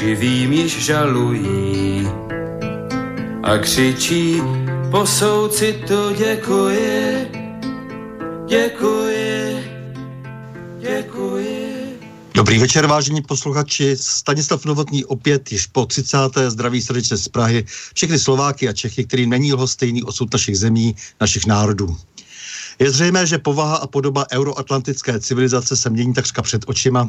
živým již žalují a křičí po souci to děkuji, děkuji, děkuji. Dobrý večer, vážení posluchači. Stanislav Novotný opět již po 30. zdraví srdečně z Prahy. Všechny Slováky a Čechy, kterým není lhostejný osud našich zemí, našich národů. Je zřejmé, že povaha a podoba euroatlantické civilizace se mění takřka před očima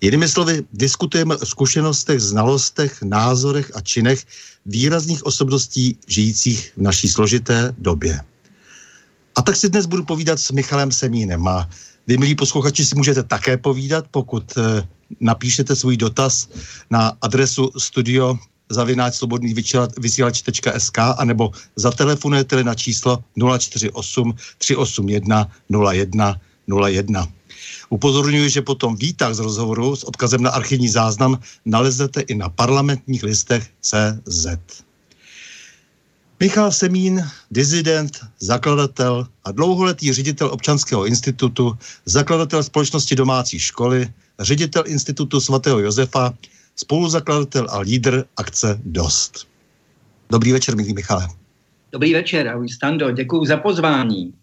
Jinými slovy, diskutujeme o zkušenostech, znalostech, názorech a činech výrazných osobností žijících v naší složité době. A tak si dnes budu povídat s Michalem Semínem a vy, milí posluchači, si můžete také povídat, pokud eh, napíšete svůj dotaz na adresu studio zavináč slobodný vysílač.sk anebo zatelefonujete na číslo 048 381 01 01. Upozorňuji, že potom výtah z rozhovoru s odkazem na archivní záznam naleznete i na parlamentních listech CZ. Michal Semín, dizident, zakladatel a dlouholetý ředitel občanského institutu, zakladatel společnosti domácí školy, ředitel institutu svatého Josefa, spoluzakladatel a lídr akce Dost. Dobrý večer, milý Michale. Dobrý večer, ahoj Stando, děkuji za pozvání.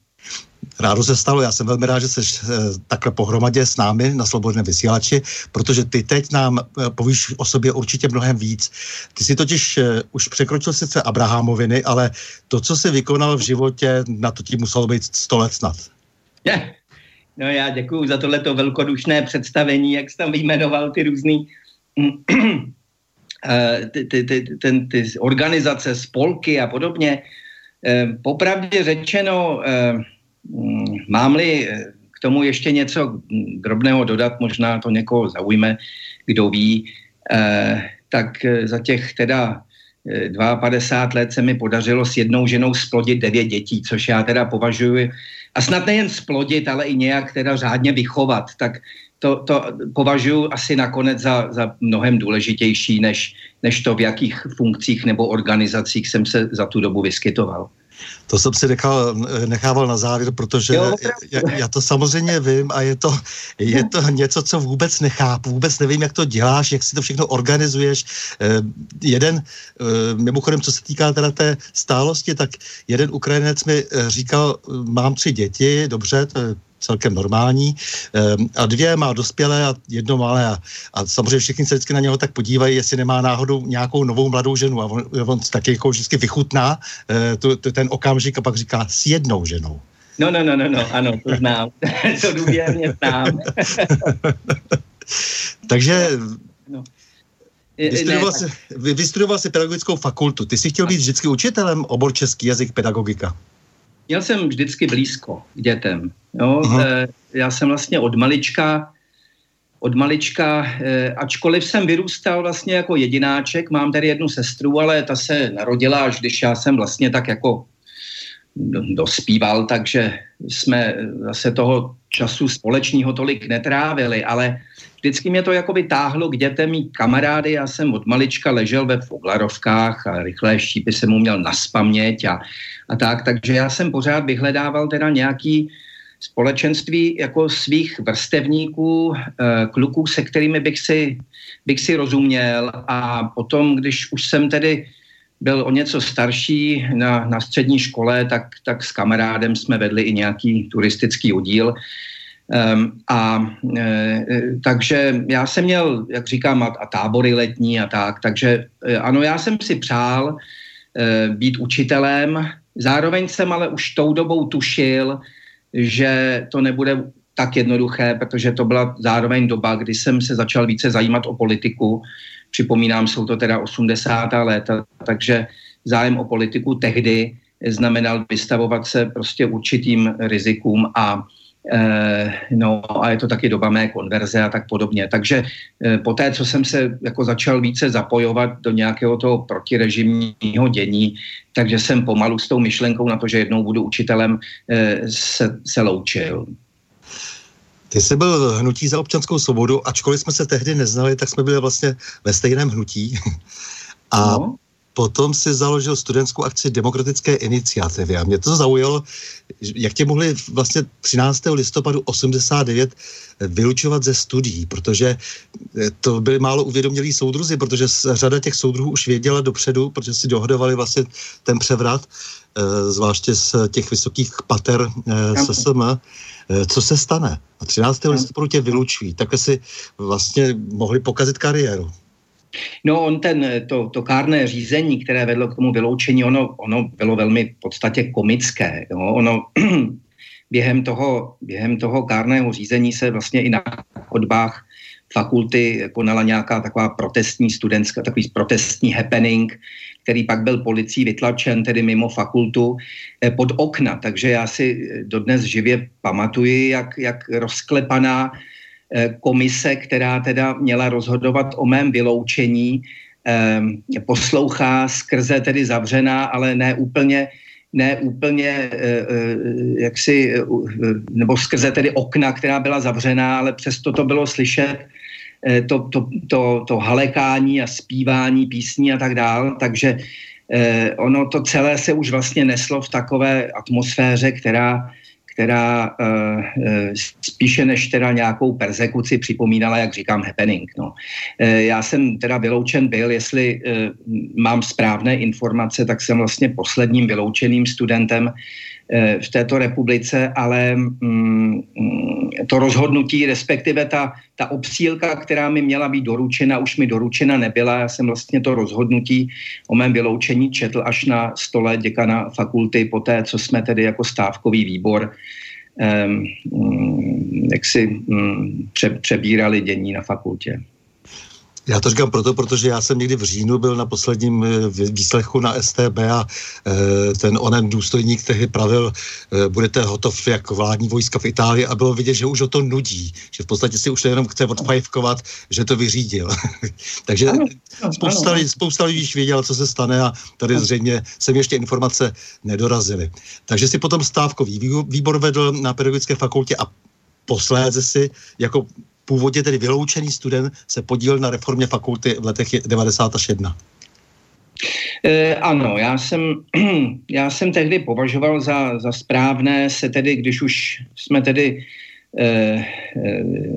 Rádo se stalo, já jsem velmi rád, že jsi e, takhle pohromadě s námi na Slobodné vysílači, protože ty teď nám e, povíš o sobě určitě mnohem víc. Ty si totiž e, už překročil sice Abrahamoviny, ale to, co jsi vykonal v životě, na to ti muselo být sto let snad. Je. No já děkuji za tohleto velkodušné představení, jak jsi tam vyjmenoval ty různý ty, ty, ty, ty, ty organizace, spolky a podobně. Popravdě řečeno, mám-li eh, k tomu ještě něco drobného dodat, možná to někoho zaujme, kdo ví, eh, tak eh, za těch teda 52 let se mi podařilo s jednou ženou splodit devět dětí, což já teda považuji, a snad nejen splodit, ale i nějak teda řádně vychovat, tak to, to považuji asi nakonec za, za mnohem důležitější, než, než to, v jakých funkcích nebo organizacích jsem se za tu dobu vyskytoval. To jsem si nechal, nechával na závěr, protože jo, já, já to samozřejmě vím a je to, je to něco, co vůbec nechápu, vůbec nevím, jak to děláš, jak si to všechno organizuješ. Eh, jeden, eh, mimochodem, co se týká teda té stálosti, tak jeden Ukrajinec mi eh, říkal, mám tři děti, dobře, to je celkem normální. Ehm, a dvě má dospělé a jedno malé. A, a samozřejmě všichni se vždycky na něho tak podívají, jestli nemá náhodou nějakou novou mladou ženu. A on, on taky jako vždycky vychutná eh, tu, tu, ten okamžik a pak říká s jednou ženou. No, no, no, no, no, ano, to znám. to důvěrně znám. Takže no. Vystudoval, ne, jsi, vystudoval jsi pedagogickou fakultu. Ty jsi chtěl být vždycky učitelem obor český jazyk pedagogika. Měl jsem vždycky blízko k dětem. Jo? E, já jsem vlastně od malička, od malička, e, ačkoliv jsem vyrůstal vlastně jako jedináček, mám tady jednu sestru, ale ta se narodila, až když já jsem vlastně tak jako dospíval, takže jsme zase toho času společného tolik netrávili, ale vždycky mě to jako by táhlo k dětem mý kamarády, já jsem od malička ležel ve foglarovkách a rychlé štípy jsem mu měl na spaměť a, a tak, takže já jsem pořád vyhledával teda nějaký společenství jako svých vrstevníků, eh, kluků, se kterými bych si, bych si rozuměl. A potom, když už jsem tedy byl o něco starší na, na střední škole, tak, tak s kamarádem jsme vedli i nějaký turistický oddíl. Um, a e, takže já jsem měl, jak říkám, a, a tábory letní a tak, takže e, ano, já jsem si přál e, být učitelem, zároveň jsem ale už tou dobou tušil, že to nebude tak jednoduché, protože to byla zároveň doba, kdy jsem se začal více zajímat o politiku Připomínám, jsou to teda 80. léta, takže zájem o politiku tehdy znamenal vystavovat se prostě určitým rizikům a no a je to taky doba mé konverze a tak podobně. Takže eh, po té, co jsem se jako začal více zapojovat do nějakého toho protirežimního dění, takže jsem pomalu s tou myšlenkou na to, že jednou budu učitelem, eh, se, se loučil. Ty jsi byl hnutí za občanskou svobodu, ačkoliv jsme se tehdy neznali, tak jsme byli vlastně ve stejném hnutí. A no. Potom si založil studentskou akci Demokratické iniciativy. A mě to zaujalo, jak tě mohli vlastně 13. listopadu 89 vylučovat ze studií, protože to byli málo uvědomělí soudruzi, protože řada těch soudruhů už věděla dopředu, protože si dohodovali vlastně ten převrat, eh, zvláště z těch vysokých pater eh, SSM, Eh, co se stane? A 13. listopadu tě vylučují. Takhle si vlastně mohli pokazit kariéru. No on ten, to, to kárné řízení, které vedlo k tomu vyloučení, ono, ono bylo velmi v podstatě komické. Jo? Ono během toho, během toho kárného řízení se vlastně i na chodbách fakulty konala nějaká taková protestní studentská, takový protestní happening, který pak byl policií vytlačen tedy mimo fakultu eh, pod okna. Takže já si eh, dodnes živě pamatuji, jak, jak rozklepaná eh, komise, která teda měla rozhodovat o mém vyloučení, poslouchá skrze tedy zavřená, ale ne úplně ne úplně jaksi, nebo skrze tedy okna, která byla zavřená, ale přesto to bylo slyšet Eh, to, to, to, to halekání a zpívání písní a tak dál, takže eh, ono to celé se už vlastně neslo v takové atmosféře, která, která uh, spíše než teda nějakou persekuci připomínala, jak říkám, happening. No. Uh, já jsem teda vyloučen byl, jestli mám správné informace, tak jsem vlastně posledním vyloučeným studentem Eh, v této republice, ale mm, to rozhodnutí, respektive ta, ta obsílka, která mi měla být doručena, už mi doručena nebyla. Já jsem vlastně to rozhodnutí o mém vyloučení četl až na stole děkana fakulty, poté, co jsme tedy jako stávkový výbor um, jak si um, pře, přebírali dění na fakultě. Já to říkám proto, protože já jsem někdy v říjnu byl na posledním eh, výslechu na STB a e, ten onen důstojník tehdy pravil, e, budete hotov jako vládní vojska v Itálii a bylo vidět, že už o to nudí, že v podstatě si už jenom chce odfajfkovat, že to vyřídil. Takže ano, spousta, ano. spousta lidí již věděla, co se stane a tady zřejmě se ještě informace nedorazily. Takže si potom stávkový výbor vedl na pedagogické fakultě a posléze si jako původně tedy vyloučený student se podílel na reformě fakulty v letech 90 až 1. E, ano, já jsem, já jsem tehdy považoval za, za správné se tedy, když už jsme tedy e, e,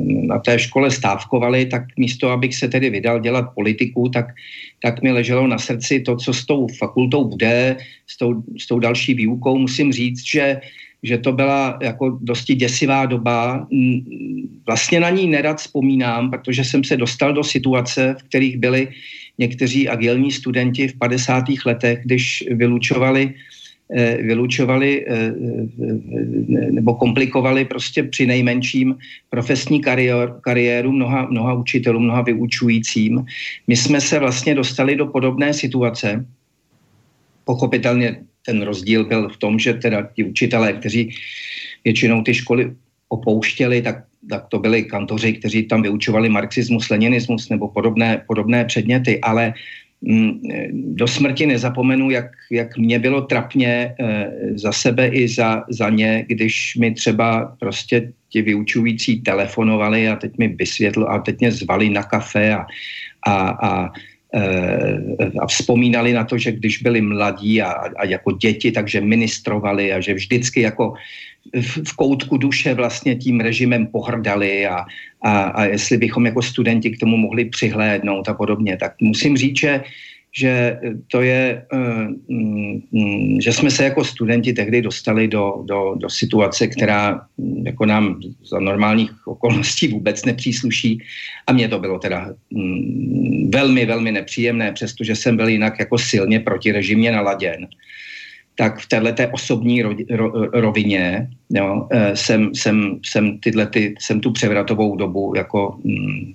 na té škole stávkovali, tak místo, abych se tedy vydal dělat politiku, tak, tak mi leželo na srdci to, co s tou fakultou bude, s tou, s tou další výukou. Musím říct, že že to byla jako dosti děsivá doba. Vlastně na ní nerad vzpomínám, protože jsem se dostal do situace, v kterých byli někteří agilní studenti v 50. letech, když vylučovali eh, vylučovali eh, eh, nebo komplikovali prostě při nejmenším profesní kariér, kariéru mnoha, mnoha učitelům, mnoha vyučujícím. My jsme se vlastně dostali do podobné situace, pochopitelně ten rozdíl byl v tom, že teda ti učitelé, kteří většinou ty školy opouštěli, tak, tak to byli kantoři, kteří tam vyučovali marxismus, leninismus nebo podobné, podobné předměty, ale Mm, do smrti nezapomenu, jak, jak mě bylo trapně eh, za sebe i za, za ně, když mi třeba prostě ti vyučující telefonovali a teď mi vysvětl a teď mě zvali na kafe a, a, a a vzpomínali na to, že když byli mladí a, a jako děti, takže ministrovali a že vždycky jako v, v koutku duše vlastně tím režimem pohrdali a, a, a jestli bychom jako studenti k tomu mohli přihlédnout a podobně. Tak musím říct, že že to je, eh, mm, že jsme se jako studenti tehdy dostali do, do, do situace, která mm, jako nám za normálních okolností vůbec nepřísluší a mně to bylo teda mm, velmi, velmi nepříjemné, přestože jsem byl jinak jako silně protirežimně naladěn tak v této osobní ro, ro, rovině jo, eh, jsem, jsem, jsem, tyhle ty, jsem tu převratovou dobu jako mm,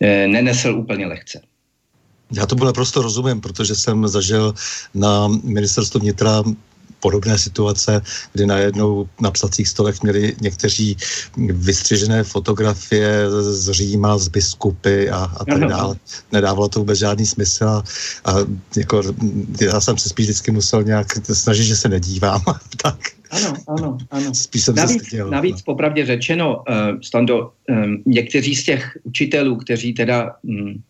eh, nenesl úplně lehce. Já to naprosto rozumím, protože jsem zažil na ministerstvu vnitra podobné situace, kdy najednou na psacích stolech měli někteří vystřižené fotografie z Říma, z biskupy a, a tak dále. Nedávalo to vůbec žádný smysl a, a jako, já jsem se spíš vždycky musel nějak snažit, že se nedívám. tak. Ano, ano, ano. Spíš jsem navíc, se navíc no. popravdě řečeno, uh, Stando, um, někteří z těch učitelů, kteří teda um,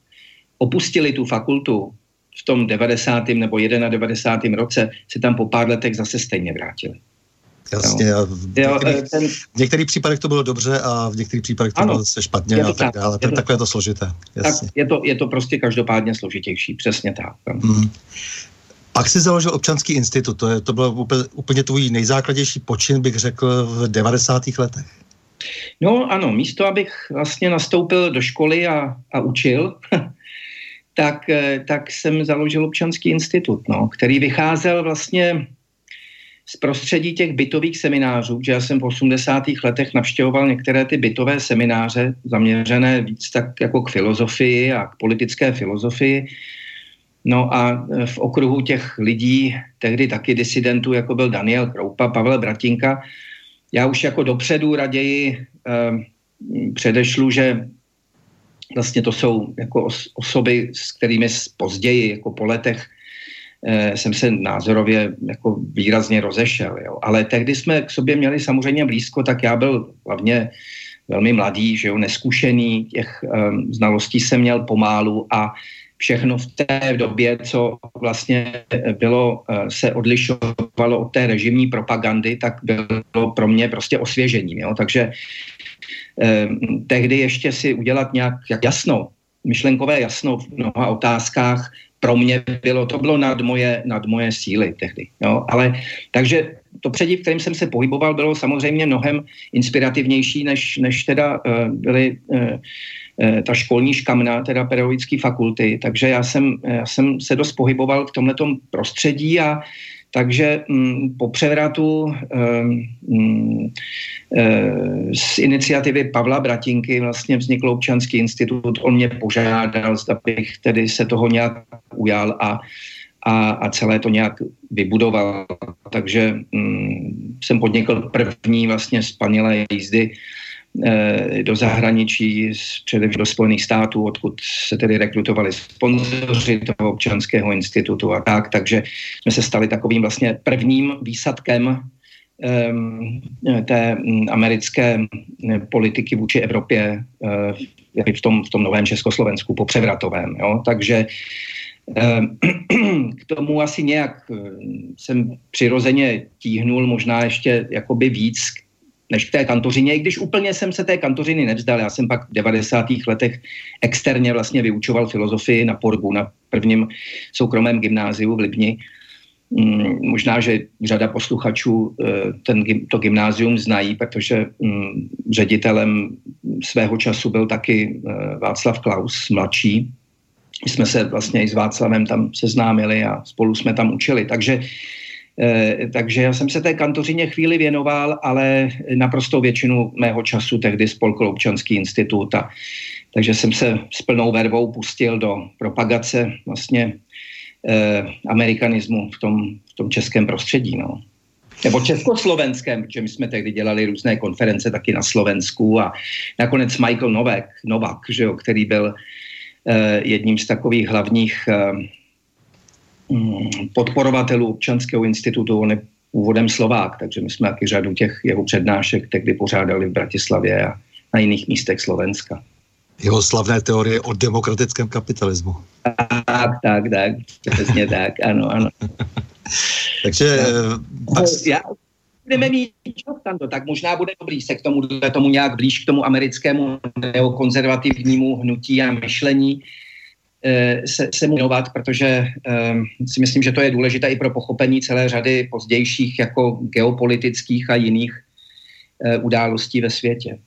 opustili tu fakultu v tom 90. nebo 91. roce, se tam po pár letech zase stejně vrátili. Jasně, jo. v, některých, jo, ten... v některých případech to bylo dobře a v některých případech to ano, bylo zase špatně to a tak, dále. Je to, takhle je to složité. Jasně. Tak je, to, je to prostě každopádně složitější, přesně tak. Mm. Pak si založil občanský institut, to, je, to byl úplně, úplně tvůj nejzákladnější počin, bych řekl, v 90. letech. No ano, místo, abych vlastně nastoupil do školy a, a učil, tak, eh, tak jsem založil občanský institut, no, který vycházel vlastně z prostředí těch bytových seminářů, že já jsem v 80. letech navštěvoval některé ty bytové semináře zaměřené víc tak jako k filozofii a k politické filozofii. No a eh, v okruhu těch lidí, tehdy taky disidentů, jako byl Daniel Kroupa, Pavel Bratinka, já už jako dopředu raději eh, předešlu, že vlastně to jsou jako os, osoby, s kterými později, jako po letech, eh, jsem se názorově jako výrazně rozešel. Jo. Ale tehdy jsme k sobě měli samozřejmě blízko, tak já byl hlavně velmi mladý, že jo, neskušený, těch um, znalostí jsem měl pomálu a všechno v té době, co vlastně bylo, eh, se odlišovalo od té režimní propagandy, tak bylo pro mě prostě osvěžením. Jo? Takže eh, tehdy ještě si udělat nějak jasno, myšlenkové jasno v mnoha otázkách, pro mě bylo, to bylo nad moje, nad moje síly tehdy. Jo? Ale takže to předí, v kterém jsem se pohyboval, bylo samozřejmě mnohem inspirativnější, než, než teda uh, byly uh, uh, ta školní škamna, teda pedagogické fakulty. Takže já jsem, já jsem se dost pohyboval v tomhletom prostředí a takže mm, po převratu um, mm, z iniciativy Pavla Bratinky vlastně vznikl občanský institut. On mě požádal, zda bych tedy se toho nějak ujal a, a, a celé to nějak vybudoval. Takže mm, jsem podnikl první vlastně spanilé jízdy Eh, do zahraničí, především do Spojených států, odkud se tedy rekrutovali sponzoři toho občanského institutu a tak, takže jsme se stali takovým vlastně prvním výsadkem um, té mm, americké mm, politiky vůči Evropě uh, v, tom, v tom novém Československu po převratovém. Jo? Takže k tomu asi nějak jsem přirozeně tíhnul možná ještě jakoby víc než k té kantořině, i když úplně jsem se té kantořiny nevzdal. Já jsem pak v 90. letech externě vlastně vyučoval filozofii na Porgu, na prvním soukromém gymnáziu v Lipni. Mm, možná, že řada posluchačů eh, ten, to gymnázium znají, protože mm, ředitelem svého času byl taky eh, Václav Klaus, mladší. My jsme se vlastně i s Václavem tam seznámili a spolu jsme tam učili. Takže takže já jsem se té kantořině chvíli věnoval, ale naprosto většinu mého času tehdy spolkl občanský institut a takže jsem se s plnou vervou pustil do propagace vlastně eh, amerikanismu v tom, v tom českém prostředí. No. Nebo československém, protože my jsme tehdy dělali různé konference taky na Slovensku a nakonec Michael Novak, Novak že jo, který byl eh, jedním z takových hlavních eh, podporovatelů občanského institutu, on je původem Slovák, takže my jsme taky řadu těch jeho přednášek tehdy pořádali v Bratislavě a na jiných místech Slovenska. Jeho slavné teorie o demokratickém kapitalismu. Tak, tak, tak, přesně tak, ano, ano. Takže... Tak, já, budeme mít Tando, tak možná bude dobrý se k tomu, tomu nějak blíž k tomu americkému neokonzervativnímu hnutí a myšlení eh, se, se mu protože um, si myslím, že to je důležité i pro pochopení celé řady pozdějších jako geopolitických a jiných uh, událostí ve světě.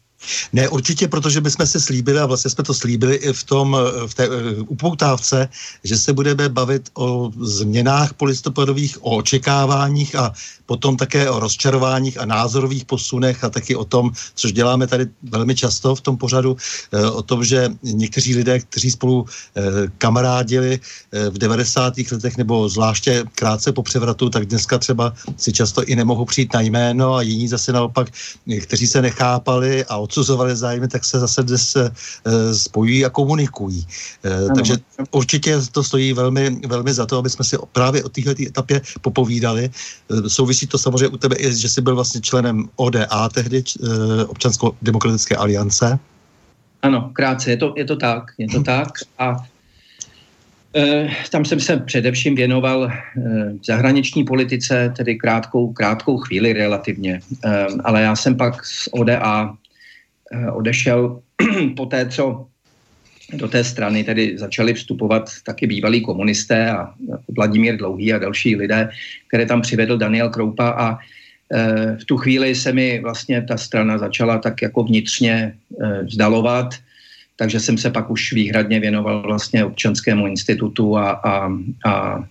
Ne, určitě, protože my jsme si slíbili, a vlastně jsme to slíbili i v tom, eh, v té uh, upoutávce, že se budeme bavit o změnách polistopadových, o očekáváních a potom také o rozčarováních a názorových posunech a taky o tom, což děláme tady velmi často v tom pořadu, uh, o tom, že někteří lidé, kteří spolu kamarádili v 90. letech nebo zvláště krátce po převratu, tak dneska třeba si často i nemohou přijít na jméno a jiní zase naopak, kteří se nechápali a od odsuzovali zájmy, tak se zase dnes uh, spojují a komunikují. Uh, takže určitě to stojí velmi, velmi za to, aby jsme si právě o této etapě popovídali. Uh, souvisí to samozřejmě u tebe i, že jsi byl vlastně členem ODA tehdy, Občansko-demokratické aliance. Ano, krátce, je to, je to tak, je to tak. A tam jsem se především věnoval zahraniční politice, tedy krátkou, krátkou chvíli relativně. Ale já jsem pak z ODA Eh, odešel po té, co do té strany tedy začali vstupovat taky bývalí komunisté a Vladimír Dlouhý a další lidé, které tam přivedl Daniel Kroupa a eh, v tu chvíli se mi vlastně ta strana začala tak jako vnitřně eh, vzdalovat, takže jsem se pak už výhradně věnoval vlastně občanskému institutu a, a, a Eh,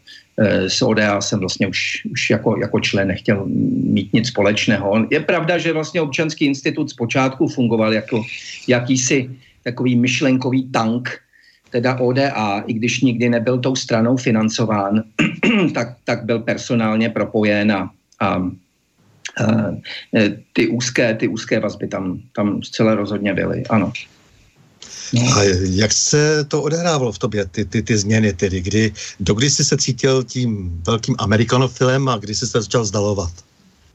s ODA jsem vlastně už, už jako, jako člen nechtěl mít nic společného. Je pravda, že vlastně občanský institut zpočátku fungoval jako jakýsi takový myšlenkový tank, teda ODA, i když nikdy nebyl tou stranou financován, tak, tak byl personálně propojen a, a, a ty úzké, ty úzké vazby tam, tam zcela rozhodně byly, ano. A jak se to odehrávalo v tobě, ty, ty, ty změny tedy, kdy, dokdy jsi se cítil tím velkým amerikanofilem a kdy jsi se začal zdalovat?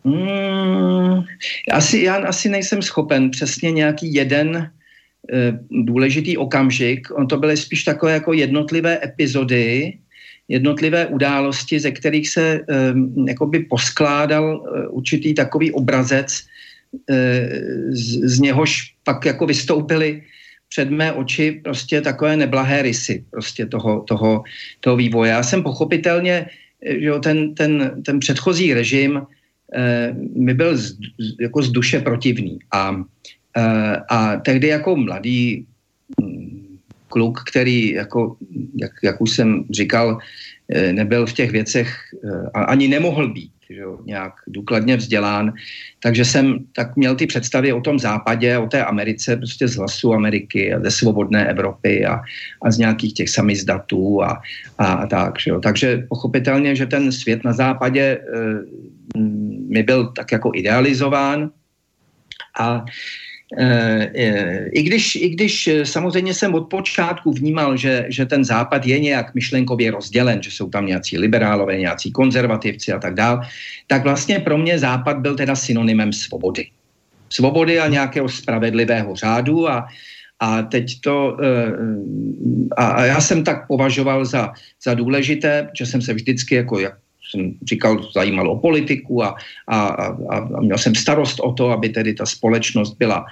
Hmm, asi, já asi nejsem schopen přesně nějaký jeden e, důležitý okamžik. On to byly spíš takové jako jednotlivé epizody, jednotlivé události, ze kterých se e, jakoby poskládal e, určitý takový obrazec, e, z, z něhož pak jako vystoupily před mé oči prostě takové neblahé rysy prostě toho, toho, toho vývoje. Já jsem pochopitelně, že jo, ten, ten, ten předchozí režim eh, mi byl z, jako z duše protivný. A, eh, a tehdy jako mladý hm, kluk, který, jako, jak, jak už jsem říkal, eh, nebyl v těch věcech eh, ani nemohl být že jo, nějak důkladně vzdělán, takže jsem tak měl ty představy o tom západě, o té Americe, prostě z hlasu Ameriky a ze svobodné Evropy a, a z nějakých těch samizdatů a, a, a tak. Že jo. Takže pochopitelně, že ten svět na západě e, mi byl tak jako idealizován a eh, I když, I když eh, samozřejmě jsem od počátku vnímal, že, že ten západ je nějak myšlenkově rozdělen, že jsou tam nějací liberálové, nějací konzervativci a tak dál, tak vlastně pro mě západ byl teda synonymem svobody. Svobody a nějakého spravedlivého řádu a, a teď to, a já jsem tak považoval za, za důležité, že jsem se vždycky jako, jak jsem říkal, zajímalo o politiku a, a, a, a měl jsem starost o to, aby tedy ta společnost byla,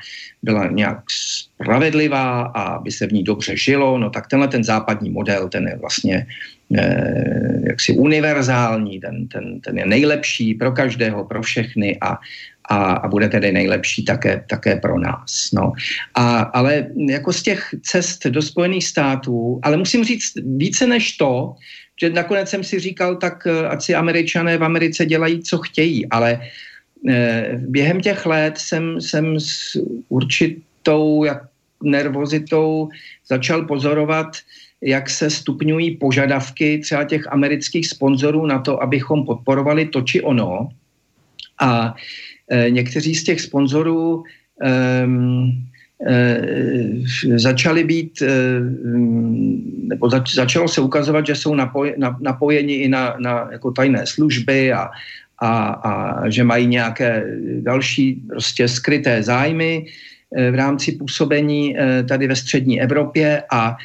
byla nějak spravedlivá a aby se v ní dobře žilo, no tak tenhle ten západní model, ten je vlastně eh, jaksi univerzální, ten, ten, ten je nejlepší pro každého, pro všechny a, a, a bude tedy nejlepší také, také pro nás. No. A, ale jako z těch cest do Spojených států, ale musím říct více než to, že nakonec jsem si říkal, tak eh, ať si američané v Americe dělají, co chtějí, ale eh, během těch let jsem, jsem s určitou jak nervozitou začal pozorovat, jak se stupňují požadavky třeba těch amerických sponzorů na to, abychom podporovali to či ono. A e, někteří z těch sponzorů e, e, začali být, e, nebo zač, začalo se ukazovat, že jsou napoj, na, napojeni i na, na jako tajné služby a, a, a že mají nějaké další prostě skryté zájmy e, v rámci působení tady ve střední Evropě. A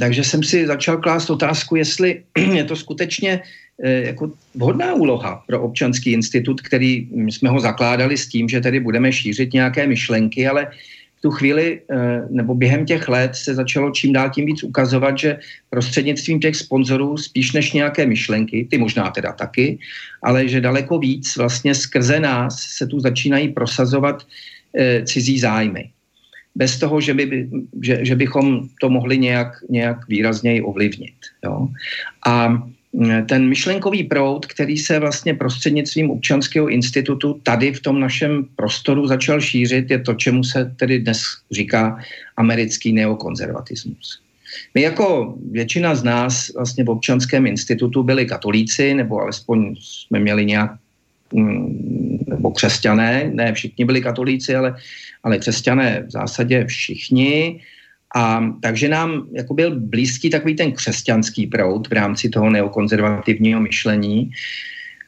takže jsem si začal klást otázku, jestli je to skutečně eh, jako vhodná úloha pro občanský institut, který hm, jsme ho zakládali s tím, že tedy budeme šířit nějaké myšlenky, ale tu chvíli eh, nebo během těch let se začalo čím dál tím víc ukazovat, že prostřednictvím těch sponzorů spíš než nějaké myšlenky, ty možná teda taky, ale že daleko víc vlastně skrze nás se tu začínají prosazovat eh, cizí zájmy bez toho, že, by, že, že bychom to mohli nějak, nějak výrazněji ovlivnit. Jo. A ten myšlenkový proud, který se vlastně prostřednictvím občanského institutu tady v tom našem prostoru začal šířit, je to, čemu se tedy dnes říká americký neokonzervatismus. My jako většina z nás vlastně v občanském institutu byli katolíci, nebo alespoň jsme měli nějak mm, nebo křesťané, ne všichni byli katolíci, ale ale křesťané v zásadě všichni. A takže nám jako byl blízký takový ten křesťanský proud v rámci toho neokonzervativního myšlení.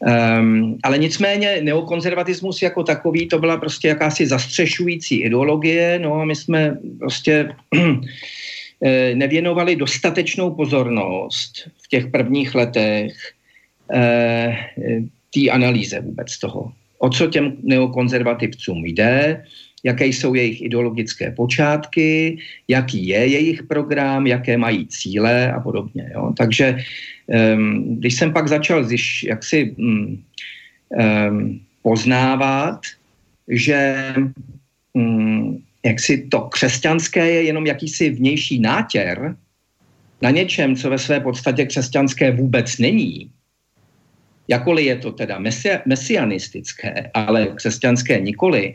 Um, ale nicméně neokonzervatismus jako takový, to byla prostě jakási zastřešující ideologie, no a my jsme prostě eh, nevěnovali dostatečnou pozornost v těch prvních letech eh, té analýze vůbec toho. O co těm neokonzervativcům jde, jaké jsou jejich ideologické počátky, jaký je jejich program, jaké mají cíle a podobně. Jo. Takže um, když jsem pak začal zjiš, jak si um, um, poznávat, že um, jak si to křesťanské je jenom jakýsi vnější nátěr na něčem, co ve své podstatě křesťanské vůbec není, jakoli je to teda mesi- mesianistické, ale křesťanské nikoli,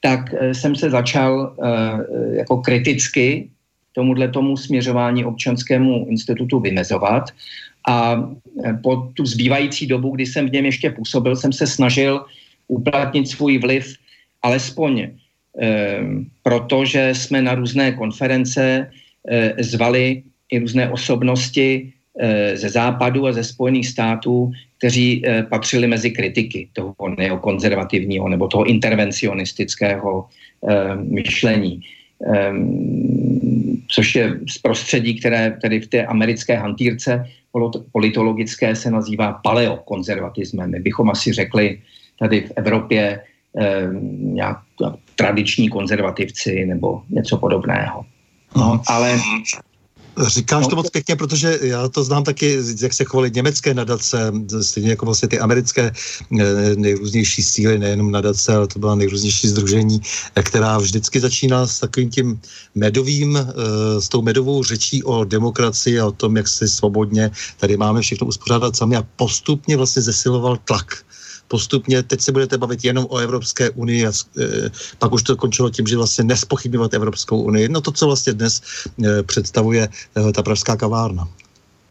tak eh, jsem se začal uh, jako kriticky tomuhle tomu směřování občanskému institutu vymezovat a eh, po tu zbývající dobu, kdy jsem v něm ještě působil, jsem se snažil uplatnit svůj vliv alespoň protože jsme na různé konference zvali i různé osobnosti ze západu a ze Spojených států, kteří eh, patřili mezi kritiky toho neokonzervativního nebo toho intervencionistického eh, myšlení. Ehm, což je z prostředí, které tedy v té americké hantýrce politologické se nazývá paleokonzervatismem. My bychom asi řekli tady v Evropě ehm, nějak tradiční konzervativci nebo něco podobného. No, ale Říkáš no, to moc pěkně, protože já to znám taky, jak se chovaly německé nadace, stejně jako vlastně ty americké eh, nejrůznější síly, nejenom nadace, ale to byla nejrůznější združení, která vždycky začíná s takovým tím medovým, eh, s tou medovou řečí o demokracii a o tom, jak si svobodně tady máme všechno uspořádat sami a postupně vlastně zesiloval tlak postupně, teď se budete bavit jenom o Evropské unii a e, pak už to končilo tím, že vlastně nespochybňovat Evropskou unii. No to, co vlastně dnes e, představuje e, ta pražská kavárna.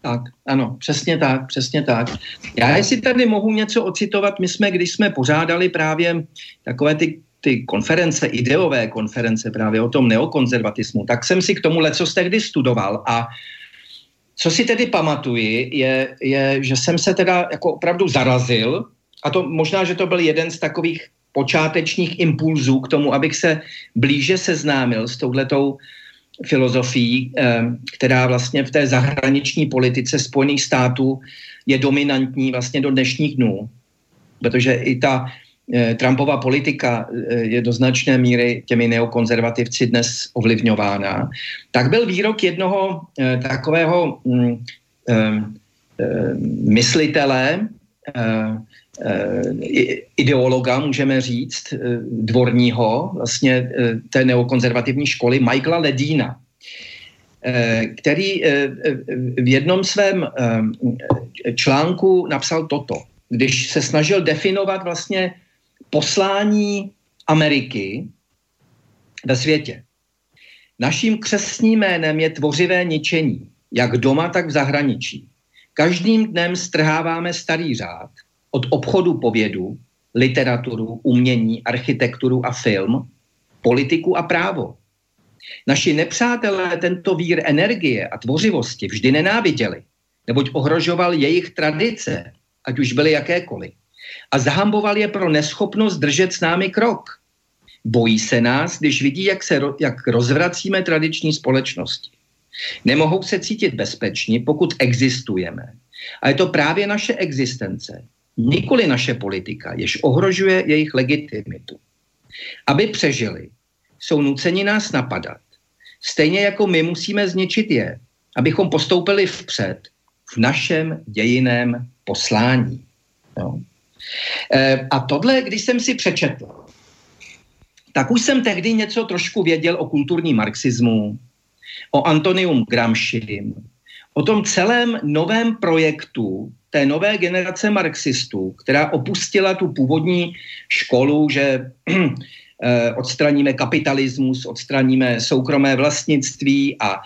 Tak, ano, přesně tak, přesně tak. Já jestli tady mohu něco ocitovat, my jsme, když jsme pořádali právě takové ty ty konference, ideové konference právě o tom neokonzervatismu, tak jsem si k tomu leco tehdy studoval a co si tedy pamatuji, je, je, že jsem se teda jako opravdu zarazil a to možná, že to byl jeden z takových počátečních impulzů k tomu, abych se blíže seznámil s touhletou filozofií, eh, která vlastně v té zahraniční politice Spojených států je dominantní vlastně do dnešních dnů. Protože i ta eh, Trumpova politika eh, je do značné míry těmi neokonzervativci dnes ovlivňována. Tak byl výrok jednoho takového mm, myslitele, ideologa, můžeme říct, eh, dvorního, vlastně eh, té neokonzervativní školy, Michaela Ledína, který v jednom svém článku napsal toto. Když se snažil definovat vlastně poslání Ameriky ve světě. Naším křesním jménem je tvořivé ničení. jak doma, tak v zahraničí. Každým dnem strháváme starý řád od obchodu po vědu, literaturu, umění, architekturu a film, politiku a právo. Naši nepřátelé tento vír energie a tvořivosti vždy nenáviděli, neboť ohrožoval jejich tradice, ať už byly jakékoliv. A zahamboval je pro neschopnost držet s námi krok. Bojí se nás, když vidí, jak, se, jak rozvracíme tradiční společnosti. Nemohou se cítit bezpeční, pokud existujeme. A je to právě naše existence, nikoli naše politika, jež ohrožuje jejich legitimitu. Aby přežili, jsou nuceni nás napadat. Stejně jako my musíme zničit je, abychom postoupili vpřed v našem dějiném poslání. Jo. E, a tohle, když jsem si přečetl, tak už jsem tehdy něco trošku věděl o kulturním marxismu, o Antonium Gramsci, o tom celém novém projektu té nové generace marxistů, která opustila tu původní školu, že eh, odstraníme kapitalismus, odstraníme soukromé vlastnictví a,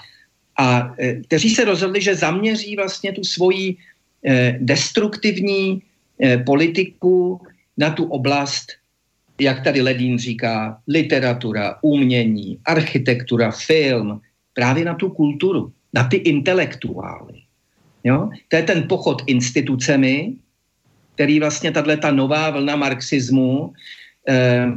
a eh, kteří se rozhodli, že zaměří vlastně tu svoji eh, destruktivní politiku na tu oblast, jak tady Ledín říká, literatura, umění, architektura, film, právě na tu kulturu, na ty intelektuály. Jo? To je ten pochod institucemi, který vlastně tahle ta nová vlna marxismu eh,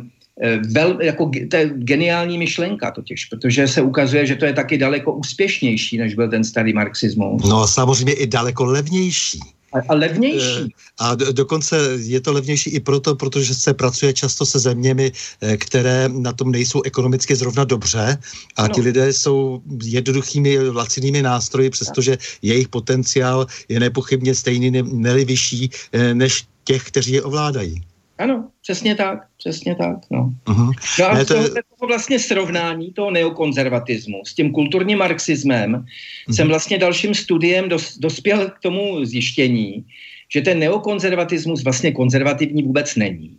eh, vel, jako, to je geniální myšlenka totiž, protože se ukazuje, že to je taky daleko úspěšnější, než byl ten starý marxismus. No samozřejmě i daleko levnější. A, levnější. Eh, a do, dokonce je to levnější i proto, protože se pracuje často se zeměmi, eh, které na tom nejsou ekonomicky zrovna dobře a no. ti lidé jsou jednoduchými lacinými nástroji, přestože jejich potenciál je nepochybně stejný, ne, ne vyšší eh, než těch, kteří je ovládají. Ano, přesně tak, přesně tak. No, uh-huh. no a ne, to... je... toho vlastně srovnání toho neokonzervatismu s tím kulturním marxismem uh-huh. jsem vlastně dalším studiem dos, dospěl k tomu zjištění, že ten neokonzervatismus vlastně konzervativní vůbec není,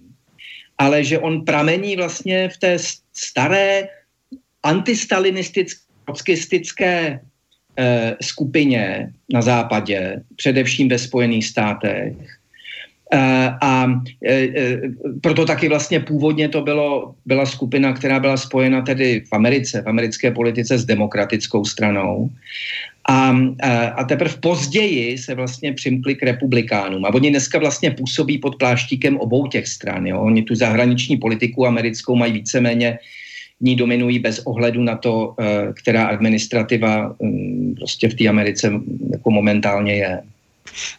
ale že on pramení vlastně v té staré antistalinistické eh, skupině na západě, především ve Spojených státech, a e, e, proto taky vlastně původně to bylo, byla skupina, která byla spojena tedy v Americe, v americké politice s demokratickou stranou. A, a teprve později se vlastně přimkli k republikánům. A oni dneska vlastně působí pod pláštíkem obou těch stran. Jo? Oni tu zahraniční politiku americkou mají víceméně ní dominují bez ohledu na to, která administrativa mm, prostě v té Americe jako momentálně je.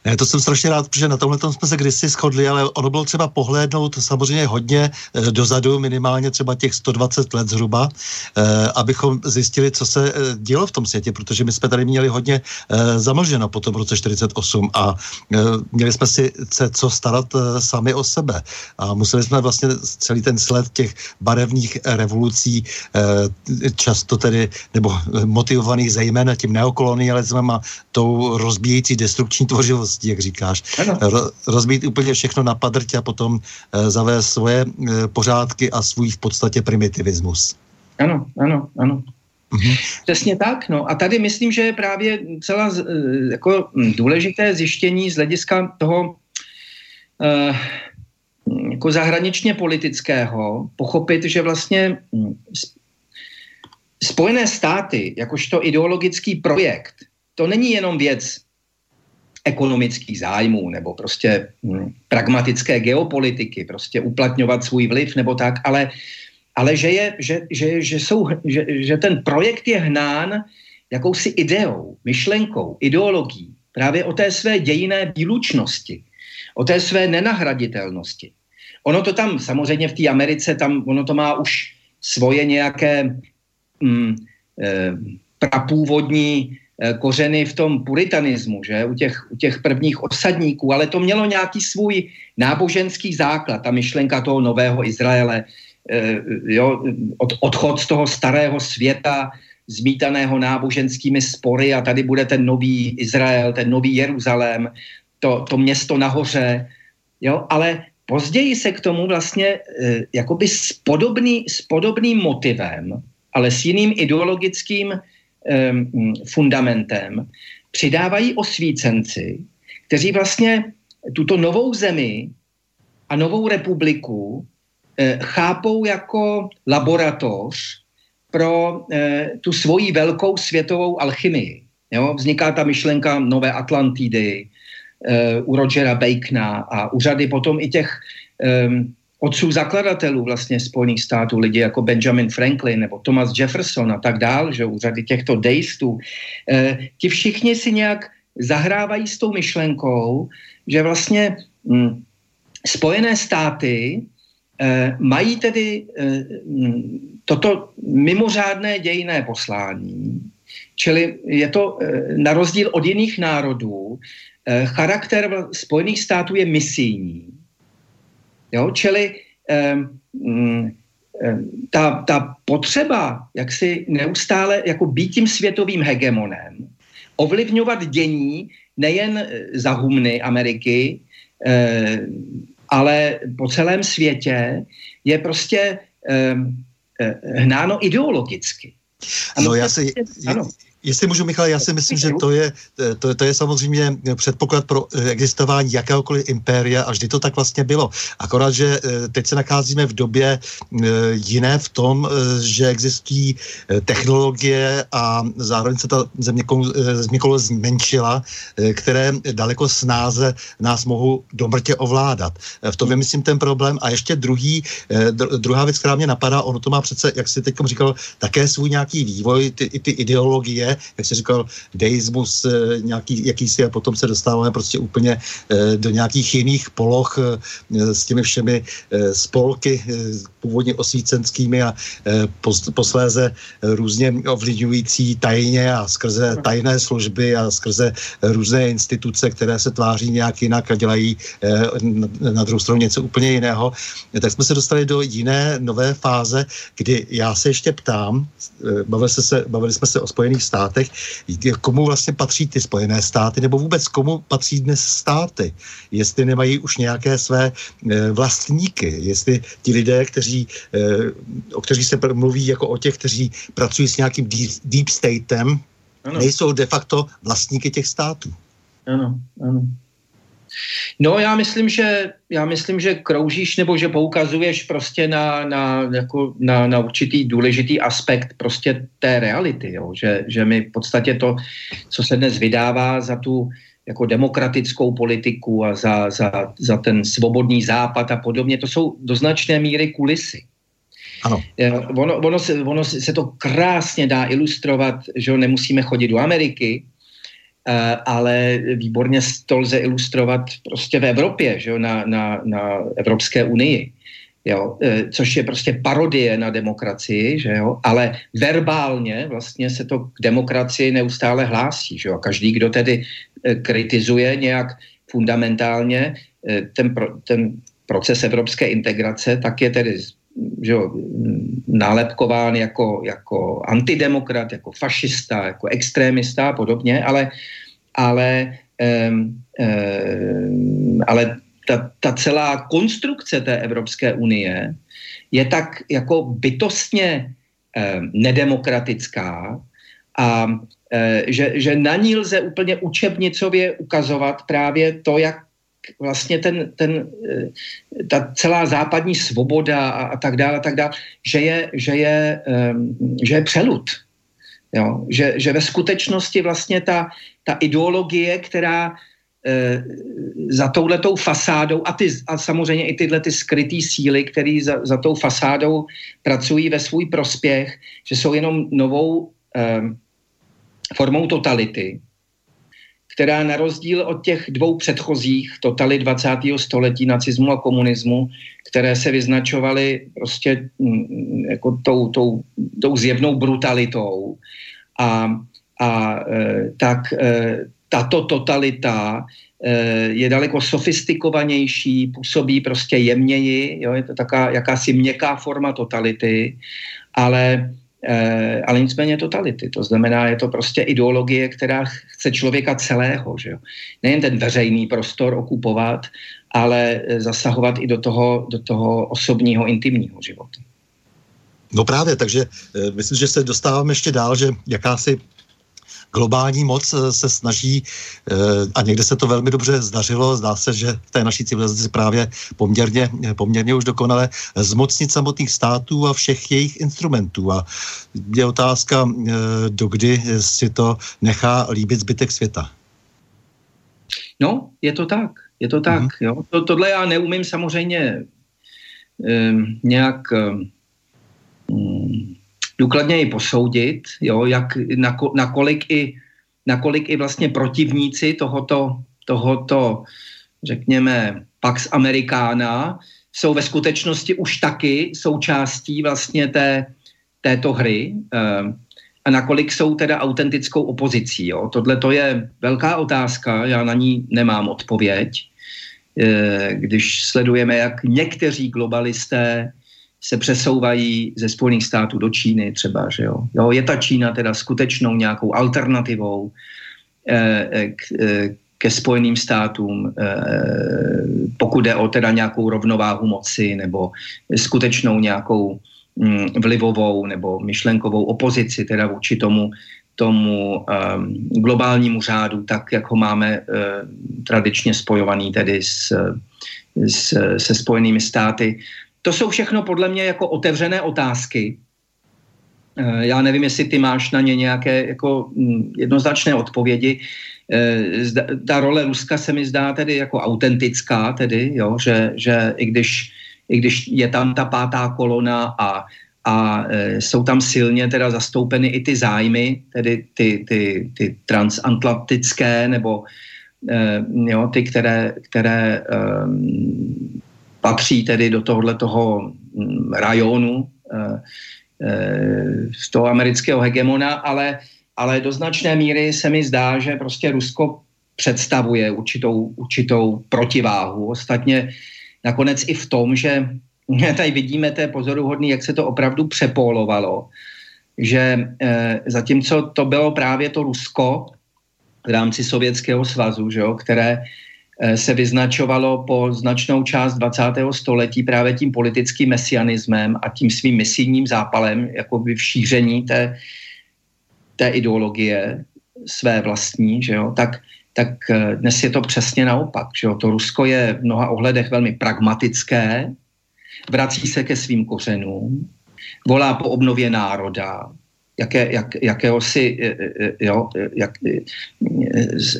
Ne, to jsem strašně rád, protože na tomhle tom jsme se kdysi shodli, ale ono bylo třeba pohlédnout samozřejmě hodně e, dozadu, minimálně třeba těch 120 let zhruba, e, abychom zjistili, co se e, dělo v tom světě, protože my jsme tady měli hodně e, zamlženo po tom roce 48 a e, měli jsme si se co starat e, sami o sebe. A museli jsme vlastně celý ten sled těch barevných revolucí, e, často tedy, nebo motivovaných zejména tím neokolonialismem a tou rozbíjející destrukční tvořivosti, jak říkáš. Ro, rozbít úplně všechno na padrť a potom e, zavést svoje e, pořádky a svůj v podstatě primitivismus. Ano, ano, ano. Mm-hmm. Přesně tak. No. A tady myslím, že je právě celá e, jako důležité zjištění z hlediska toho e, jako zahraničně politického pochopit, že vlastně Spojené státy, jakožto ideologický projekt, to není jenom věc ekonomických zájmů nebo prostě hm, pragmatické geopolitiky, prostě uplatňovat svůj vliv nebo tak, ale, ale že, je, že, že, že, jsou, že, že ten projekt je hnán jakousi ideou, myšlenkou, ideologií, právě o té své dějiné výlučnosti, o té své nenahraditelnosti. Ono to tam, samozřejmě v té Americe, tam ono to má už svoje nějaké mm, e, prapůvodní kořeny v tom puritanismu, že, u těch, u těch prvních osadníků, ale to mělo nějaký svůj náboženský základ, ta myšlenka toho nového Izraele, eh, jo, od, odchod z toho starého světa, zmítaného náboženskými spory a tady bude ten nový Izrael, ten nový Jeruzalém, to, to město nahoře, jo, ale později se k tomu vlastně e, jakoby s, podobný, s podobným motivem, ale s jiným ideologickým fundamentem přidávají osvícenci, kteří vlastně tuto novou zemi a novou republiku eh, chápou jako laboratoř pro eh, tu svoji velkou světovou alchymii. Jo? Vzniká ta myšlenka nové Atlantidy eh, u Rogera Bacona a u řady potom i těch otců zakladatelů vlastně Spojených států, lidi jako Benjamin Franklin nebo Thomas Jefferson a tak dál, že u řady těchto dejstů, eh, ti všichni si nějak zahrávají s tou myšlenkou, že vlastně hm, Spojené státy eh, mají tedy eh, hm, toto mimořádné dějné poslání, čili je to eh, na rozdíl od jiných národů, eh, charakter Spojených států je misijní. Jo? Čili hm, ta, ta potřeba, jak si neustále jako být tím světovým hegemonem, ovlivňovat dění nejen eh, za humny Ameriky, eh, ale po celém světě, je prostě eh, hnáno ideologicky. Ano, no, já si, ano. Jestli můžu, Michal, já si myslím, že to je, to, to je samozřejmě předpoklad pro eh, existování jakéhokoliv impéria a vždy to tak vlastně bylo. Akorát, že eh, teď se nacházíme v době eh, jiné v tom, že existují technologie a zároveň se ta země, kolo zmenšila, které daleko snáze nás mohou domrtě ovládat. V tom je, myslím, ten problém. A ještě druhý, druhá věc, která mě napadá, ono to má přece, jak jsi teď říkal, také svůj nějaký vývoj, ty, ty ideologie, jak jsi říkal, deismus eh, nějaký, jakýsi a potom se dostáváme prostě úplně eh, do nějakých jiných poloh eh, s těmi všemi spolky původně osvícenskými a posléze různě ovlivňující tajně a skrze tajné služby a skrze různé instituce, které se tváří nějak jinak a dělají na druhou stranu něco úplně jiného. Tak jsme se dostali do jiné nové fáze, kdy já se ještě ptám, bavili, se, bavili jsme se o Spojených státech, státech, komu vlastně patří ty Spojené státy, nebo vůbec komu patří dnes státy, jestli nemají už nějaké své e, vlastníky, jestli ti lidé, kteří, e, o kterých se mluví jako o těch, kteří pracují s nějakým deep, deep statem, ano. nejsou de facto vlastníky těch států. Ano, ano. No já myslím, že já myslím, že kroužíš nebo že poukazuješ prostě na, na, jako na, na určitý důležitý aspekt prostě té reality, jo? Že, že my v podstatě to, co se dnes vydává za tu jako demokratickou politiku a za, za, za ten svobodný západ a podobně, to jsou do značné míry kulisy. Ano. Ono, ono, se, ono se to krásně dá ilustrovat, že nemusíme chodit do Ameriky, Eh, ale výborně to lze ilustrovat prostě v Evropě, že jo, na, na, na Evropské unii. Jo, eh, což je prostě parodie na demokracii, že jo, ale verbálně vlastně se to k demokracii neustále hlásí, že jo, každý, kdo tedy eh, kritizuje nějak fundamentálně ten, pro, ten proces evropské integrace, tak je tedy že jo, nálepkován jako, jako antidemokrat, jako fašista, jako extrémista a podobně, ale, ale, um, um, ale ta, ta celá konstrukce té Evropské unie je tak jako bytostně um, nedemokratická a že, že na ní lze úplně učebnicově ukazovat právě to, jak vlastně ten, ten, eh, ta celá západní svoboda a, a tak dále, a tak dále, že je, že je, um, že je přelud. Jo? Že, že ve skutečnosti vlastně ta, ta ideologie, která e, za touhletou fasádou a, ty, a samozřejmě i tyhle ty skrytý síly, které za, za tou fasádou pracují ve svůj prospěch, že jsou jenom novou e, formou totality, která na rozdíl od těch dvou předchozích totalit 20. století, nacismu a komunismu, které se vyznačovaly prostě mm, jako tou, tou, tou zjevnou brutalitou. A, a e, tak e, tato totalita e, je daleko sofistikovanější, působí prostě jemněji, jo, je to taká jakási měkká forma totality, ale ale nicméně totality. To znamená, je to prostě ideologie, která chce člověka celého. Že jo? Nejen ten veřejný prostor okupovat, ale eh, zasahovat i do toho, do toho osobního, intimního života. No právě, takže e, myslím, že se dostáváme ještě dál, že jakási globální moc se snaží, a někde se to velmi dobře zdařilo, zdá se, že v té naší civilizaci právě poměrně, poměrně už dokonale zmocnit samotných států a všech jejich instrumentů. A je otázka, dokdy si to nechá líbit zbytek světa. No, je to tak. Je to tak. Mm-hmm. Jo. To, tohle já neumím samozřejmě um, nějak um, důkladně i posoudit, jo, jak, nako, nakolik, i, nakolik i vlastně protivníci tohoto, tohoto řekněme, Pax Americana jsou ve skutečnosti už taky součástí vlastně té, této hry. Um, a nakolik jsou teda autentickou opozicí. Tohle to je velká otázka, já na ní nemám odpověď. E, když sledujeme, jak někteří globalisté se přesouvají ze Spojených států do Číny třeba, že jo. jo je ta Čína teda skutečnou nějakou alternativou e, e, k, ke Spojeným státům, pokud jde o teda nějakou rovnováhu moci nebo skutečnou nějakou Mm, vlivovou nebo myšlenkovou opozici teda vůči tomu, tomu um, globálnímu řádu, tak jak ho máme uh, tradičně spojovaný tedy s, s, se spojenými státy. To jsou všechno podle mě jako otevřené otázky. Uh, já nevím, jestli ty máš na ně nějaké jako um, jednoznačné odpovědi. Zda, ta role Ruska se mi zdá tedy jako autentická, tedy, jo, že, že i když i když je tam ta pátá kolona a, a e, jsou tam silně teda zastoupeny i ty zájmy, tedy ty, ty, ty transatlantické nebo jo, ty, které, které e, patří tedy do tohohle toho mm, rajonu e, e, z toho amerického hegemona, ale, ale do značné míry se mi zdá, že prostě Rusko představuje určitou, určitou protiváhu. Ostatně nakonec i v tom, že tady vidíme, to je pozoruhodný, jak se to opravdu přepólovalo, že e, zatímco to bylo právě to Rusko v rámci Sovětského svazu, že jo, které se vyznačovalo po značnou část 20. století právě tím politickým mesianismem a tím svým misijním zápalem, jako by v šíření té, té ideologie své vlastní, že jo, tak tak eh, dnes je to přesně naopak. Že jo? To Rusko je v mnoha ohledech velmi pragmatické, vrací se ke svým kořenům, volá po obnově národa, jaké, jak, jakéhosi eh, eh, jo, jak,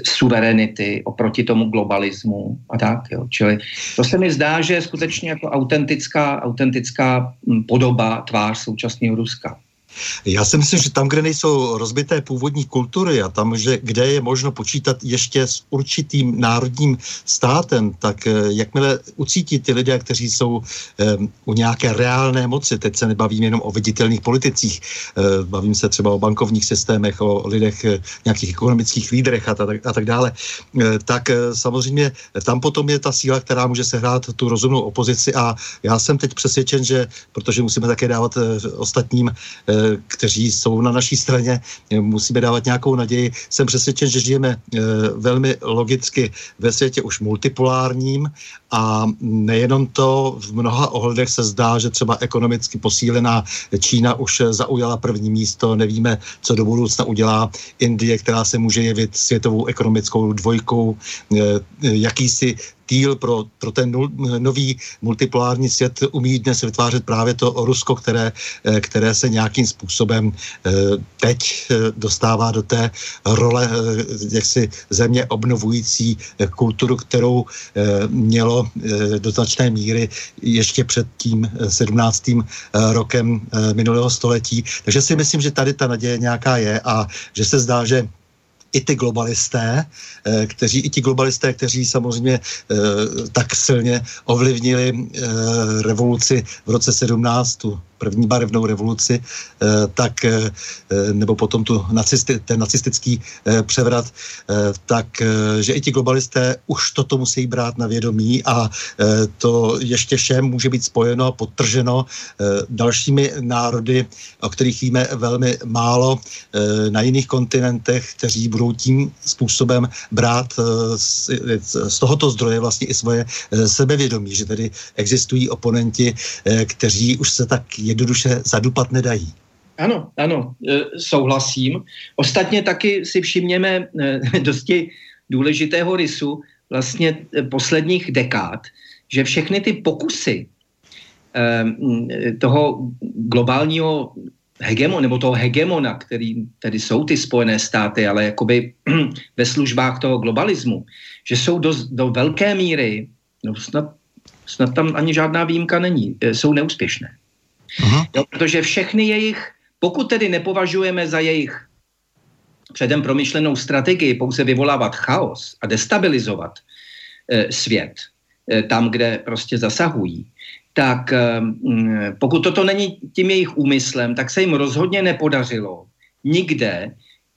suverenity oproti tomu globalismu a tak. Jo. Čili to se mi zdá, že je skutečně jako autentická, autentická hm, podoba, tvář současného Ruska. Já si myslím, že tam, kde nejsou rozbité původní kultury a tam, že, kde je možno počítat ještě s určitým národním státem, tak eh, jakmile ucítí ty lidé, kteří jsou um, u nějaké reálné moci, teď se nebavím jenom o viditelných politicích, uh, bavím se třeba o bankovních systémech, o lidech, nějakých ekonomických lídrech a, tak, a tak dále, uh, tak uh, samozřejmě tam potom je ta síla, která může sehrát tu rozumnou opozici a já jsem teď přesvědčen, že protože musíme také dávat uh, ostatním uh, kteří jsou na naší straně, musíme dávat nějakou naději. Jsem přesvědčen, že žijeme eh, velmi logicky ve světě už multipolárním a nejenom to, v mnoha ohledech se zdá, že třeba ekonomicky posílená Čína už zaujala první místo, nevíme, co do budoucna udělá Indie, která se může jevit světovou ekonomickou dvojkou, eh, jakýsi styl pro, pro ten nul, nový multipolární svět umí dnes vytvářet právě to Rusko, které, eh, které se nějakým způsobem eh, teď eh, dostává do té role jaksi země obnovující kulturu, kterou mělo do značné míry ještě před tím 17. rokem minulého století. Takže si myslím, že tady ta naděje nějaká je a že se zdá, že i ty globalisté, eh, kteří, i ti globalisté, kteří samozřejmě eh, tak silně ovlivnili eh, revoluci v roce 17, tu první barevnou revoluci, tak, nebo potom tu nacisti, ten nacistický převrat, tak, že i ti globalisté už toto musí brát na vědomí a to ještě všem může být spojeno a podtrženo dalšími národy, o kterých víme velmi málo na jiných kontinentech, kteří budou tím způsobem brát eh, z, z tohoto zdroje vlastně i svoje eh, sebevědomí, že tady existují oponenti, eh, kteří už se tak jednoduše zadupat nedají. Ano, ano, souhlasím. Ostatně taky si všimněme dosti důležitého rysu vlastně posledních dekád, že všechny ty pokusy toho globálního hegemon, nebo toho hegemona, který tedy jsou ty Spojené státy, ale jakoby ve službách toho globalismu, že jsou do, do velké míry, no snad, snad tam ani žádná výjimka není, e, jsou neúspěšné. Aha. Jo, protože všechny jejich, pokud tedy nepovažujeme za jejich předem promyšlenou strategii pouze vyvolávat chaos a destabilizovat e, svět e, tam, kde prostě zasahují, tak mm, pokud toto není tím jejich úmyslem, tak se jim rozhodně nepodařilo nikde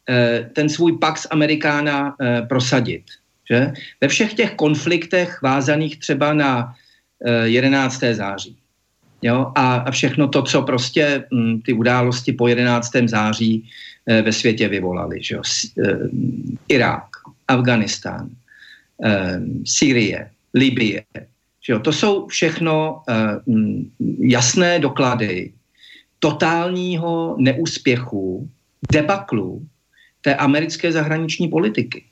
eh, ten svůj Pax Americana eh, prosadit. Že? Ve všech těch konfliktech vázaných třeba na 11. září. Jo? A, a všechno to, co prostě m, mm, ty události po 11. září e, ve světě vyvolaly. Že? S, e, Irák, Afganistán, e, Sýrie, Libie, že jo, to jsou všechno uh, jasné doklady totálního neúspěchu, debaklu té americké zahraniční politiky.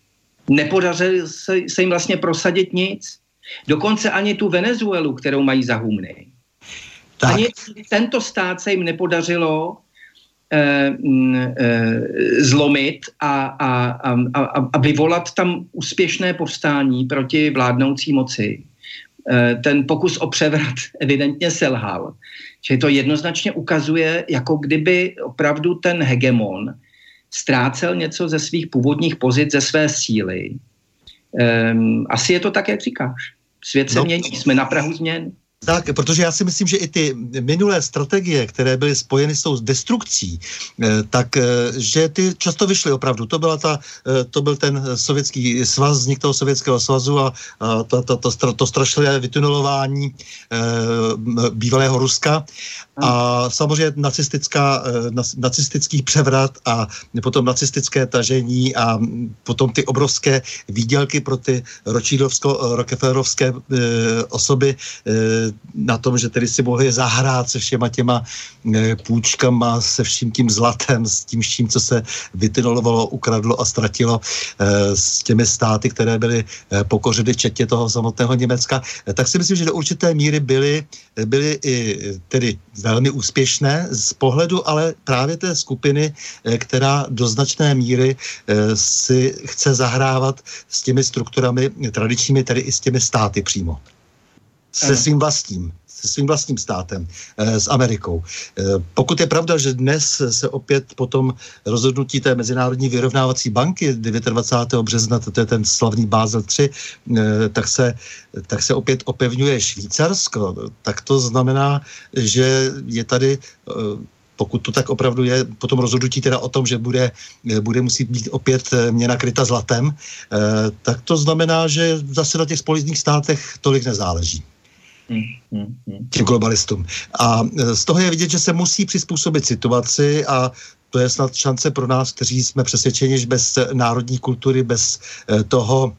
Nepodařilo se, se jim vlastně prosadit nic. Dokonce ani tu Venezuelu, kterou mají za humny. Tak. Ani tento stát se jim nepodařilo eh, eh, zlomit a, a, a, a, a vyvolat tam úspěšné povstání proti vládnoucí moci. Eh, ten pokus o převrat evidentně selhal. Že to jednoznačně ukazuje, jako kdyby opravdu ten hegemon ztrácel něco ze svých původních pozic, ze své síly. Um, asi je to tak, jak říkáš. Svět se no, mění, jsme na Prahu změn. Tak, protože já si myslím, že i ty minulé strategie, které byly spojeny s tou destrukcí, eh, tak eh, že ty často vyšly opravdu. To, byla ta, eh, to byl ten sovětský svaz, vznik toho sovětského svazu a to, to, to, to strašlivé vytunelování bývalého Ruska a samozřejmě nacistická, nacistický převrat a potom nacistické tažení a potom ty obrovské výdělky pro ty Rockefellerovské osoby na tom, že tedy si mohli zahrát se všema těma eh, půjčkama, se vším tím zlatem, s tím vším, co se vytynolovalo, ukradlo a ztratilo eh, s těmi státy, které byly eh, pokořeny četě toho samotného Německa, tak si myslím, že do určité míry byly, byly i tedy velmi úspěšné z pohledu ale právě té skupiny, která do značné míry si chce zahrávat s těmi strukturami tradičními, tedy i s těmi státy přímo se svým vlastním se svým vlastním státem, e, s Amerikou. E, pokud je pravda, že dnes se opět potom rozhodnutí té Mezinárodní vyrovnávací banky 29. března, to je ten slavný Bázel 3, e, eh, tak se, tak se opět opevňuje Švýcarsko, tak to znamená, že je tady pokud to tak opravdu je, potom rozhodnutí teda o tom, že bude, bude muset být opět měna kryta zlatem, tak to znamená, že zase na těch společných státech tolik nezáleží těm globalistům. A e, z toho je vidět, že se musí přizpůsobit situaci a to je snad šance pro nás, kteří jsme přesvědčeni, že bez národní kultury, bez e, toho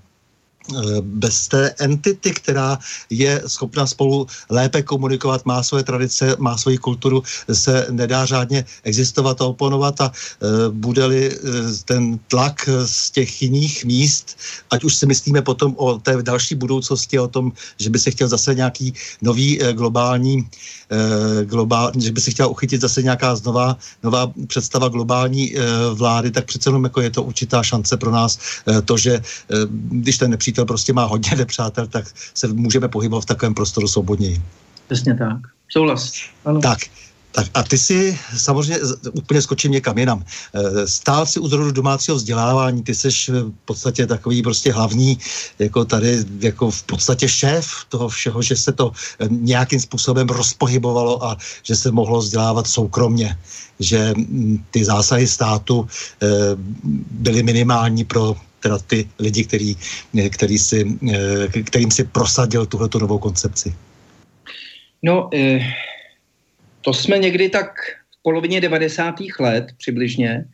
bez té entity, která je schopna spolu lépe komunikovat, má svoje tradice, má svoji kulturu, se nedá řádně existovat a oponovat a e, bude-li e, ten tlak z těch jiných míst, ať už si myslíme potom o té další budoucnosti, o tom, že by se chtěl zase nějaký nový e, globální Eh, globál, že by si chtěla uchytit zase nějaká nová, nová představa globální eh, vlády, tak přece jenom jako je to určitá šance pro nás eh, to, že když ten nepřítel prostě má hodně nepřátel, tak se můžeme pohybovat v takovém prostoru svobodněji. Přesně tak. Souhlas. Ano. Tak, tak a ty si samozřejmě úplně skočím někam jinam. Eh, stál si u zrodu domácího vzdělávání, ty jsi v podstatě takový prostě hlavní, jako tady, jako v podstatě šéf toho všeho, že se to eh, nějakým způsobem rozpohybovalo a že se mohlo vzdělávat soukromně, že mm, ty zásahy státu eh, byly minimální pro teda ty lidi, který, který si, kterým si prosadil tuhletu novou koncepci. No, eh to jsme někdy tak v polovině 90. let přibližně,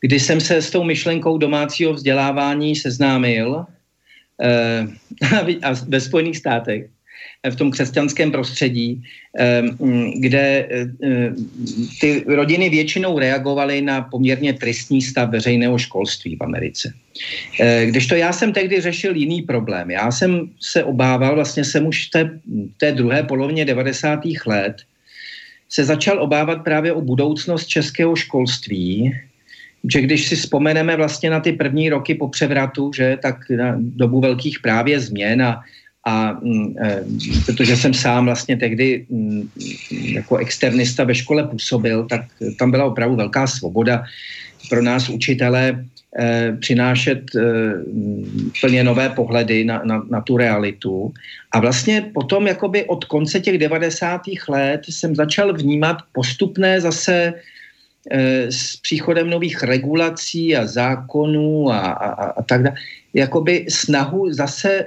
kdy jsem se s tou myšlenkou domácího vzdělávání seznámil eh, a ve Spojených státech. V tom křesťanském prostředí, kde ty rodiny většinou reagovaly na poměrně tristní stav veřejného školství v Americe. Když to já jsem tehdy řešil jiný problém. Já jsem se obával, vlastně jsem už v té, té druhé polovině 90. let se začal obávat právě o budoucnost českého školství, že když si vzpomeneme vlastně na ty první roky po převratu, že tak na dobu velkých právě změn a, a e, protože jsem sám vlastně tehdy m, jako externista ve škole působil, tak tam byla opravdu velká svoboda pro nás učitele e, přinášet e, plně nové pohledy na, na, na tu realitu. A vlastně potom jakoby od konce těch 90. let jsem začal vnímat postupné zase Eh, s příchodem nových regulací a zákonů a, a, a tak dále, jakoby snahu zase eh,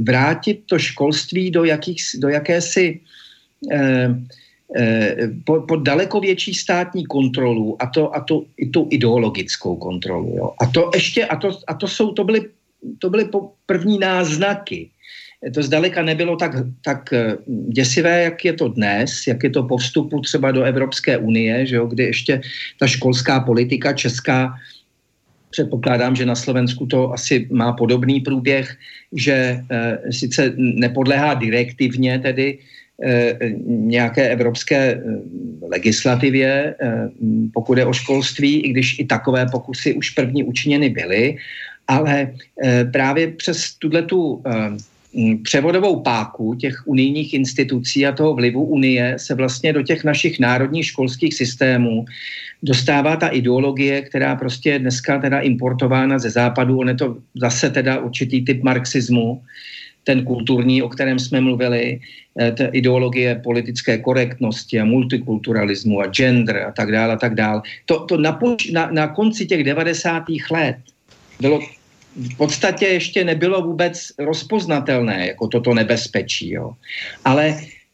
vrátit to školství do, jakých, do jakési eh, pod, pod daleko větší státní kontrolu a to, a to i tu ideologickou kontrolu. Jo. A to ještě, a to, a to jsou, to byly, to byly první náznaky to zdaleka nebylo tak, tak eh, děsivé, jak je to dnes, jak je to po vstupu třeba do Evropské unie, že jo, kdy ještě ta školská politika česká, předpokládám, že na Slovensku to asi má podobný průběh, že e, sice nepodléhá direktivně tedy e, nějaké evropské legislativě, e, pokud je o školství, i když i takové pokusy už první učiněny byly, ale právě přes tuhle tu převodovou páku těch unijních institucí a toho vlivu Unie se vlastně do těch našich národních školských systémů dostává ta ideologie, která prostě je dneska teda importována ze západu. On je to zase teda určitý typ marxismu, ten kulturní, o kterém jsme mluvili, eh, ta ideologie politické korektnosti a multikulturalismu a gender a tak dále a tak dále. To, to na, na, na konci těch 90. let bylo v podstatě ještě nebylo vůbec rozpoznatelné jako toto nebezpečí. Jo. Ale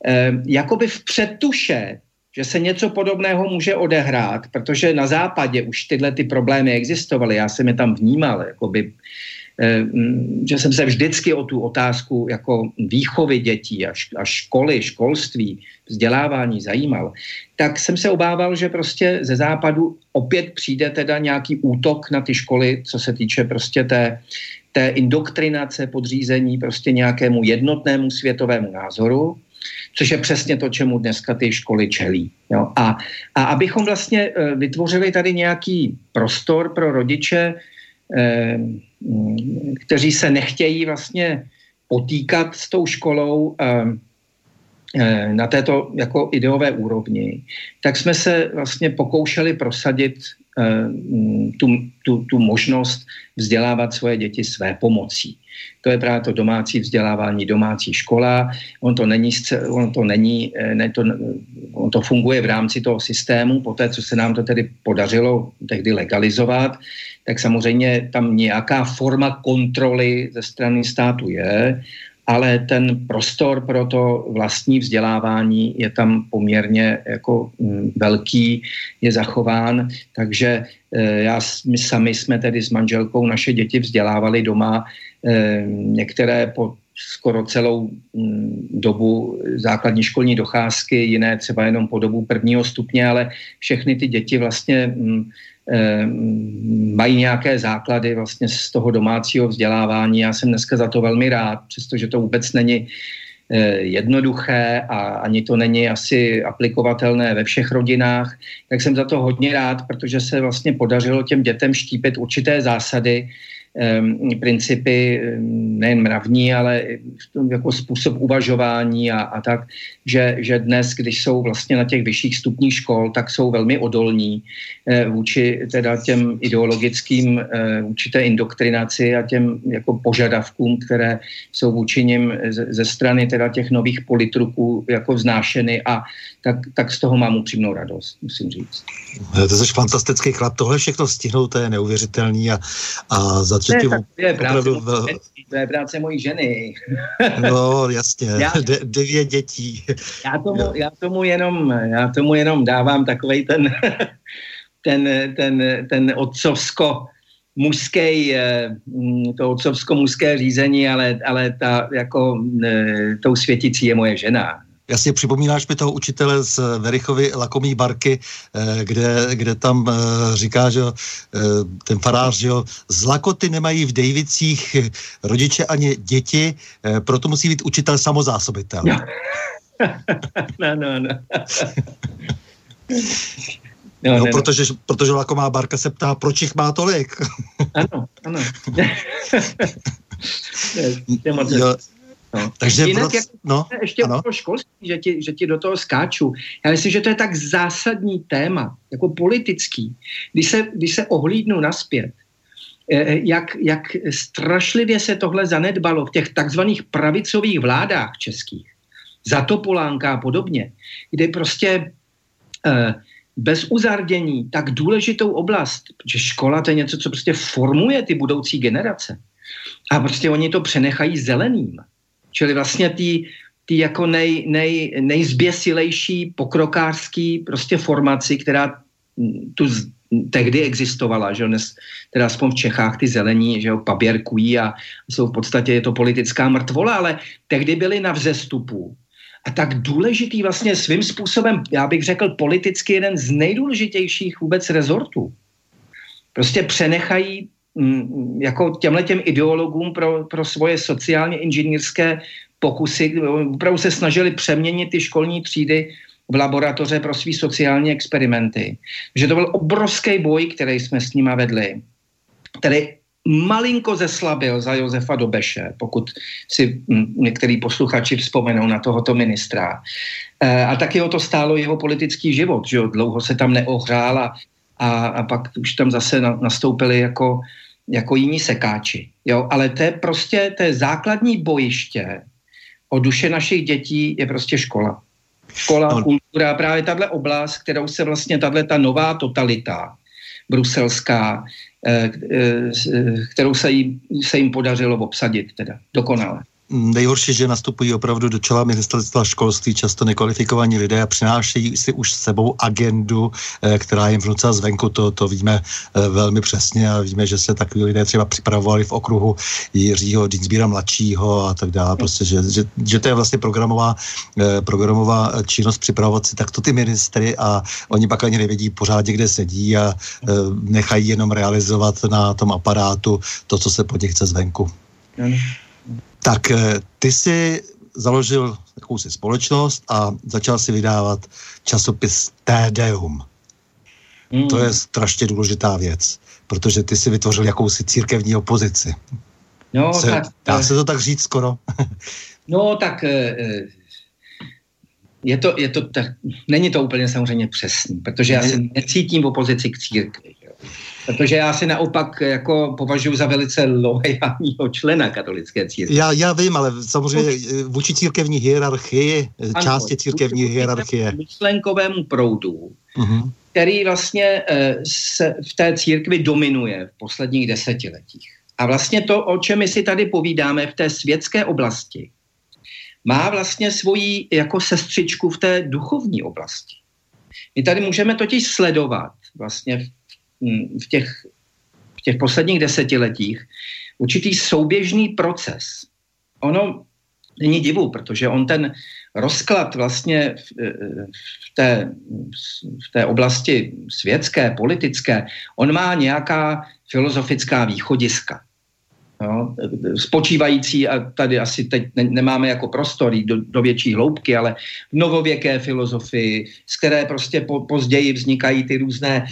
e, jakoby v předtuše, že se něco podobného může odehrát, protože na západě už tyhle ty problémy existovaly, já jsem je tam vnímal, jakoby Eh, že jsem se vždycky o tu otázku jako výchovy dětí a, školy, školství, vzdělávání zajímal, tak jsem se obával, že prostě ze západu opět přijde teda nějaký útok na ty školy, co se týče prostě té, té indoktrinace, podřízení prostě nějakému jednotnému světovému názoru, což je přesně to, čemu dneska ty školy čelí. Jo? A, a abychom vlastně eh, vytvořili tady nějaký prostor pro rodiče, eh, kteří se nechtějí vlastně potýkat s tou školou eh, eh, na této jako ideové úrovni, tak jsme se vlastně pokoušeli prosadit eh, tu, tu, tu možnost vzdělávat svoje děti své pomocí. To je právě to domácí vzdělávání, domácí škola. On to není, on to, není ne, to, on to funguje v rámci toho systému, po té, co se nám to tedy podařilo tehdy legalizovat, tak samozřejmě tam nějaká forma kontroly ze strany státu je, ale ten prostor pro to vlastní vzdělávání je tam poměrně jako mm, velký, je zachován, takže e, já, my sami jsme tedy s manželkou naše děti vzdělávali doma, e, některé po skoro celou mm, dobu základní školní docházky, jiné třeba jenom po dobu prvního stupně, ale všechny ty děti vlastně mm, Eh, mají nějaké základy vlastně z toho domácího vzdělávání. Já jsem dneska za to velmi rád, přestože to vůbec není eh, jednoduché a ani to není asi aplikovatelné ve všech rodinách, tak jsem za to hodně rád, protože se vlastně podařilo těm dětem štípit určité zásady, principy nejen mravní, ale jako způsob uvažování a, a tak, že, že dnes, když jsou vlastně na těch vyšších stupních škol, tak jsou velmi odolní eh, vůči teda těm ideologickým eh, vůči té indoktrinaci a těm jako požadavkům, které jsou vůči nim ze, ze strany teda těch nových politruků jako vznášeny a tak, tak z toho mám upřímnou radost, musím říct. To je fantastický chlap, tohle všechno stihnout, to je neuvěřitelný a, a za třetí... To je práce, opravdu, mojí, to je práce mojí ženy. no, jasně, já, De, devět dětí. Já tomu, já, tomu jenom, já tomu jenom dávám takovej ten, ten, ten, ten otcovsko mužské, mm, to otcovsko-mužské řízení, ale, ale ta, jako, tou světící je moje žena. Jasně, připomínáš mi toho učitele z Verichovy Lakomí barky, eh, kde, kde tam eh, říká, že eh, ten farář, že z lakoty nemají v Dejvicích rodiče ani děti, proto musí být učitel samozásobitel. No, no, no. no. No, no, protože, protože lakomá barka se ptá, proč jich má tolik. ano, ano. jo, No. Takže Jinak, proc... jak, no, ještě ano. o školství, že ti, že ti do toho skáču. Já myslím, že to je tak zásadní téma, jako politický. Když se, když se ohlídnu naspět, eh, jak, jak strašlivě se tohle zanedbalo v těch takzvaných pravicových vládách českých, za Topolánka a podobně, kde prostě eh, bez uzardění tak důležitou oblast, že škola to je něco, co prostě formuje ty budoucí generace. A prostě oni to přenechají zeleným. Čili vlastně ty ty jako nej, nej, nejzběsilejší pokrokářský prostě formaci, která tu z, tehdy existovala, že dnes, teda aspoň v Čechách ty zelení, že jo, paběrkují a jsou v podstatě, je to politická mrtvola, ale tehdy byli na vzestupu. A tak důležitý vlastně svým způsobem, já bych řekl politicky jeden z nejdůležitějších vůbec rezortů. Prostě přenechají jako těmhle těm ideologům pro, pro svoje sociálně inženýrské pokusy, opravdu se snažili přeměnit ty školní třídy v laboratoře pro své sociální experimenty. Že to byl obrovský boj, který jsme s nima vedli, který malinko zeslabil za Josefa Dobeše, pokud si některý posluchači vzpomenou na tohoto ministra. E, a taky ho to stálo jeho politický život, že dlouho se tam neohrál a a, a pak už tam zase na, nastoupili jako, jako jiní sekáči. Jo? Ale to je prostě, to je základní bojiště o duše našich dětí je prostě škola. Škola, no. kultura, právě tahle oblast, kterou se vlastně tahle ta nová totalita bruselská, eh, eh, kterou se jim, se jim podařilo obsadit teda dokonale nejhorší, že nastupují opravdu do čela ministerstva školství často nekvalifikovaní lidé a přinášejí si už s sebou agendu, eh, která jim vnucá zvenku, to, to víme eh, velmi přesně a víme, že se takový lidé třeba připravovali v okruhu Jiřího Dinsbíra mladšího a tak dále, prostě, že, že, že to je vlastně programová, eh, programová činnost připravovat si takto ty ministry a oni pak ani nevědí pořádně, kde sedí a nechají jenom realizovat na tom aparátu to, co se po nich chce zvenku. Tak eh, ty jsi založil jakousi společnost a začal si vydávat časopis Tédeum. Mm. To je strašně důležitá věc, protože ty si vytvořil jakousi církevní opozici. No, se, tak, dá se to tak říct skoro? no, tak eh, eh, je to, je to tak, není to úplně samozřejmě přesný, protože já se necítím v opozici k církvi. Protože já si naopak jako považuji za velice loajálního člena katolické církve. Já, já vím, ale samozřejmě vůči církevní hierarchii, ano, části církevní hierarchie. Myšlenkovému proudu, uh-huh. který vlastně uh, se v té církvi dominuje v posledních desetiletích. A vlastně to, o čem my si tady povídáme v té světské oblasti, má vlastně svoji jako sestřičku v té duchovní oblasti. My tady můžeme totiž sledovat vlastně v v těch, v těch posledních desetiletích určitý souběžný proces. Ono není divu, protože on ten rozklad vlastně v, v, té, v té oblasti světské, politické, on má nějaká filozofická východiska jo, spočívající, a tady asi teď ne, nemáme jako prostor do, do větší hloubky, ale v novověké filozofii, z které prostě po, později vznikají ty různé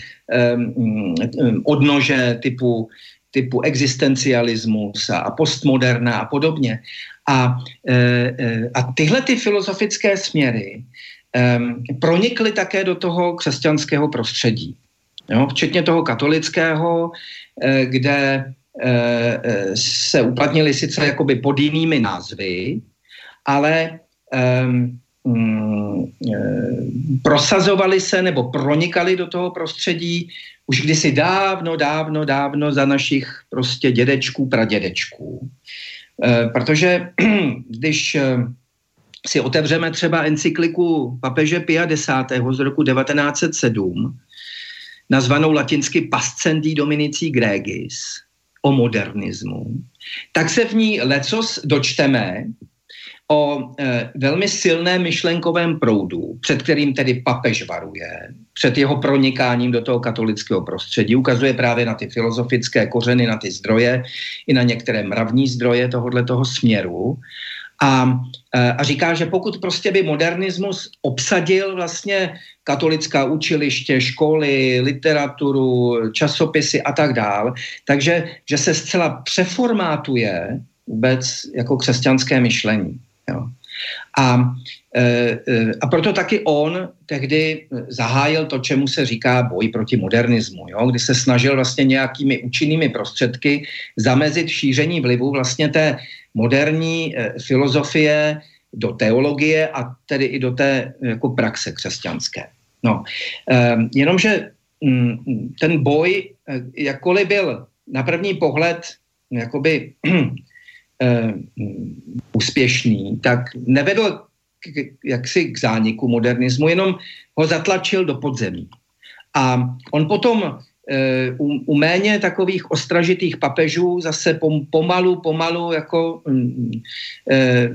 um, um, odnože typu, typu existencialismus a, a postmoderna a podobně. A, e, e, a tyhle ty filozofické směry um, pronikly také do toho křesťanského prostředí. Jo, včetně toho katolického, e, kde se uplatnili sice jakoby pod jinými názvy, ale um, prosazovali se nebo pronikali do toho prostředí už kdysi dávno, dávno, dávno za našich prostě dědečků, pradědečků. E, protože když si otevřeme třeba encykliku papeže Pia X. z roku 1907, nazvanou latinsky Pascendi Dominici Gregis, o modernismu, tak se v ní lecos dočteme o e, velmi silném myšlenkovém proudu, před kterým tedy papež varuje, před jeho pronikáním do toho katolického prostředí. Ukazuje právě na ty filozofické kořeny, na ty zdroje, i na některé mravní zdroje tohohle toho směru. A, e, a říká, že pokud prostě by modernismus obsadil vlastně katolická učiliště, školy, literaturu, časopisy a tak dál, takže že se zcela přeformátuje vůbec jako křesťanské myšlení. Jo. A, a proto taky on tehdy zahájil to, čemu se říká boj proti modernismu, jo, kdy se snažil vlastně nějakými účinnými prostředky zamezit šíření vlivu vlastně té moderní filozofie do teologie a tedy i do té jako praxe křesťanské. No, jenomže mm, ten boj, jakkoliv byl na první pohled jakoby uh, úspěšný, tak nevedl k, jaksi k zániku modernismu, jenom ho zatlačil do podzemí. A on potom uh, u, u méně takových ostražitých papežů zase pom, pomalu, pomalu jako um, uh,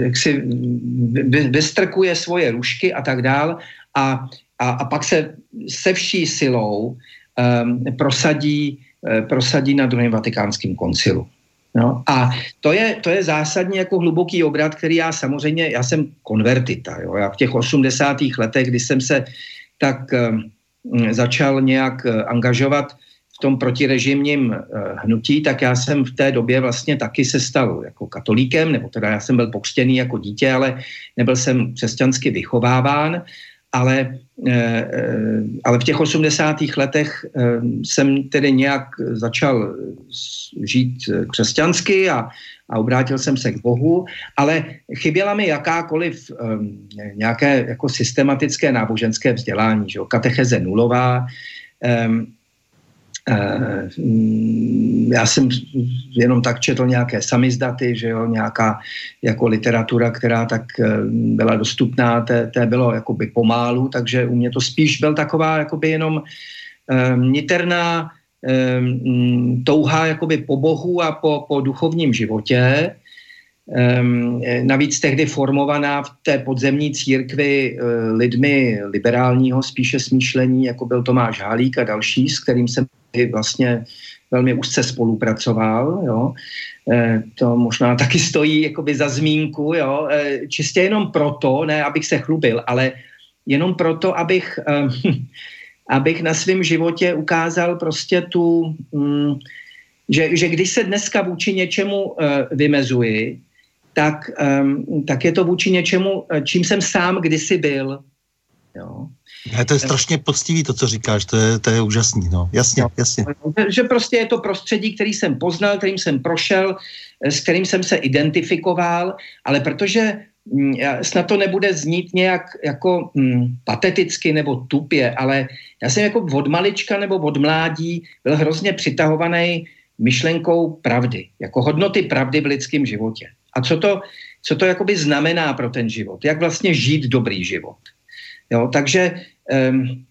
jak si vystrkuje svoje rušky a tak dál a, a, a pak se se vší silou um, prosadí, uh, prosadí na druhém vatikánském koncilu. No a to je, to je zásadní jako hluboký obrat, který já samozřejmě, já jsem konvertita, jo, já v těch 80. letech, kdy jsem se tak um, začal nějak uh, angažovat v tom protirežimním uh, hnutí, tak já jsem v té době vlastně taky se stal jako katolíkem, nebo teda já jsem byl pokřtěný jako dítě, ale nebyl jsem křesťansky vychováván ale, eh, eh, ale v těch 80. letech eh, jsem tedy nějak začal žít křesťansky a, a obrátil jsem se k Bohu, ale chyběla mi jakákoliv nějaké jako systematické náboženské vzdělání, že jo? katecheze nulová, já jsem jenom tak četl nějaké samizdaty, že jo, nějaká jako literatura, která tak eh, byla dostupná, té bylo jakoby pomálu, takže u mě to spíš byl taková jakoby jenom um, niterná touha jakoby po Bohu a po, po duchovním životě, navíc tehdy formovaná v té podzemní církvi uh, lidmi liberálního spíše smýšlení, jako byl Tomáš Hálík a další, s kterým jsem vlastně velmi úzce spolupracoval, jo. E, to možná taky stojí jakoby za zmínku, jo. E, čistě jenom proto, ne abych se chlubil, ale jenom proto, abych, abych na svém životě ukázal prostě tu, mm, že, že když se dneska vůči něčemu vymezuji, tak, e, tak je to vůči něčemu, e, čím jsem sám kdysi byl. Jo. Ne, to je strašně poctivý to, co říkáš, to je, to je úžasný, no, jasně, no, jasně. Že prostě je to prostředí, který jsem poznal, kterým jsem prošel, s kterým jsem se identifikoval, ale protože mm, snad to nebude znít nějak jako hm, pateticky nebo tupě, ale já jsem jako od malička nebo od mládí byl hrozně přitahovaný myšlenkou pravdy, jako hodnoty pravdy v lidském životě. A co to, co to jakoby znamená pro ten život, jak vlastně žít dobrý život. Jo, takže um,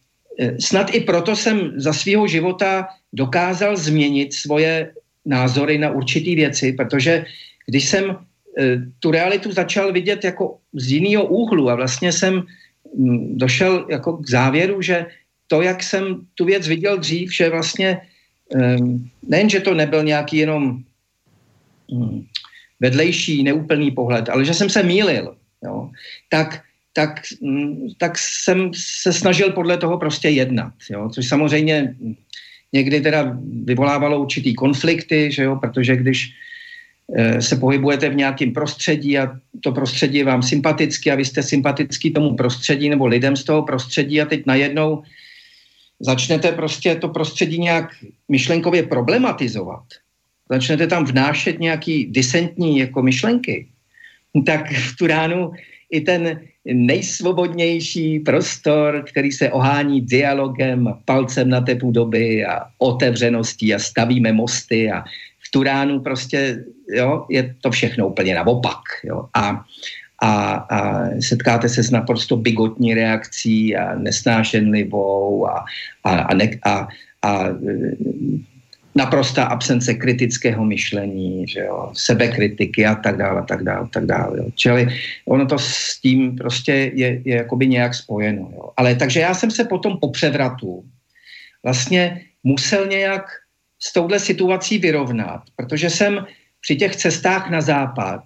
snad i proto jsem za svého života dokázal změnit svoje názory na určité věci, protože když jsem uh, tu realitu začal vidět jako z jiného úhlu a vlastně jsem um, došel jako k závěru, že to, jak jsem tu věc viděl dřív, že vlastně um, nejen, že to nebyl nějaký jenom um, vedlejší, neúplný pohled, ale že jsem se mýlil, jo, tak tak, mm, tak jsem se snažil podle toho prostě jednat, jo? což samozřejmě někdy teda vyvolávalo určitý konflikty, že jo? protože když e, se pohybujete v nějakém prostředí a to prostředí je vám sympatický a vy jste sympatický tomu prostředí nebo lidem z toho prostředí a teď najednou začnete prostě to prostředí nějak myšlenkově problematizovat, začnete tam vnášet nějaký disentní jako myšlenky, tak v tu ránu i ten nejsvobodnější prostor, který se ohání dialogem, palcem na tepu doby a otevřeností a stavíme mosty a v Turánu prostě, jo, je to všechno úplně naopak, jo. A, a, a setkáte se s naprosto bigotní reakcí a nesnášenlivou a, a, a, ne, a, a naprostá absence kritického myšlení, že jo, sebekritiky a tak dále, a tak dále, a tak dále. Jo. Čili ono to s tím prostě je, je jakoby nějak spojeno. Jo. Ale takže já jsem se potom po převratu vlastně musel nějak s touhle situací vyrovnat, protože jsem při těch cestách na západ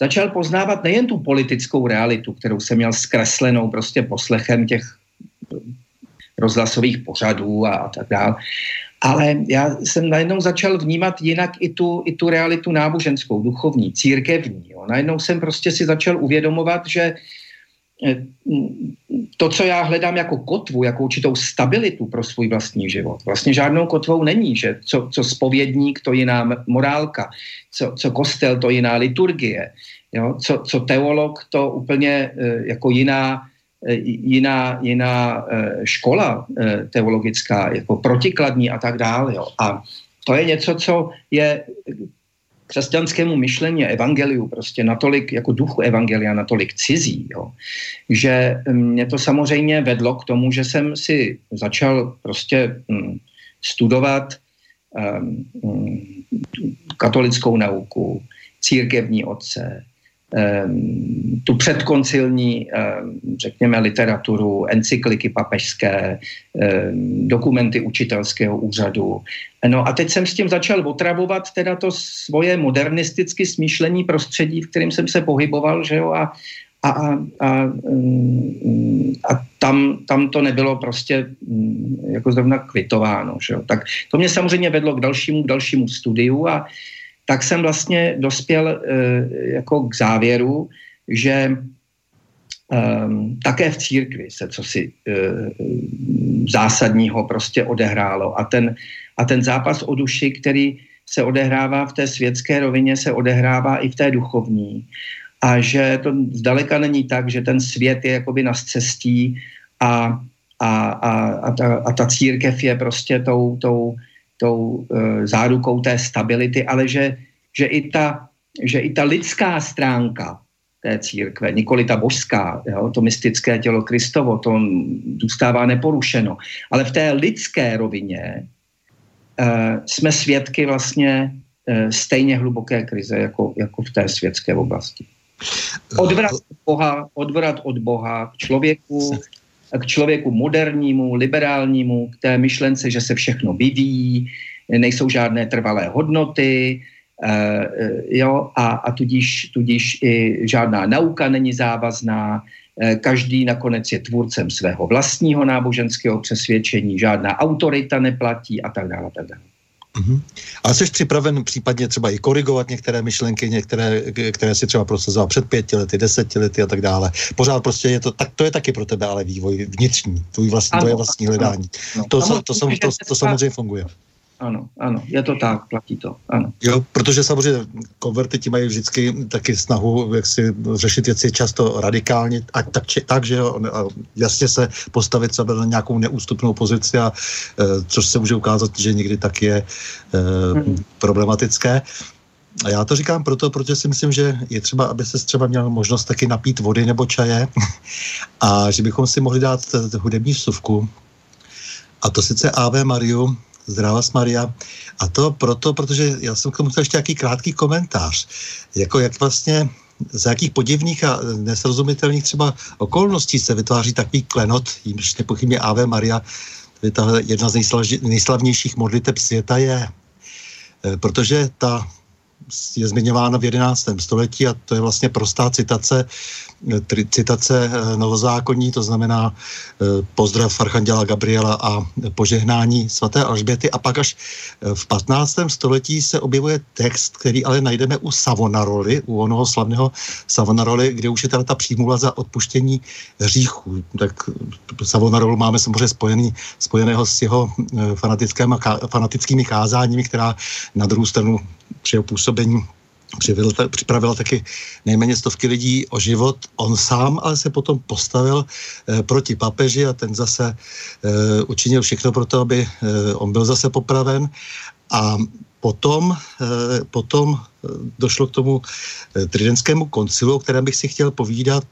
začal poznávat nejen tu politickou realitu, kterou jsem měl zkreslenou prostě poslechem těch rozhlasových pořadů a, a tak dále, ale já jsem najednou začal vnímat jinak i tu, i tu realitu náboženskou, duchovní, církevní. Jo. Najednou jsem prostě si začal uvědomovat, že eh, to, co já hledám jako kotvu, jako určitou stabilitu pro svůj vlastní život, vlastně žádnou kotvou není, že co, co spovědník, to jiná morálka, co, co kostel, to jiná liturgie, jo? Co, co teolog, to úplně eh, jako jiná jiná, jiná e, škola e, teologická, jako protikladní a tak dále. Jo. A to je něco, co je křesťanskému myšlení evangeliu prostě natolik, jako duchu evangelia natolik cizí, jo, že mě to samozřejmě vedlo k tomu, že jsem si začal prostě hm, studovat hm, katolickou nauku, církevní otce, tu předkoncilní, ehm, řekněme, literaturu, encykliky papežské, ehm, dokumenty učitelského úřadu. No a teď jsem s tím začal otravovat teda to svoje modernisticky smýšlení prostředí, v kterém jsem se pohyboval, že jo, a, a, a, a, a tam, tam to nebylo prostě mm, jako zrovna kvitováno, že jo. Tak to mě samozřejmě vedlo k dalšímu, k dalšímu studiu a tak jsem vlastně dospěl e, jako k závěru, že um, také v církvi se co si e, zásadního prostě odehrálo. A ten, a ten zápas o duši, který se odehrává v té světské rovině, se odehrává i v té duchovní. A že to zdaleka není tak, že ten svět je jakoby na cestí a, a, a, a, ta, a ta církev je prostě tou, tou, tou e, zárukou té stability, ale že, že, i ta, že i ta lidská stránka té církve, nikoli ta božská, jo, to mystické tělo Kristovo, to zůstává neporušeno. Ale v té lidské rovině e, jsme svědky vlastně e, stejně hluboké krize, jako, jako v té světské oblasti. Odvrat od Boha, odvrat od Boha k člověku, k člověku modernímu, liberálnímu, k té myšlence, že se všechno vyvíjí, nejsou žádné trvalé hodnoty, uh, jo, a, a tudíž, tudíž i žádná nauka není závazná, každý nakonec je tvůrcem svého vlastního náboženského přesvědčení, žádná autorita neplatí a tak dále. tak dále. Mm-hmm. A jsi připraven případně třeba i korigovat některé myšlenky, některé, které si třeba procesoval před pěti lety, deseti lety a tak dále. Pořád prostě je to, tak to je taky pro tebe ale vývoj vnitřní, tvůj vlastní, ano, tvoje vlastní hledání. Ano, to, to, to, to, to, to samozřejmě funguje. Ano, ano, je to tak, platí to, ano. Jo, protože samozřejmě konvertiti mají vždycky taky snahu, jak si řešit věci často radikálně, ať tak, či, tak že jo, jasně se postavit sebe na nějakou neústupnou pozici, a, e, což se může ukázat, že někdy tak je e, hmm. problematické. A já to říkám proto, protože si myslím, že je třeba, aby se třeba měl možnost taky napít vody nebo čaje a že bychom si mohli dát hudební vsuvku. A to sice Ave Mariu Zdravá Maria. A to proto, protože já jsem k tomu chtěl ještě nějaký krátký komentář. Jako jak vlastně za jakých podivných a nesrozumitelných třeba okolností se vytváří takový klenot, jimž nepochybně Ave Maria, je ta jedna z nejslavnějších modliteb světa je. E, protože ta je zmiňována v 11. století a to je vlastně prostá citace citace eh, novozákonní, to znamená eh, pozdrav Archanděla Gabriela a požehnání svaté Alžběty a pak až eh, v 15. století se objevuje text, který ale najdeme u Savonaroli, u onoho slavného Savonaroli, kde už je teda ta přímluva za odpuštění hříchů. Tak Savonarolu máme samozřejmě spojený, spojeného s jeho fanatickými kázáními, která na druhou stranu při jeho působení Připravila taky nejméně stovky lidí o život. On sám ale se potom postavil e, proti papeži a ten zase e, učinil všechno pro to, aby e, on byl zase popraven. A potom, eh, potom došlo k tomu tridenskému koncilu, o kterém bych si chtěl povídat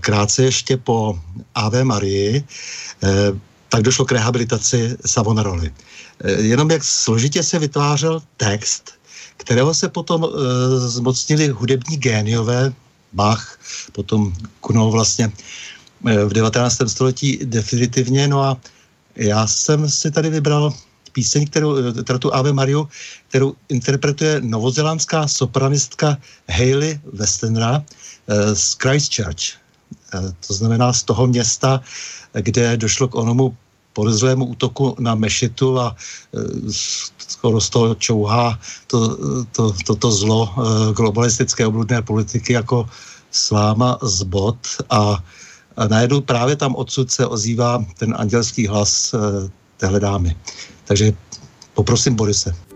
krátce ještě po Ave Marii, tak došlo k rehabilitaci Savonaroli. Jenom jak složitě se vytvářel text, kterého se potom zmocnili hudební géniové, Bach, potom Kuno vlastně v 19. století definitivně, no a já jsem si tady vybral píseň, kterou, teda tu Ave Mariu, kterou interpretuje novozelandská sopranistka Hayley Westenra eh, z Christchurch. Eh, to znamená z toho města, kde došlo k onomu podezřelému útoku na mešitu a e, skoro z toho čouhá to, to, to, to zlo e, globalistické obludné politiky jako sláma z bod a, a najednou právě tam odsud se ozývá ten andělský hlas e, téhle dámy. Takže poprosím Borise.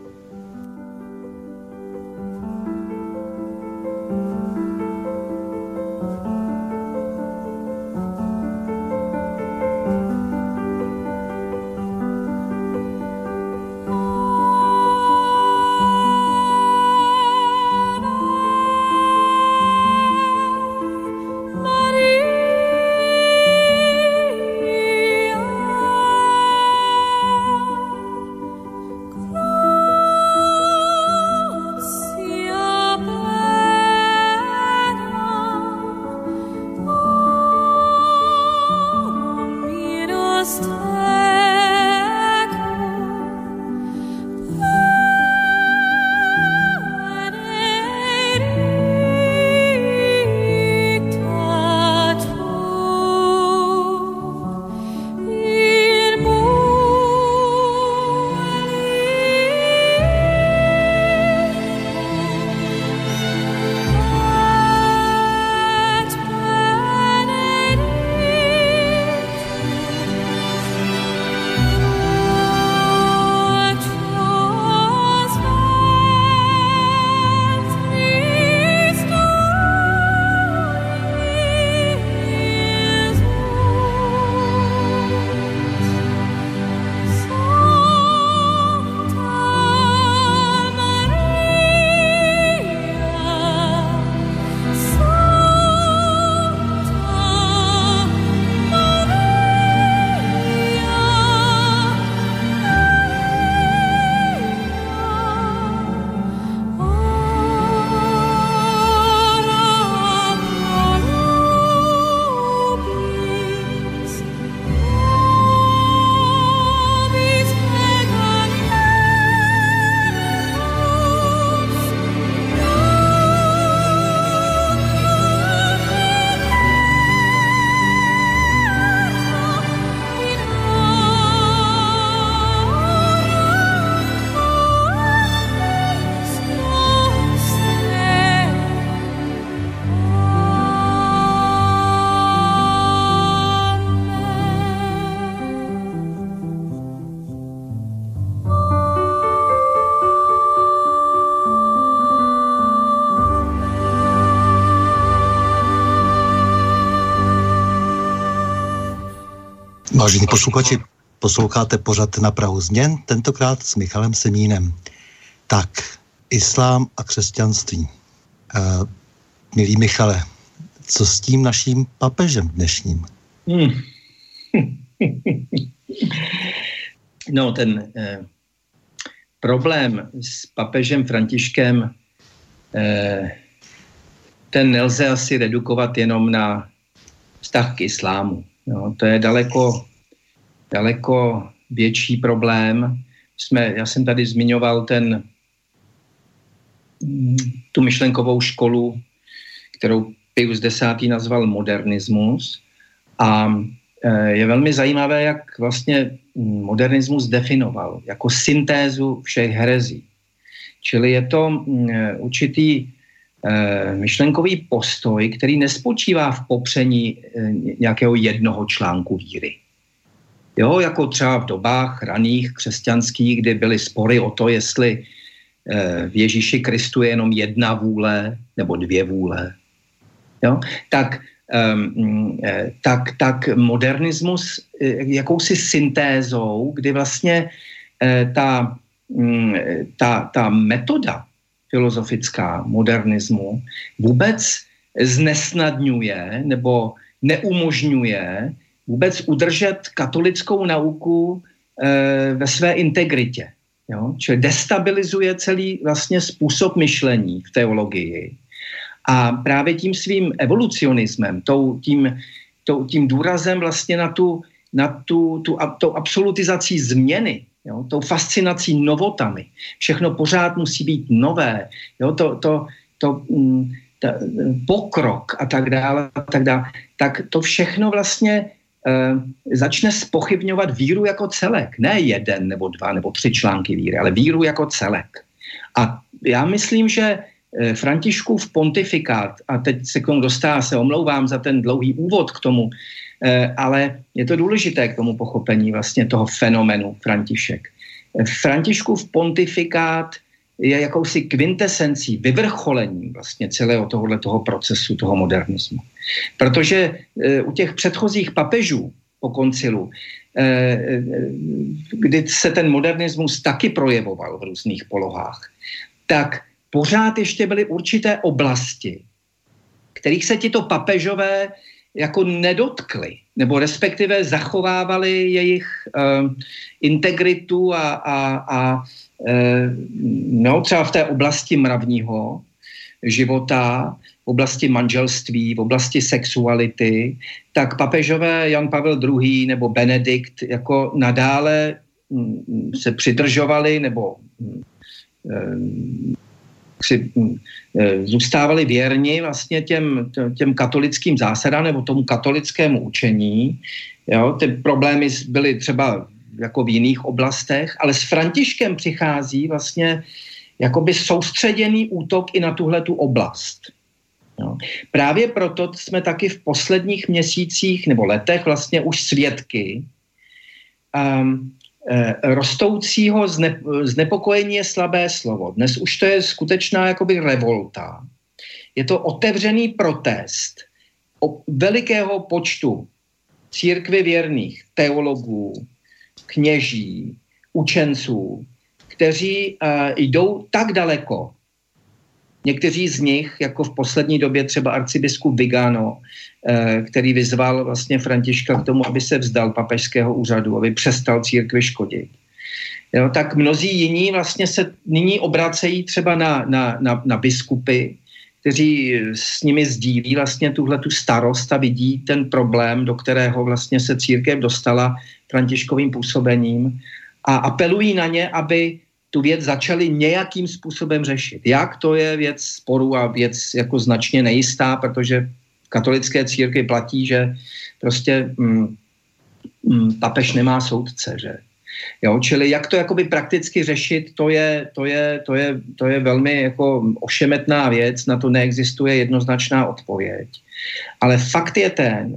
Posluchači, posloucháte pořad na Prahu změn, tentokrát s Michalem Semínem. Tak, islám a křesťanství. Uh, milý Michale, co s tím naším papežem dnešním? Hmm. no, ten eh, problém s papežem Františkem, eh, ten nelze asi redukovat jenom na vztah k islámu. No, to je daleko daleko větší problém. Jsme, já jsem tady zmiňoval ten, mm, tu myšlenkovou školu, kterou Pius X. nazval modernismus. A e, je velmi zajímavé, jak vlastně modernismus definoval jako syntézu všech herezí. Čili je to mm, e, určitý e, myšlenkový postoj, který nespočívá v popření nějakého jednoho článku víry. Jo, jako třeba v dobách raných křesťanských, kdy byly spory o to, jestli eh, v Ježíši Kristu je jenom jedna vůle nebo dvě vůle. Jo? Tak, um, tak, tak modernismus eh, jakousi syntézou, kdy vlastně ta mm, ta, ta metoda filozofická modernismu vůbec znesnadňuje nebo neumožňuje vůbec udržet katolickou nauku e, ve své integritě. Jo? Čili destabilizuje celý vlastně způsob myšlení v teologii. A právě tím svým evolucionismem, tou, tím, tou, tím důrazem vlastně na tu, na tu, tu, tou absolutizací změny, jo? tou fascinací novotami. Všechno pořád musí být nové. Jo? To, to, to, mm, ta, pokrok a tak dále, a tak dále, tak to všechno vlastně začne spochybňovat víru jako celek. Ne jeden nebo dva nebo tři články víry, ale víru jako celek. A já myslím, že eh, Františkův pontifikát, a teď se k tomu dostává, se omlouvám za ten dlouhý úvod k tomu, e, ale je to důležité k tomu pochopení vlastně toho fenomenu František. Františkův pontifikát je jakousi kvintesencí, vyvrcholením vlastně celého tohohle toho procesu, toho modernismu. Protože e, u těch předchozích papežů po koncilu, e, e, kdy se ten modernismus taky projevoval v různých polohách, tak pořád ještě byly určité oblasti, kterých se tito papežové jako nedotkli, nebo respektive zachovávali jejich uh, integritu a, a, a no, třeba v té oblasti mravního života, v oblasti manželství, v oblasti sexuality, tak papežové Jan Pavel II. nebo Benedikt jako nadále mm, se přidržovali nebo mm, si mm, e, zůstávali věrni vlastně těm, těm katolickým zásadám nebo tomu katolickému učení. Jo? Ty problémy byly třeba jako v jiných oblastech, ale s Františkem přichází vlastně jakoby soustředěný útok i na tuhle tu oblast. Jo. Právě proto jsme taky v posledních měsících nebo letech vlastně už svědky um, Eh, rostoucího zne, znepokojení je slabé slovo. Dnes už to je skutečná jakoby revolta. Je to otevřený protest o velikého počtu církvy věrných, teologů, kněží, učenců, kteří uh, jdou tak daleko, Někteří z nich, jako v poslední době třeba arcibiskup Vigano, eh, který vyzval vlastně Františka k tomu, aby se vzdal papežského úřadu, aby přestal církvi škodit. Jo, tak mnozí jiní vlastně se nyní obracejí třeba na, na, na, na biskupy, kteří s nimi sdílí vlastně tuhle tu starost a vidí ten problém, do kterého vlastně se církev dostala františkovým působením a apelují na ně, aby tu věc začali nějakým způsobem řešit. Jak, to je věc sporu a věc jako značně nejistá, protože v katolické církvi platí, že prostě mm, mm, papež nemá soudce, že? Jo, čili jak to jakoby prakticky řešit, to je, to je, to je, to je velmi jako ošemetná věc, na to neexistuje jednoznačná odpověď. Ale fakt je ten,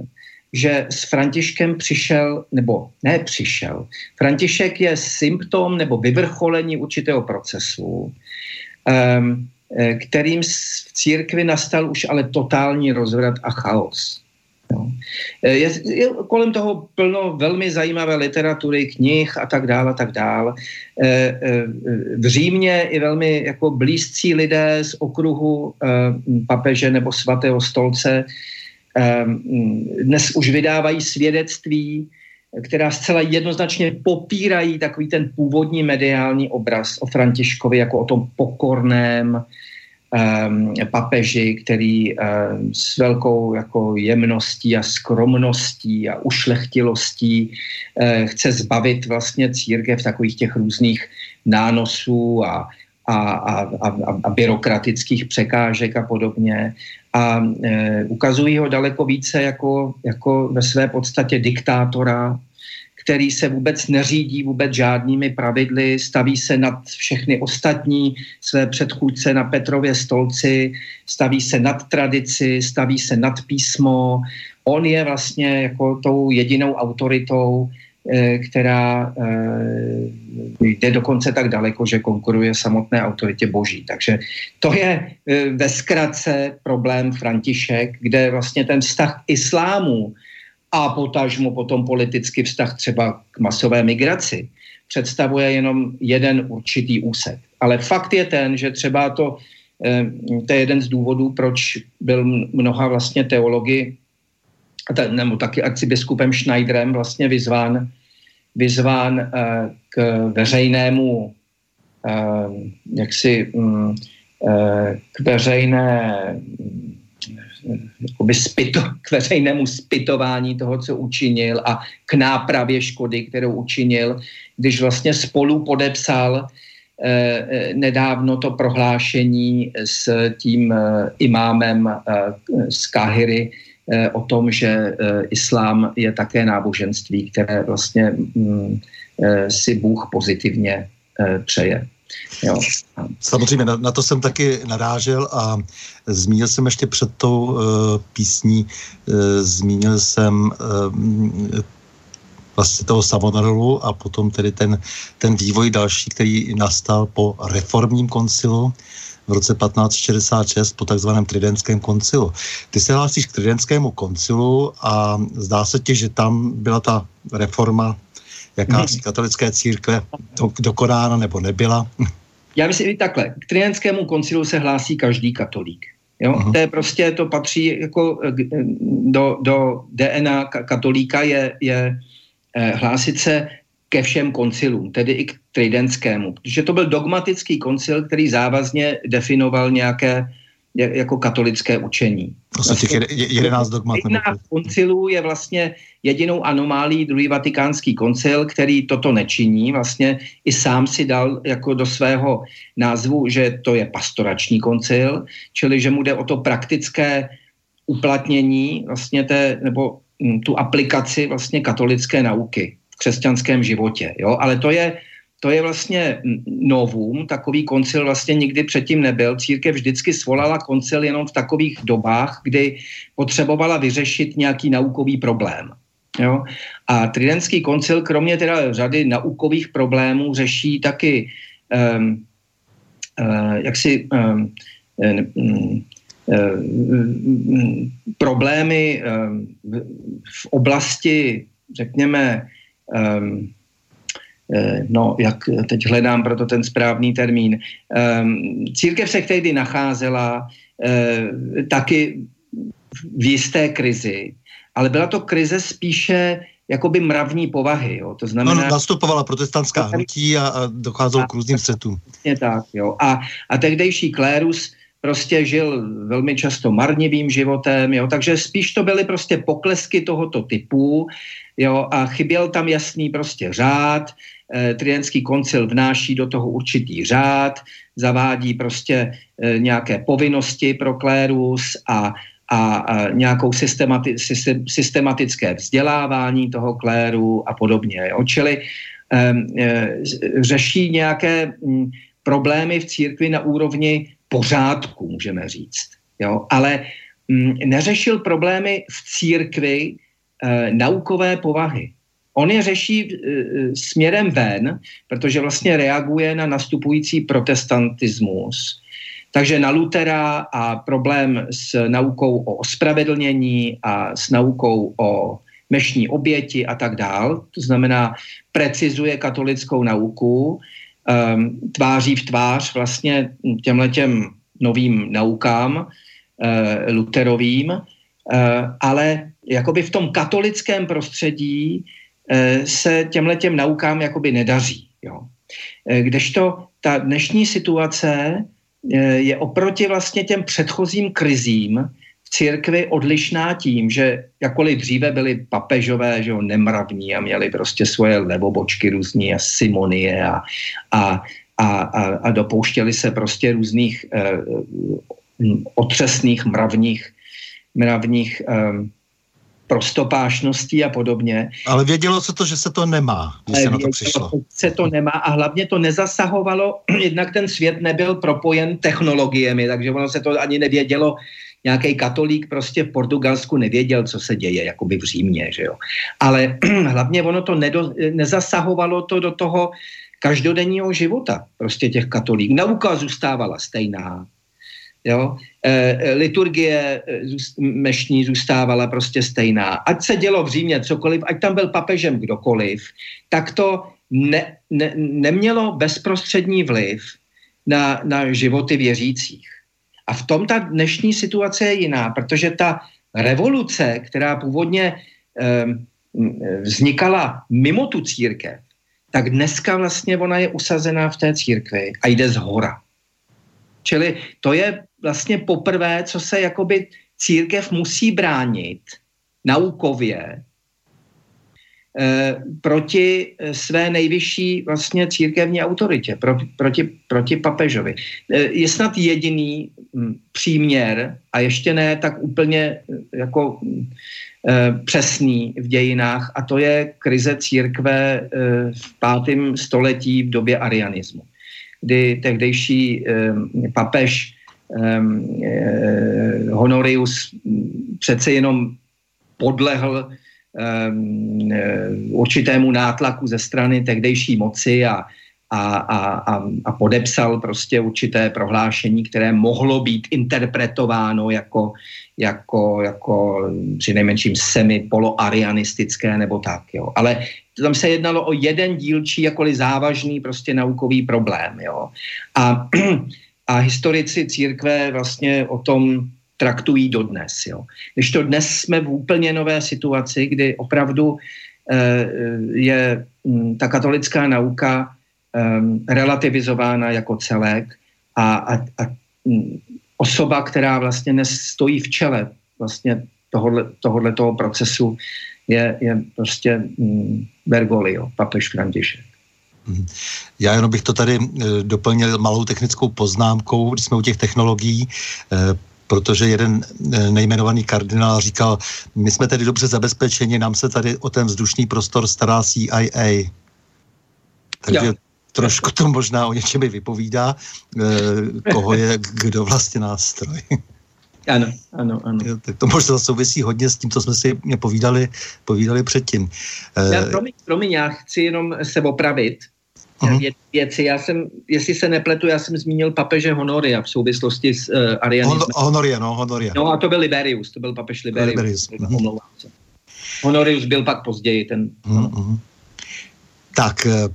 že s Františkem přišel, nebo ne přišel, František je symptom nebo vyvrcholení určitého procesu, um, kterým v církvi nastal už ale totální rozvrat a chaos. Jo. Eh, je, je kolem toho plno velmi zajímavé literatury, knih a tak dále, a tak dále. V Římě i velmi jako blízcí lidé z okruhu papeže nebo svatého stolce dnes už vydávají svědectví, která zcela jednoznačně popírají takový ten původní mediální obraz o Františkovi jako o tom pokorném papeži, který um, s velkou jako jemností a skromností a ušlechtilostí uh, chce zbavit vlastně církev takových těch různých nánosů a, a, a, a, a byrokratických překážek a podobně. A e, ukazují ho daleko více jako, jako ve své podstatě diktátora, který se vůbec neřídí vůbec žádnými pravidly, staví se nad všechny ostatní své předchůdce na Petrově stolci, staví se nad tradici, staví se nad písmo. On je vlastně jako tou jedinou autoritou, Eh, která eh, jde dokonce tak daleko, že konkuruje samotné autoritě boží. Takže to je eh, ve zkratce problém František, kde vlastně ten vztah islámu a potažmo potom politický vztah třeba k masové migraci představuje jenom jeden určitý úsek. Ale fakt je ten, že třeba to, eh, to je jeden z důvodů, proč byl mnoha vlastně teologi, nebo taky arcibiskupem Schneiderem vlastně vyzván, vyzván eh, k veřejnému jaksi mm, k veřejné jakoby spito, k veřejnému spytování toho, co učinil a k nápravě škody, kterou učinil, když vlastně spolu podepsal eh, eh nedávno to prohlášení s tím eh, imámem eh, z Kahiry eh, o tom, že eh, islám je také náboženství, které vlastně mm, si Bůh pozitivně přeje. Jo. Samozřejmě, na, na to jsem taky narážel a zmínil jsem ještě před tou uh, písní, uh, zmínil jsem uh, vlastně toho Savonarolu a potom tedy ten, ten vývoj další, který nastal po reformním koncilu v roce 1566 po takzvaném Tridentském koncilu. Ty se hlásíš k Tridentskému koncilu a zdá se ti, že tam byla ta reforma jakási hmm. katolické církve do, dokonána nebo nebyla? Já myslím i takhle. K Tridentskému koncilu se hlásí každý katolík. Jo? Uh-huh. To je prostě, to patří jako eh, do, do DNA katolíka je, je eh, hlásit se ke všem koncilům, tedy i k Tridentskému, protože to byl dogmatický koncil, který závazně definoval nějaké jako katolické učení. Vlastně těch jedenáct dogmat. Jedenáct koncilů je vlastně jedinou anomálí druhý vatikánský koncil, který toto nečiní. Vlastně i sám si dal jako do svého názvu, že to je pastorační koncil, čili že mu jde o to praktické uplatnění vlastně té, nebo hm, tu aplikaci vlastně katolické nauky v křesťanském životě. Jo? Ale to je to je vlastně novum, takový koncil vlastně nikdy předtím nebyl. Církev vždycky svolala koncil jenom v takových dobách, kdy potřebovala vyřešit nějaký naukový problém. Jo? A Tridentský koncil kromě teda řady naukových problémů řeší taky um, uh, jaksi um, um, problémy v oblasti, řekněme, Eh, no, jak teď hledám proto ten správný termín. Ehm, církev se tehdy nacházela eh, taky v jisté krizi, ale byla to krize spíše jakoby mravní povahy. Jo. To znamená, no, nastupovala protestantská hnutí a, a docházelo k různým střetům. tak, jo. A, a tehdejší klérus prostě žil velmi často marnivým životem, jo, takže spíš to byly prostě poklesky tohoto typu, jo, a chyběl tam jasný prostě řád, Eh, Tridentský koncil vnáší do toho určitý řád, zavádí prostě eh, nějaké povinnosti pro klérus a, a, a nějakou systemati, systematické vzdělávání toho kléru a podobně. Jo. Čili um, řeší nějaké um, problémy v církvi na úrovni pořádku, můžeme říct. Jo. Ale um, neřešil problémy v církvi naukové povahy. On je řeší e, směrem ven, protože vlastně reaguje na nastupující protestantismus. Takže na Lutera a problém s naukou o ospravedlnění a s naukou o mešní oběti a tak dál. To znamená, precizuje katolickou nauku, um, tváří v tvář vlastně těmhletěm novým naukám uh, Luterovým, ale jakoby v tom katolickém prostředí Eh, se těmhle těm naukám jakoby nedaří. Jo. Eh, kdežto ta dnešní situace eh, je oproti vlastně těm předchozím krizím v církvi odlišná tím, že jakkoliv dříve byli papežové, že jo, nemravní a měli prostě svoje levobočky různí a simonie a, a, a, a, a dopouštěli se prostě různých eh, otřesných mravních, mravních eh, prostopášností a podobně. Ale vědělo se to, že se to nemá, když se na to přišlo. se to nemá a hlavně to nezasahovalo, jednak ten svět nebyl propojen technologiemi, takže ono se to ani nevědělo, nějaký katolík prostě v Portugalsku nevěděl, co se děje, jakoby v Římě, že jo. Ale hlavně ono to nedo, nezasahovalo to do toho každodenního života prostě těch katolíků. Nauka zůstávala stejná, Jo? E, liturgie e, mešní zůstávala prostě stejná. Ať se dělo v Římě cokoliv, ať tam byl papežem kdokoliv, tak to ne, ne, nemělo bezprostřední vliv na, na životy věřících. A v tom ta dnešní situace je jiná, protože ta revoluce, která původně um, vznikala mimo tu církev, tak dneska vlastně ona je usazená v té církvi a jde z hora. Čili to je vlastně poprvé, co se jakoby církev musí bránit naukově eh, proti eh, své nejvyšší vlastně církevní autoritě, pro, proti, proti papežovi. Eh, je snad jediný hm, příměr a ještě ne tak úplně jako hm, přesný v dějinách a to je krize církve v pátém století v době arianismu, kdy tehdejší papež Honorius hm, přece jenom podlehl um, určitému nátlaku ze strany tehdejší moci a, a, a, a, podepsal prostě určité prohlášení, které mohlo být interpretováno jako, jako, jako při nejmenším semi poloarianistické nebo tak. Jo. Ale tam se jednalo o jeden dílčí, jakoliv závažný prostě naukový problém. Jo. A, a historici církve vlastně o tom traktují dodnes. Jo. Když to dnes jsme v úplně nové situaci, kdy opravdu eh, je hm, ta katolická nauka hm, relativizována jako celek a, a, a hm, osoba, která vlastně dnes stojí v čele vlastně tohodle, tohodle toho procesu, je, je prostě hm, Bergoglio, papež František. Mhm. Já jenom bych to tady eh, doplnil malou technickou poznámkou, když jsme u těch technologií. Eh, protože jeden eh, nejmenovaný kardinál říkal, my jsme tedy dobře zabezpečeni, nám se tady o ten vzdušný prostor stará CIA. Takže jo. trošku to možná o něčem vypovídá, koho je kdo vlastně nástroj. Ano, ano, ano. Tak to možná souvisí hodně s tím, co jsme si povídali, povídali předtím. Já, promiň, promiň, já chci jenom se opravit uh-huh. věci. Já jsem, jestli se nepletu, já jsem zmínil papeže Honoria v souvislosti s uh, arianismem. Hon, Honoria, no, Honoria. No a to byl Liberius, to byl papež Liberius. Liberius. Uh-huh. Honorius byl pak později ten. Uh-huh. Tak, eh,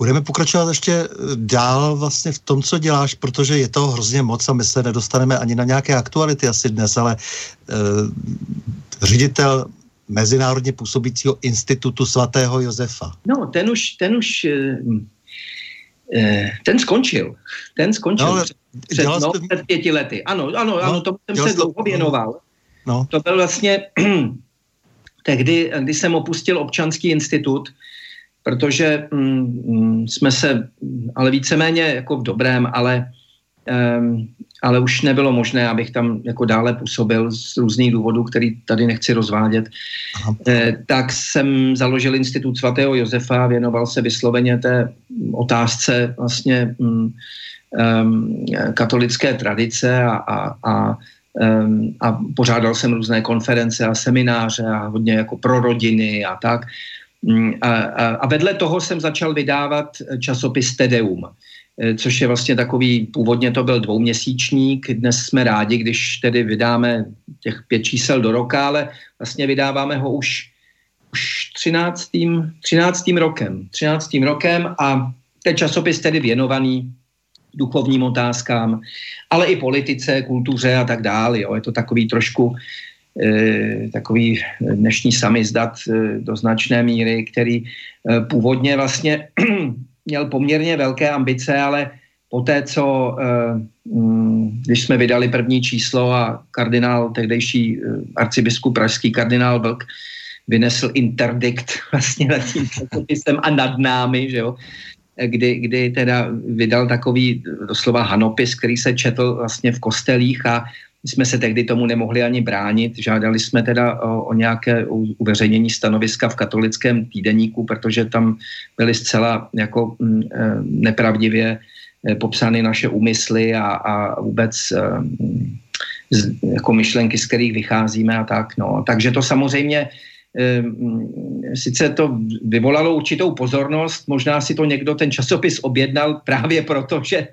Budeme pokračovat ještě eh, dál vlastně v tom, co děláš, protože je to hrozně moc a my se nedostaneme ani na nějaké aktuality asi dnes, ale uh, ředitel mezinárodně působícího institutu svatého Josefa. No, ten už, ten už, ten skončil. Ten skončil no, před, před, no, před pěti lety. Ano, ano, no, ano, tomu jsem se dlouho věnoval. No. To byl vlastně tehdy, když jsem opustil občanský institut, protože mm, mm jsme se, ale víceméně jako v dobrém, ale um, ale už nebylo možné, abych tam jako dále působil z různých důvodů, který tady nechci rozvádět. Eh, tak jsem založil Institut svatého Josefa, věnoval se vysloveně té otázce vlastně um, um, katolické tradice a, a, a um, a pořádal jsem různé konference a semináře a hodně jako pro rodiny a tak. Mm, a, a, a vedle toho jsem začal vydávat časopis Tedeum. Eh, což je vlastně takový, původně to byl dvouměsíčník, dnes jsme rádi, když tedy vydáme těch pět čísel do roka, ale vlastně vydáváme ho už, už 13. 13. rokem. 13. rokem a ten časopis tedy věnovaný duchovním otázkám, ale i politice, kultuře a tak dále. Jo. Je to takový trošku e, takový dnešní samizdat e, do značné míry, který e, původně vlastně měl poměrně velké ambice, ale poté, co eh, mm, když jsme vydali první číslo a kardinál, tehdejší eh, arcibiskup pražský kardinál Vlk, vynesl interdikt vlastně nad tím časopisem a nad námi, že jo, kdy, kdy teda vydal takový doslova hanopis, který se četl vlastně v kostelích a jsme se tehdy tomu nemohli ani bránit. Žádali jsme teda o, o nějaké uveřejnění stanoviska v katolickém týdeníku, protože tam byly zcela jako m, e, nepravdivě e, popsány naše úmysly a, a vůbec e, z, jako myšlenky, z kterých vycházíme a tak. No. Takže to samozřejmě sice to vyvolalo určitou pozornost, možná si to někdo ten časopis objednal právě proto, že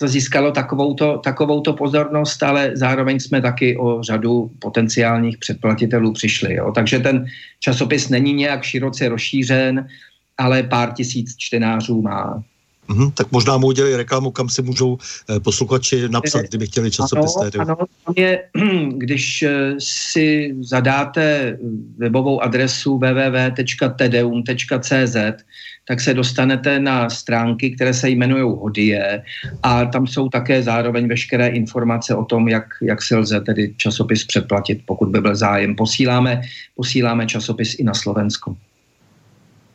to získalo takovouto, takovouto pozornost, ale zároveň jsme taky o řadu potenciálních předplatitelů přišli. Jo. Takže ten časopis není nějak široce rozšířen. ale pár tisíc čtenářů má. Mm-hmm, tak možná mu udělali reklamu, kam si můžou eh, posluchači napsat, eh, kdyby chtěli časopis ano, Ano, je, když eh, si zadáte webovou adresu www.tedeum.cz, tak se dostanete na stránky, které se jmenují Hodie a tam jsou také zároveň veškeré informace o tom, jak, jak se lze tedy časopis předplatit, pokud by byl zájem. Posíláme, posíláme časopis i na Slovensko.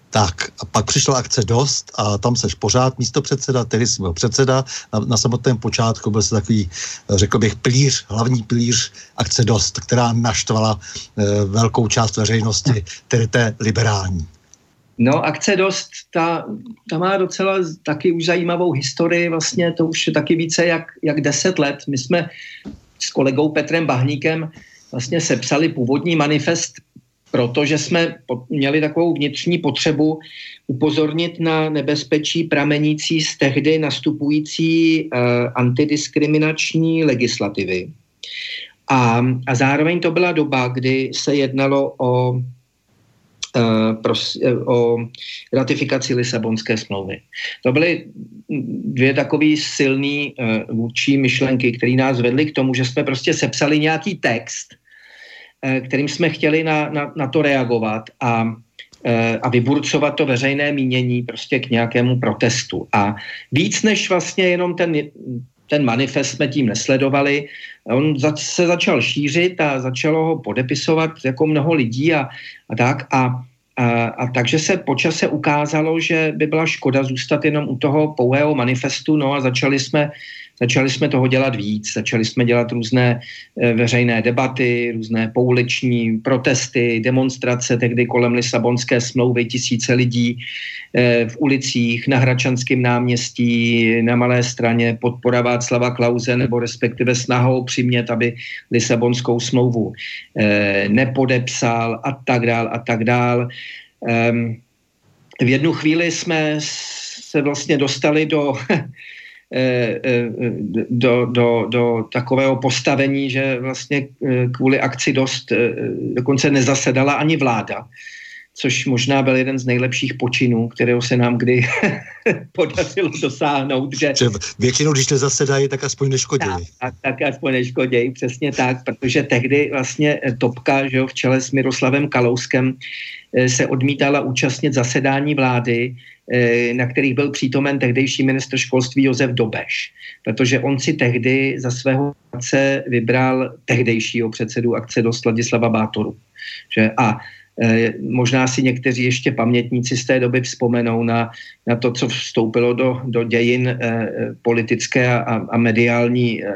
Tak a pak přišla akce Dost a tam seš pořád místo předseda, tedy jsi byl předseda. Na, na samotném počátku byl se takový, řekl bych, plíř, hlavní plíř akce Dost, která naštvala e, velkou část veřejnosti, tedy té liberální. No, akce Dost, ta, ta má docela taky už zajímavou historii, vlastně to už je taky více jak, jak deset let. My jsme s kolegou Petrem Bahníkem vlastně sepsali původní manifest protože jsme měli takovou vnitřní potřebu upozornit na nebezpečí pramenící z tehdy nastupující uh, antidiskriminační legislativy. A, a zároveň to byla doba, kdy se jednalo o, pros, uh, o ratifikaci Lisabonské smlouvy. To byly dvě takové silné uh, vůči myšlenky, které nás vedly k tomu, že jsme prostě sepsali nějaký text, Eh, kterým jsme chtěli na, na, na to reagovat a, eh, a vyburcovat to veřejné mínění prostě k nějakému protestu. A víc než vlastně jenom ten, ten manifest jsme tím nesledovali, on se začal šířit a začalo ho podepisovat jako mnoho lidí a, a tak. A, a, a takže se počase ukázalo, že by byla škoda zůstat jenom u toho pouhého manifestu, no a začali jsme Začali jsme toho dělat víc, začali jsme dělat různé eh, veřejné debaty, různé pouliční protesty, demonstrace, tehdy kolem Lisabonské smlouvy tisíce lidí eh, v ulicích, na Hračanském náměstí, na Malé straně, podpora Václava Klauze nebo respektive snahou přimět, aby Lisabonskou smlouvu eh, nepodepsal a tak dál a tak dál. Ehm, v jednu chvíli jsme se vlastně dostali do do, do, do takového postavení, že vlastně eh, kvůli akci dost dokonce nezasedala ani vláda, což možná byl jeden z nejlepších počinů, kterého se nám kdy podařilo dosáhnout. Že, většinou, když nezasedají, tak aspoň neškodějí. Tak, tak, tak aspoň neškodějí, přesně tak, protože tehdy vlastně Topka že jo, v čele s Miroslavem Kalouskem se odmítala účastnit zasedání vlády, Eh, na kterých byl přítomen tehdejší ministr školství Josef Dobeš, protože on si tehdy za svého akce vybral tehdejšího předsedu akce do Sladislava Bátoru. Že? A e, možná si někteří ještě pamětníci z té doby vzpomenou na, na to, co vstoupilo do, do dějin e, politické a, a mediální e,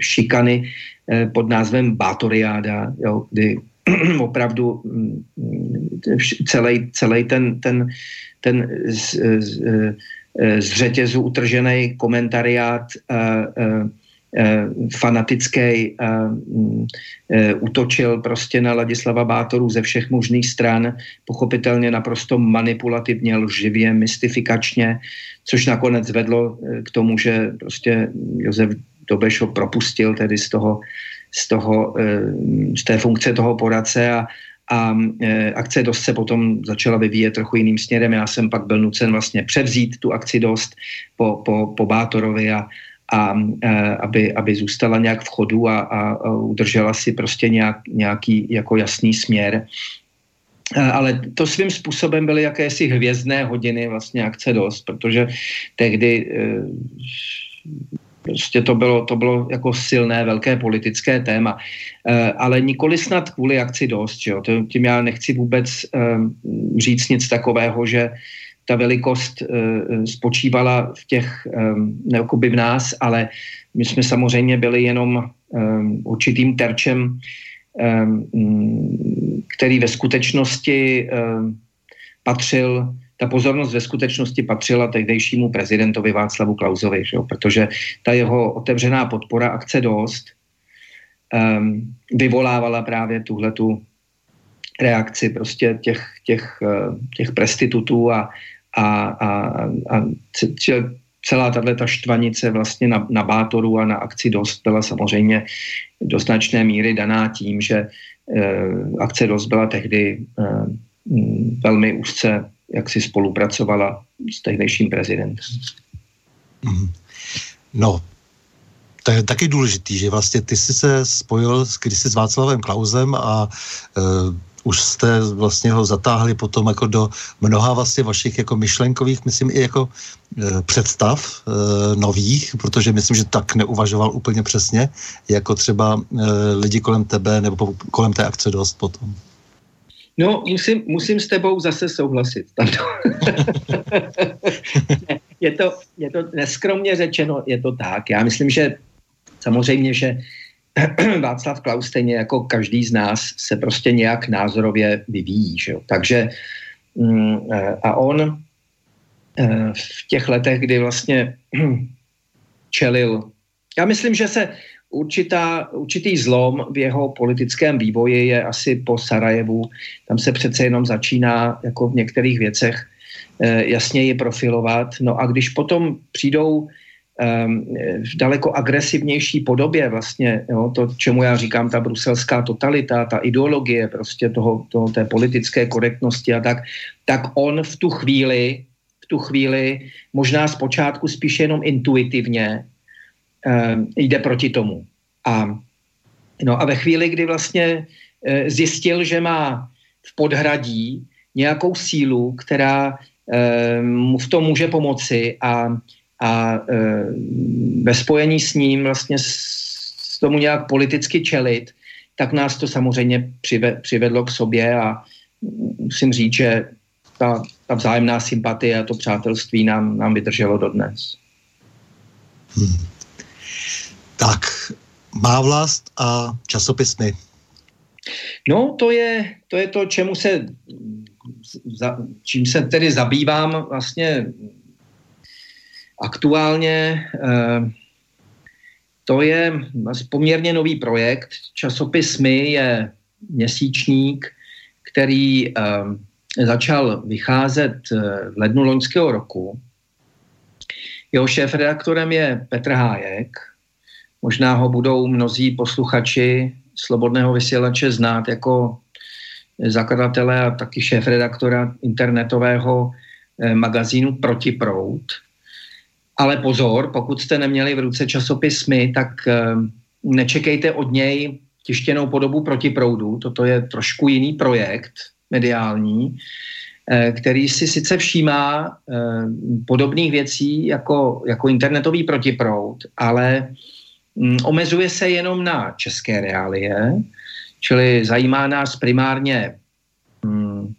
šikany e, pod názvem Bátoriáda, jo, kdy opravdu mm, celý, celý ten, ten ten z, z, z řetězu utržený komentariát fanatický útočil prostě na Ladislava Bátoru ze všech možných stran, pochopitelně naprosto manipulativně, lživě, mystifikačně, což nakonec vedlo e, k tomu, že prostě Josef Dobeš ho propustil tedy z toho, z, toho, e, z té funkce toho poradce a, a e, akce Dost se potom začala vyvíjet trochu jiným směrem. Já jsem pak byl nucen vlastně převzít tu akci Dost po, po, po Bátorovi a, a e, aby, aby zůstala nějak v chodu a, a, udržela si prostě nějak, nějaký jako jasný směr. E, ale to svým způsobem byly jakési hvězdné hodiny vlastně akce dost, protože tehdy Prostě to bylo, to bylo jako silné, velké politické téma. E, ale nikoli snad kvůli akci dost. Že jo? Tím já nechci vůbec e, říct nic takového, že ta velikost e, spočívala v těch, e, v nás, ale my jsme samozřejmě byli jenom e, určitým terčem, e, který ve skutečnosti e, patřil ta pozornost ve skutečnosti patřila tehdejšímu prezidentovi Václavu Klausovi, že jo? protože ta jeho otevřená podpora akce dost um, vyvolávala právě tuhle tu reakci prostě těch, těch, eh, těch prestitutů a, a, a, a celá tahle ta štvanice vlastně na, na Bátoru a na akci DOST byla samozřejmě do značné míry daná tím, že e, akce DOST byla tehdy e, velmi úzce jak si spolupracovala s tehdejším prezidentem. Mhm. No, to je taky důležitý, že vlastně ty jsi se spojil s, kdysi s Václavem Klausem a uh, už jste vlastně ho zatáhli potom jako do mnoha vlastně vašich jako myšlenkových, myslím i jako e, představ e, nových, protože myslím, že tak neuvažoval úplně přesně, jako třeba e, lidi kolem tebe nebo kolem té akce dost potom. No, musím, musím s tebou zase souhlasit. je, to, je to neskromně řečeno, je to tak. Já myslím, že samozřejmě, že Václav Klaus stejně jako každý z nás se prostě nějak názorově vyvíjí. Že jo? Takže mm, eh, a on eh, v těch letech, kdy vlastně čelil, já myslím, že se určitá, určitý zlom v jeho politickém vývoji je asi po Sarajevu. Tam se přece jenom začíná jako v některých věcech eh, jasněji profilovat. No a když potom přijdou Ehm, v daleko agresivnější podobě vlastně, jo, to, čemu já říkám, ta bruselská totalita, ta ideologie prostě toho, toho, té politické korektnosti a tak, tak on v tu chvíli, v tu chvíli možná zpočátku spíš jenom intuitivně jde proti tomu. A, no a ve chvíli, kdy vlastně e, zjistil, že má v podhradí nějakou sílu, která e, mu v tom může pomoci a a ve spojení s ním vlastně s, tomu nějak politicky čelit, tak nás to samozřejmě přive, přivedlo k sobě a musím říct, že ta, ta vzájemná sympatie a to přátelství nám, nám vydrželo dodnes. Hmm. Tak, má vlast a časopisny. No, to je, to je to, čemu se, za, čím se tedy zabývám vlastně Aktuálně eh, to je poměrně nový projekt. Časopis My je měsíčník, který eh, začal vycházet eh, v lednu loňského roku. Jeho šéf-redaktorem je Petr Hájek. Možná ho budou mnozí posluchači Slobodného vysílače znát jako zakladatele a taky šéf-redaktora internetového magazínu Protiprout. Ale pozor, pokud jste neměli v ruce časopismy, tak uh, nečekejte od něj tištěnou podobu proti proudu. Toto je trošku jiný projekt mediální, uh, který si sice všímá podobných věcí jako, jako internetový protiproud, ale omezuje se jenom na české reálie, čili zajímá nás primárně um,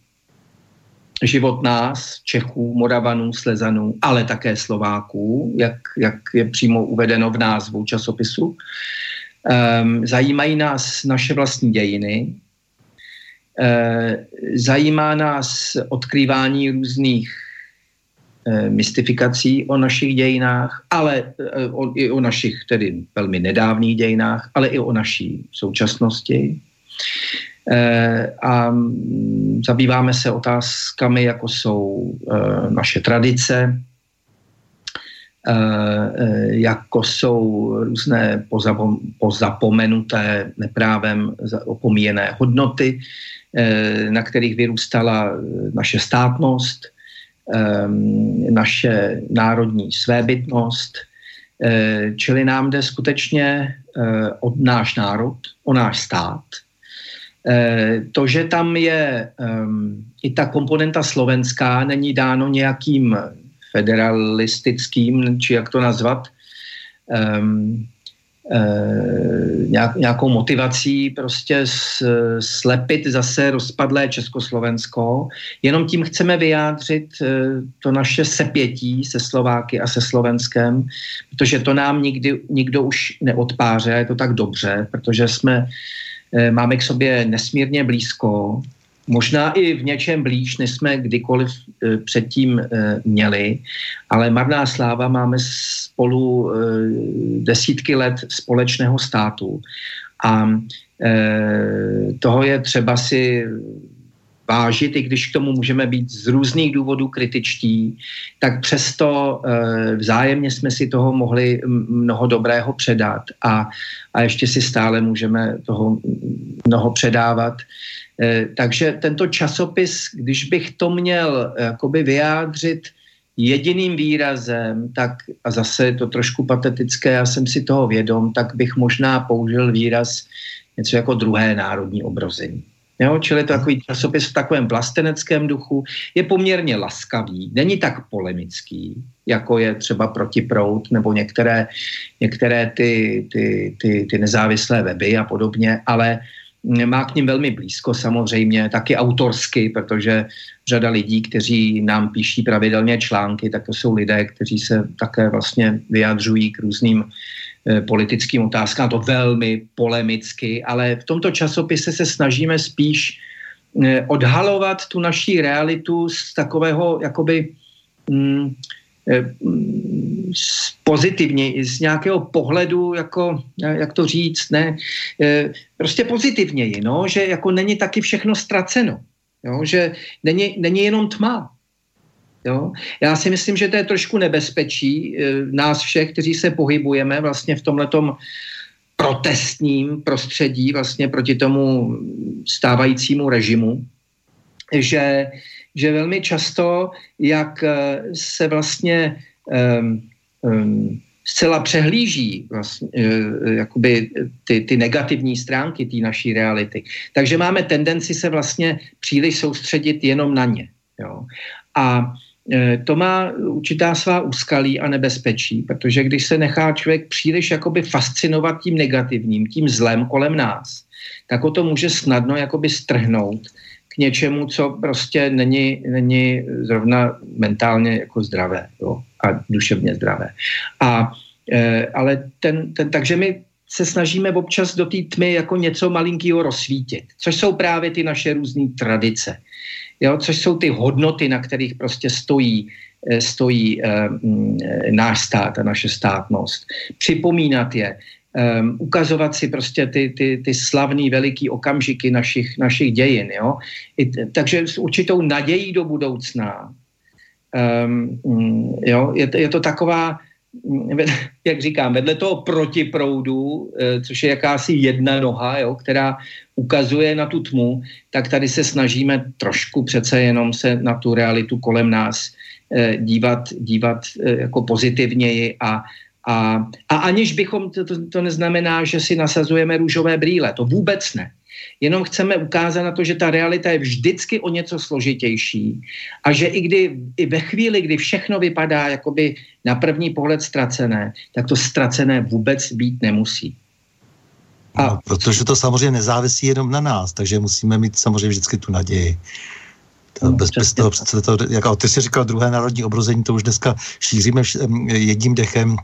život nás, Čechů, Moravanů, Slezanů, ale také Slováků, jak, jak je přímo uvedeno v názvu časopisu. Um, zajímají nás naše vlastní dějiny, uh, zajímá nás odkrývání různých mystifikací o našich dějinách, ale uh, o, i o našich tedy velmi nedávných dějinách, ale i o naší současnosti. Eh, a mm, zabýváme se otázkami, jako jsou eh, naše tradice, eh, jako jsou různé pozapomenuté neprávem opomíjené hodnoty, na kterých vyrůstala naše státnost, naše národní svébytnost, čili nám jde skutečně o náš národ, o náš stát – Eh, to, že tam je i ta komponenta slovenská, není dáno nějakým federalistickým, či jak to nazvat, nějak, nějakou motivací prostě slepit zase rozpadlé Československo. Jenom tím chceme vyjádřit uh, to naše sepětí se Slováky a se Slovenskem, protože to nám nikdy, nikdo už neodpáře je to tak dobře, protože jsme Eh, máme k sobě nesmírně blízko, možná i v něčem blíž, než jsme kdykoliv eh, předtím eh, měli, ale marná sláva máme spolu desítky let společného státu a toho je třeba si vážit, i když k tomu můžeme být z různých důvodů kritičtí, tak přesto vzájemně jsme si toho mohli mnoho dobrého předat a, a ještě si stále můžeme toho mnoho předávat. Takže tento časopis, když bych to měl jakoby vyjádřit jediným výrazem, tak, a zase je to trošku patetické, já jsem si toho vědom, tak bych možná použil výraz něco jako druhé národní obrození. Jo, čili to takový časopis v takovém vlasteneckém duchu, je poměrně laskavý, není tak polemický, jako je třeba protiprout nebo některé, některé ty, ty, ty, ty nezávislé weby a podobně, ale má k ním velmi blízko samozřejmě, taky autorsky, protože řada lidí, kteří nám píší pravidelně články, tak to jsou lidé, kteří se také vlastně vyjadřují k různým Eh, politickým otázkám, to velmi polemicky, ale v tomto časopise se snažíme spíš eh, odhalovat tu naší realitu z takového jakoby mm, eh, mm, pozitivně, z nějakého pohledu, jako, jak to říct, ne, prostě pozitivněji, no, že jako není taky všechno ztraceno, jo, že není, není jenom tma, Jo? Já si myslím, že to je trošku nebezpečí e, nás všech, kteří se pohybujeme vlastně v tomhletom protestním prostředí vlastně proti tomu stávajícímu režimu, že, že velmi často, jak se vlastně um, zcela přehlíží vlastně, uh, jakoby ty, ty negativní stránky té naší reality. Takže máme tendenci se vlastně příliš soustředit jenom na ně. Jo? A Eh, to má určitá svá úskalí a nebezpečí, protože když se nechá člověk příliš jakoby fascinovat tím negativním, tím zlem kolem nás, tak o to může snadno jakoby strhnout k něčemu, co prostě není, není zrovna mentálně jako zdravé jo, a duševně zdravé. A, e, ale ten, ten, takže my se snažíme občas do té tmy jako něco malinkého rozsvítit, což jsou právě ty naše různé tradice jo, což jsou ty hodnoty, na kterých prostě stojí, eh, stojí um, náš stát a naše státnost. Připomínat je, um, ukazovat si prostě ty, ty, ty slavný veliký okamžiky našich, našich dějin. Jo? I, takže s určitou nadějí do budoucna. Um, jo? Je, to, je to taková, jak říkám, vedle toho protiproudu, eh, což je jakási jedna noha, jo, která ukazuje na tu tmu, tak tady se snažíme trošku přece jenom se na tu realitu kolem nás eh, dívat, dívat eh, jako pozitivněji a, a, a aniž bychom, to, to, to neznamená, že si nasazujeme růžové brýle, to vůbec ne. Jenom chceme ukázat na to, že ta realita je vždycky o něco složitější a že i, kdy, i ve chvíli, kdy všechno vypadá jakoby na první pohled ztracené, tak to ztracené vůbec být nemusí. A... No, protože to samozřejmě nezávisí jenom na nás, takže musíme mít samozřejmě vždycky tu naději. To, no, bez, bez toho přece to, jako ty jsi říkal druhé národní obrození, to už dneska šíříme jedním dechem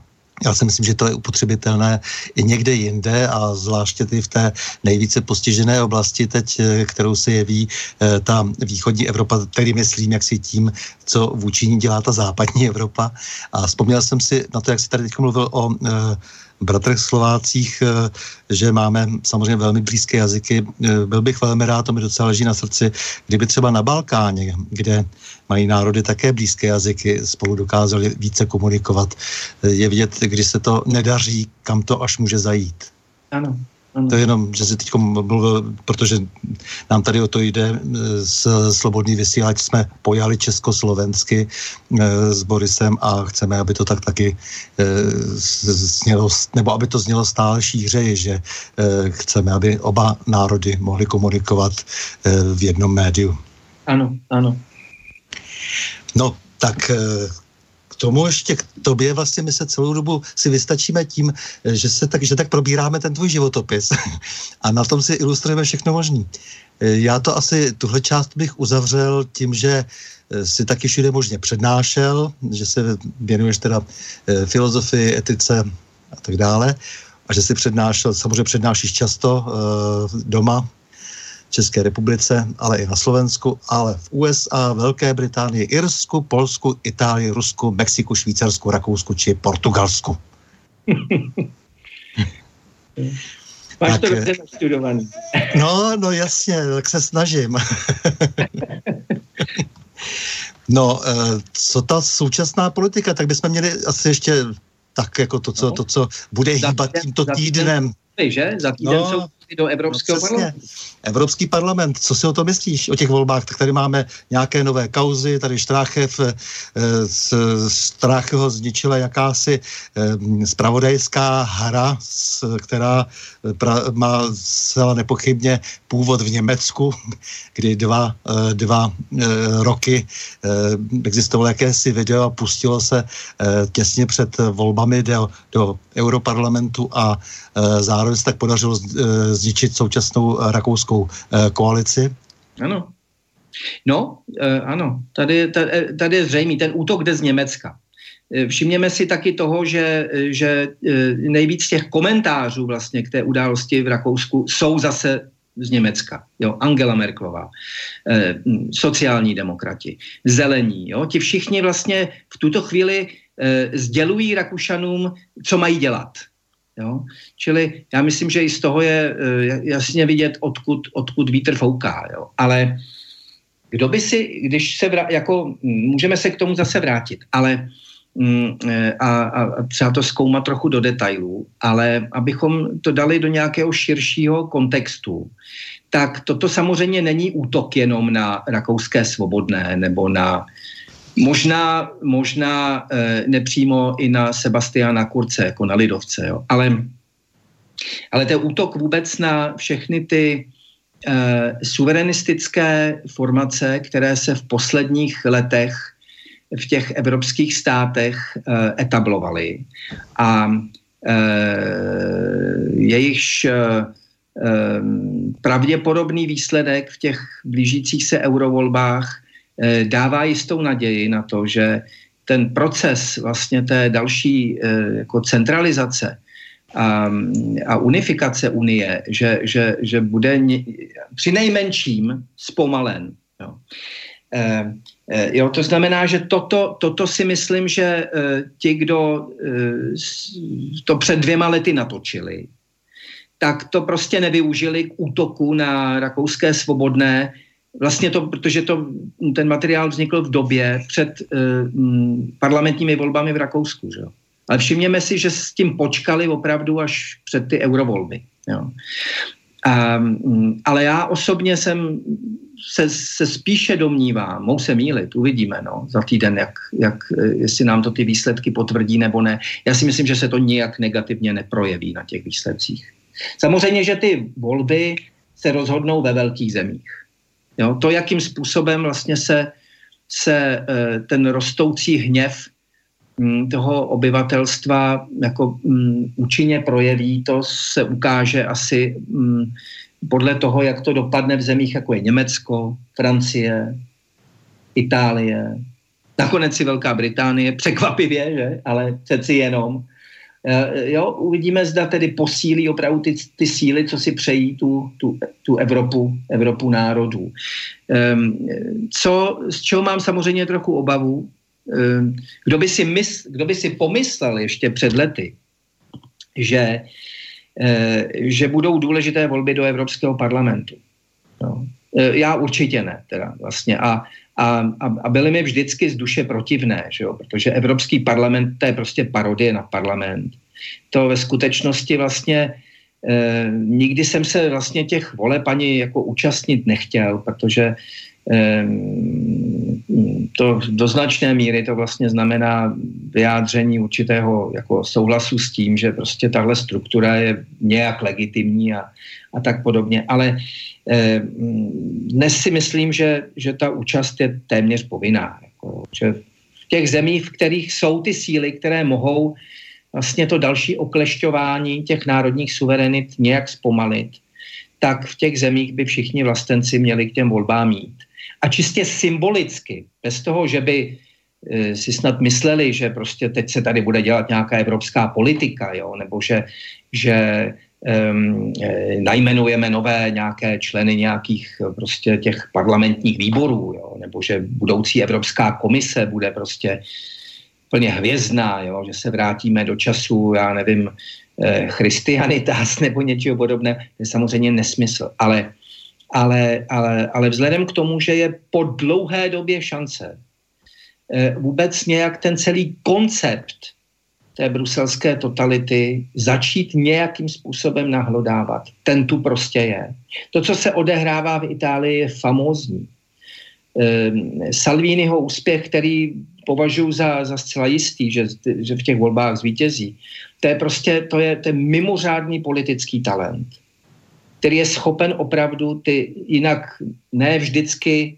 já si myslím, že to je upotřebitelné i někde jinde a zvláště ty v té nejvíce postižené oblasti teď, eh, kterou se jeví eh, ta východní Evropa, tedy myslím, jak si tím, co vůči ní dělá ta západní Evropa. A vzpomněl jsem si na to, jak jsi tady teď mluvil o eh, bratrech Slovácích, eh, že máme samozřejmě velmi blízké jazyky. Eh, byl bych velmi rád, to mi docela leží na srdci, kdyby třeba na Balkáně, kde mají národy také blízké jazyky, spolu dokázali více komunikovat. Eh, je vidět, když se to nedaří, kam to až může zajít. Ano. To je jenom, že si teď mluvil, protože nám tady o to jde, s Slobodný vysílač jsme pojali československy eh, s Borisem a chceme, aby to tak taky eh, znělo, nebo aby to znělo stále šířeji, že eh, chceme, aby oba národy mohly komunikovat v jednom médiu. Ano, ano. No, tak tomu ještě k tobě vlastně my se celou dobu si vystačíme tím, že se tak, že tak probíráme ten tvůj životopis. A na tom si ilustrujeme všechno možný. Já to asi, tuhle část bych uzavřel tím, že eh, si taky všude možně přednášel, že se věnuješ teda eh, filozofii, etice a tak dále. A že si přednášel, samozřejmě přednášíš často doma České republice, ale i na Slovensku, ale v USA, Velké Británii, Irsku, Polsku, Itálii, Rusku, Mexiku, Švýcarsku, Rakousku či Portugalsku. Máš tak, to dobře nastudovaný. No, no jasně, tak se snažím. no, eh, co ta současná politika, tak bychom měli asi ještě tak jako to, co, no. to, co bude hýbat tímto týdnem. Že? Za týden no. jsou do Evropského no, parlamentu. Evropský parlament, co si o to myslíš, o těch volbách? Tak tady máme nějaké nové kauzy, tady Štráchev, eh, Strácheho zničila jakási spravodajská hra, která pra, má zcela nepochybně původ v Německu, kdy dva, dva roky existovalo jakési video a pustilo se těsně před volbami do, do Europarlamentu a zároveň se tak podařilo zničit současnou rakouskou e, koalici? Ano. No, ano, tady, tady, je zřejmý, ten útok jde z Německa. Všimněme si taky toho, že, že nejvíc těch komentářů vlastně k té události v Rakousku jsou zase z Německa. Jo, Angela Merklová, eh, sociální demokrati, zelení. Jo, ti všichni vlastně v tuto chvíli eh, sdělují Rakušanům, co mají dělat. Jo? Čili já myslím, že i z toho je eh, jasně vidět, odkud, odkud vítr fouká. Jo? Ale kdo by si, když se vrá, jako můžeme se k tomu zase vrátit, ale mm, eh, a, a třeba to zkoumat trochu do detailů, ale abychom to dali do nějakého širšího kontextu, tak toto samozřejmě není útok jenom na rakouské svobodné nebo na Možná, možná e, nepřímo i na Sebastiana Kurce, jako na Lidovce, jo. Ale, ale je útok vůbec na všechny ty e, suverenistické formace, které se v posledních letech v těch evropských státech e, etablovaly. A e, jejichž e, pravděpodobný výsledek v těch blížících se eurovolbách dává jistou naději na to, že ten proces vlastně té další eh, jako centralizace a, a unifikace Unie, že, že, že bude při nejmenším zpomalen. Jo. E, e, jo, to znamená, že toto, toto si myslím, že ti, kdo to před dvěma lety natočili, tak to prostě nevyužili k útoku na rakouské svobodné, Vlastně to, protože to, ten materiál vznikl v době před uh, parlamentními volbami v Rakousku. Že? Ale všimněme si, že s tím počkali opravdu až před ty eurovolby. Jo. Um, ale já osobně jsem se, se spíše domnívám, mohou se mílit, uvidíme no, za týden, jak, jak, eh, jestli nám to ty výsledky potvrdí nebo ne. Já si myslím, že se to nijak negativně neprojeví na těch výsledcích. Samozřejmě, že ty volby se rozhodnou ve velkých zemích. Jo? To, jakým způsobem vlastně se, se eh, ten rostoucí hněv hm, toho obyvatelstva jako um, účinně projeví, to se ukáže asi um, podle toho, jak to dopadne v zemích, jako je Německo, Francie, Itálie, nakonec i Velká Británie, překvapivě, že? ale přeci jenom. Eh, jo, uvidíme, zda tedy posílí opravdu ty, ty síly, co si přejí tu, tu, tu Evropu, Evropu národů. Um, co, z čeho mám samozřejmě trochu obavu, um, kdo, by si mys, kdo by si pomyslel ještě před lety, že, uh, že budou důležité volby do Evropského parlamentu. No. Já určitě ne, teda vlastně. A, a, a byly mi vždycky z duše protivné, že jo? protože Evropský parlament to je prostě parodie na parlament. To ve skutečnosti vlastně eh, nikdy jsem se vlastně těch voleb ani jako účastnit nechtěl, protože eh, to do značné míry to vlastně znamená vyjádření určitého jako souhlasu s tím, že prostě tahle struktura je nějak legitimní a, a tak podobně. Ale Eh, dnes si myslím, že, že ta účast je téměř povinná. Jako, že v těch zemích, v kterých jsou ty síly, které mohou vlastně to další oklešťování těch národních suverenit nějak zpomalit, tak v těch zemích by všichni vlastenci měli k těm volbám mít. A čistě symbolicky, bez toho, že by eh, si snad mysleli, že prostě teď se tady bude dělat nějaká evropská politika, jo, nebo že, že um, najmenujeme nové nějaké členy nějakých eh, prostě těch parlamentních výborů, jo, nebo že budoucí Evropská komise bude prostě plně hvězdná, jo, že se vrátíme do času, já nevím, eh, christianitas nebo něčeho podobného, to je samozřejmě nesmysl. Ale, ale, ale, ale vzhledem k tomu, že je po dlouhé době šance eh, vůbec nějak ten celý koncept té bruselské totality začít nějakým způsobem nahlodávat. Ten tu prostě je. To, co se odehrává v Itálii, je famózní. Ehm, Salviniho úspěch, který považuji za, za zcela jistý, že, že v těch volbách zvítězí, to je prostě to je, to je mimořádný politický talent, který je schopen opravdu ty jinak ne vždycky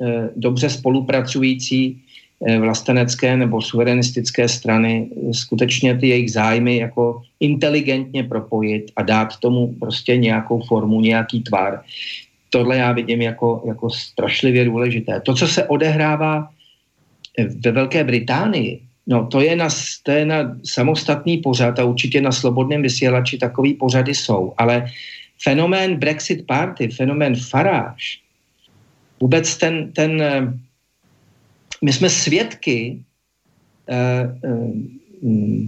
e, dobře spolupracující e, vlastenecké nebo suverenistické strany e, skutečně ty jejich zájmy jako inteligentně propojit a dát tomu prostě nějakou formu, nějaký tvar. Tohle já vidím jako, jako strašlivě důležité. To, co se odehrává ve Velké Británii, no to je, na, to je na samostatný pořad a určitě na slobodném vysílači takový pořady jsou, ale fenomén Brexit Party, fenomén Farage, vůbec ten, ten eh, my jsme svědky uh, uh,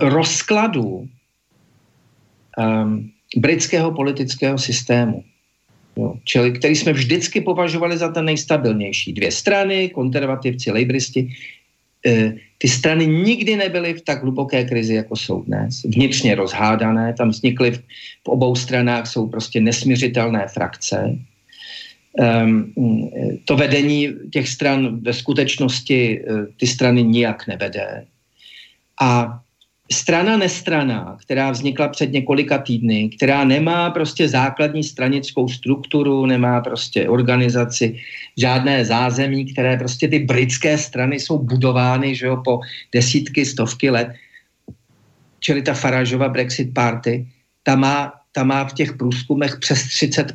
rozkladu um, britského politického systému. Jo, čili který jsme vždycky považovali za ten nejstabilnější. Dvě strany, konzervativci, lejbristi, ty strany nikdy nebyly v tak hluboké krizi, jako jsou dnes. Vnitřně rozhádané, tam vznikly v, v obou stranách, jsou prostě nesměřitelné frakce. Um, to vedení těch stran ve skutečnosti e, ty strany nijak nevede. A strana nestrana, která vznikla před několika týdny, která nemá prostě základní stranickou strukturu, nemá prostě organizaci, žádné zázemí, které prostě ty britské strany jsou budovány že jo, po desítky, stovky let. Čili ta Faražova Brexit Party, ta má, ta má v těch průzkumech přes 30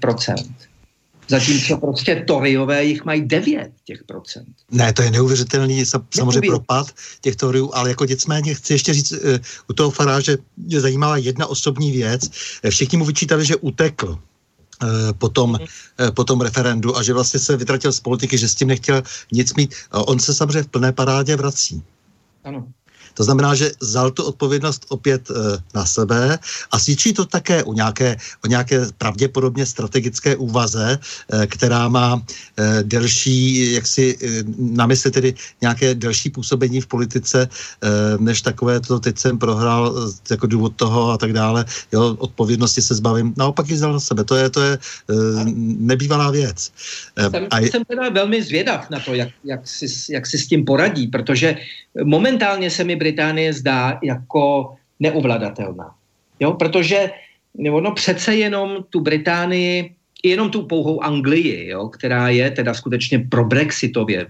Zatímco prostě Toryové jich mají 9 těch procent. Ne, to je neuvěřitelný samozřejmě propad těch Toryů, ale jako nicméně chci ještě říct, uh, u toho Faráže mě zajímala jedna osobní věc. Eh, všichni mu vyčítali, že utekl uh, po tom, uh, po tom referendu a že vlastně se vytratil z politiky, že s tím nechtěl nic mít. On se samozřejmě v plné parádě vrací. Ano. To znamená, že vzal tu odpovědnost opět e, na sebe a svědčí to také o nějaké, o nějaké pravděpodobně strategické úvaze, e, která má e, delší, jak si e, na mysli tedy nějaké delší působení v politice, e, než takové to teď jsem prohrál e, jako důvod toho a tak dále. Jo, odpovědnosti se zbavím. Naopak ji vzal na sebe. To je, to je e, nebývalá věc. E, jsem, a je... jsem teda velmi zvědav na to, jak, jak, si, jak si s tím poradí, protože momentálně se mi Británie zdá jako neovladatelná. Jo? Protože ono přece jenom tu Británii, jenom tu pouhou Anglii, jo, která je teda skutečně pro Brexitově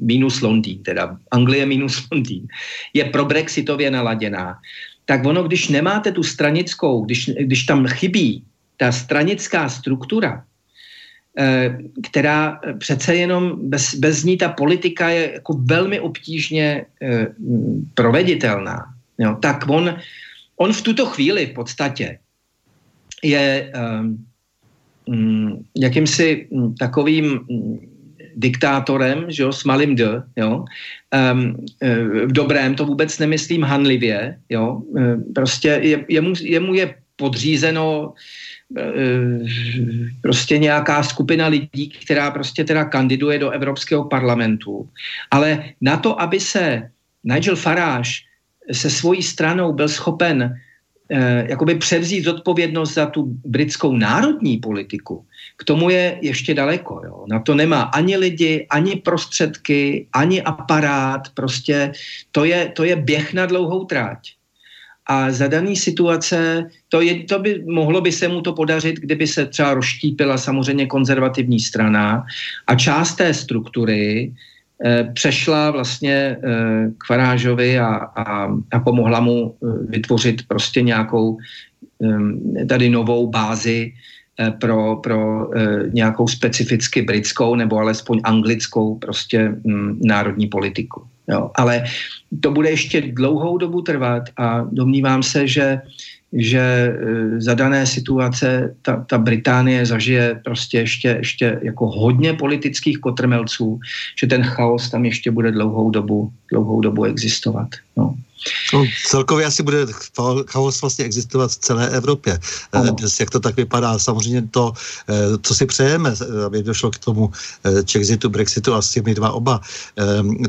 minus Londýn, teda Anglie minus Londýn, je pro Brexitově naladěná, tak ono, když nemáte tu stranickou, když, když tam chybí ta stranická struktura, která přece jenom bez, bez ní ta politika je jako velmi obtížně eh, proveditelná. Jo, tak on, on v tuto chvíli v podstatě je um, jakýmsi takovým mm, diktátorem, že jo, s malým d, jo, um, v dobrém, to vůbec nemyslím hanlivě, jo, prostě je, jemu, jemu je podřízeno Eh, prostě nějaká skupina lidí, která prostě teda kandiduje do Evropského parlamentu. Ale na to, aby se Nigel Farage se svojí stranou byl schopen eh, jakoby převzít zodpovědnost za tu britskou národní politiku, k tomu je ještě daleko. Jo. Na to nemá ani lidi, ani prostředky, ani aparát. Prostě to je, to je běh na dlouhou tráť. A za daný situace, to, je, to by, mohlo by se mu to podařit, kdyby se třeba rozštípila samozřejmě konzervativní strana a část té struktury eh, přešla vlastně eh, k Farážovi a, a, a pomohla mu eh, vytvořit prostě nějakou eh, tady novou bázi pro, pro eh, nějakou specificky britskou nebo alespoň anglickou prostě hm, národní politiku. Jo, ale to bude ještě dlouhou dobu trvat a domnívám se, že, že e, za dané situace ta, ta Británie zažije prostě ještě, ještě jako hodně politických kotrmelců, že ten chaos tam ještě bude dlouhou dobu, dlouhou dobu existovat. No. No, celkově asi bude chaos vlastně existovat v celé Evropě. Eh, ano. Dnes, jak to tak vypadá, samozřejmě to, eh, co si přejeme, aby došlo k tomu Chexitu, Brexitu a s těmi dva oba,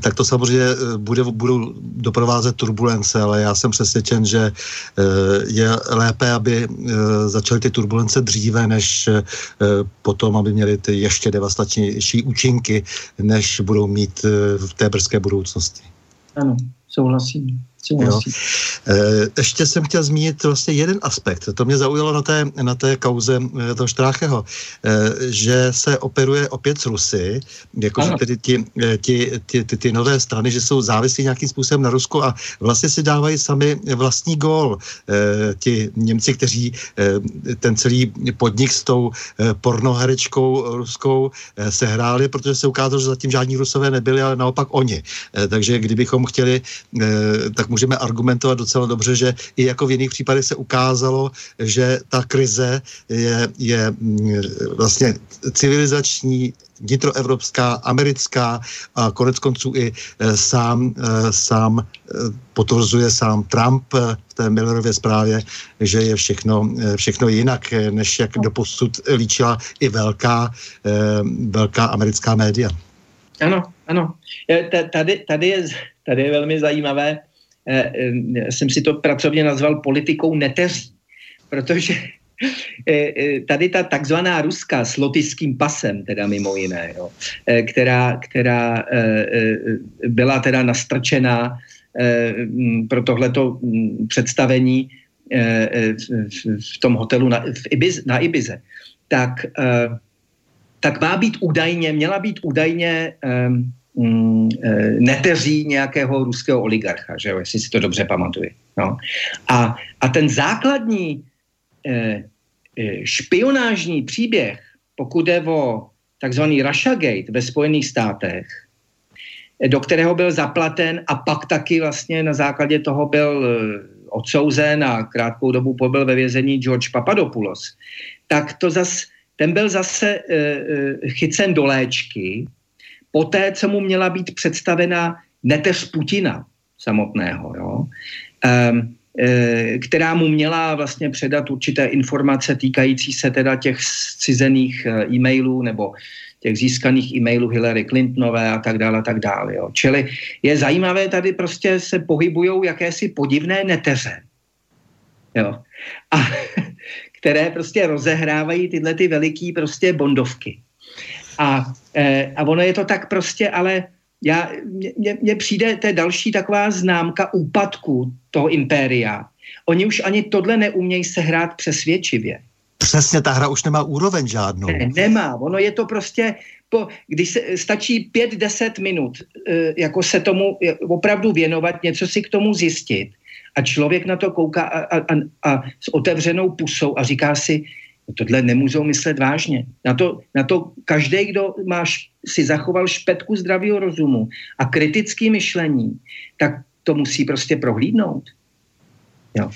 tak to samozřejmě bude, budou doprovázet turbulence, ale já jsem přesvědčen, že je lépe, aby začaly ty turbulence dříve, než potom, aby měly ty ještě devastačnější účinky, než budou mít v té brzké budoucnosti. Ano, souhlasím. Jo. E, ještě jsem chtěl zmínit vlastně jeden aspekt. To mě zaujalo na té, na té kauze e, toho Štrácheho, e, že se operuje opět s Rusy, jakože tedy ti, ti, ti, ty, ty nové strany, že jsou závislí nějakým způsobem na Rusku a vlastně si dávají sami vlastní gól. Ti Němci, kteří ten celý podnik s tou pornoherečkou ruskou sehráli, protože se ukázalo, že zatím žádní Rusové nebyli, ale naopak oni. Takže kdybychom chtěli, tak můžeme argumentovat docela dobře, že i jako v jiných případech se ukázalo, že ta krize je, je mm, vlastně civilizační, vnitroevropská, americká a konec konců i e, sám, e, sám e, potvrzuje sám Trump v té Millerově zprávě, že je všechno, všechno jinak, než jak doposud líčila i velká, velká americká média. Ano, ano. Tady, tady, je, tady je velmi zajímavé, Eh, eh, jsem si to pracovně nazval politikou neteří, protože eh, tady ta takzvaná ruská s lotyským pasem, teda mimo jiné, jo, která, která byla teda nastrčená pro tohleto představení v tom hotelu na, v Ibiz, na Ibize, tak, tak má být údajně, měla být údajně eh, neteří nějakého ruského oligarcha, že jo, jestli si to dobře pamatuju. No. A, a ten základní eh, eh, špionážní příběh, pokud je o takzvaný Russiagate ve Spojených státech, eh, do kterého byl zaplaten a pak taky vlastně na základě toho byl eh, odsouzen a krátkou dobu pobyl ve vězení George Papadopoulos, tak to zas, ten byl zase e, chycen do léčky poté, co mu měla být představena neteř Putina samotného, jo, um, e, která mu měla vlastně předat určité informace týkající se teda těch cizených e, e-mailů nebo těch získaných e-mailů Hillary Clintonové a tak dále a tak dále. Jo. Čili je zajímavé, tady prostě se pohybují jakési podivné neteře. Jo. A které prostě rozehrávají tyhle ty veliký prostě bondovky. A, e, a ono je to tak prostě, ale já, mně přijde, to je další taková známka úpadku toho impéria. Oni už ani tohle neumějí sehrát přesvědčivě. Přesně, ta hra už nemá úroveň žádnou. Ne, nemá, ono je to prostě, po, když se, stačí pět deset minut, e, jako se tomu opravdu věnovat, něco si k tomu zjistit a člověk na to kouká a, a, a, a s otevřenou pusou a říká si, tohle nemůžou myslet vážně. Na to, na to každý, kdo má, si zachoval špetku zdravého rozumu a kritické myšlení, tak to musí prostě prohlídnout. Jo.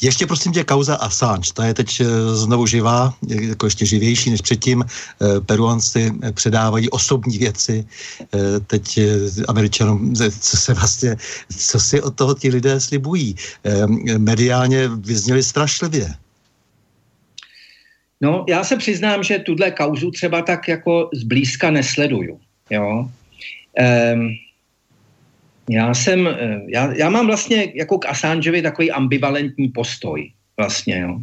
Ještě prosím tě kauza Assange, ta je teď eh, znovu živá, jako ještě živější než předtím. Eh, Peruanci předávají osobní věci, eh, teď američanům, co se vlastně, co si od toho ti lidé slibují. Mediálně vyzněli strašlivě. No, já se přiznám, že tuhle kauzu třeba tak jako zblízka nesleduju. Jo? Um, já jsem, eh, já, já mám vlastně jako k Assangeovi takový ambivalentní postoj vlastně, jo.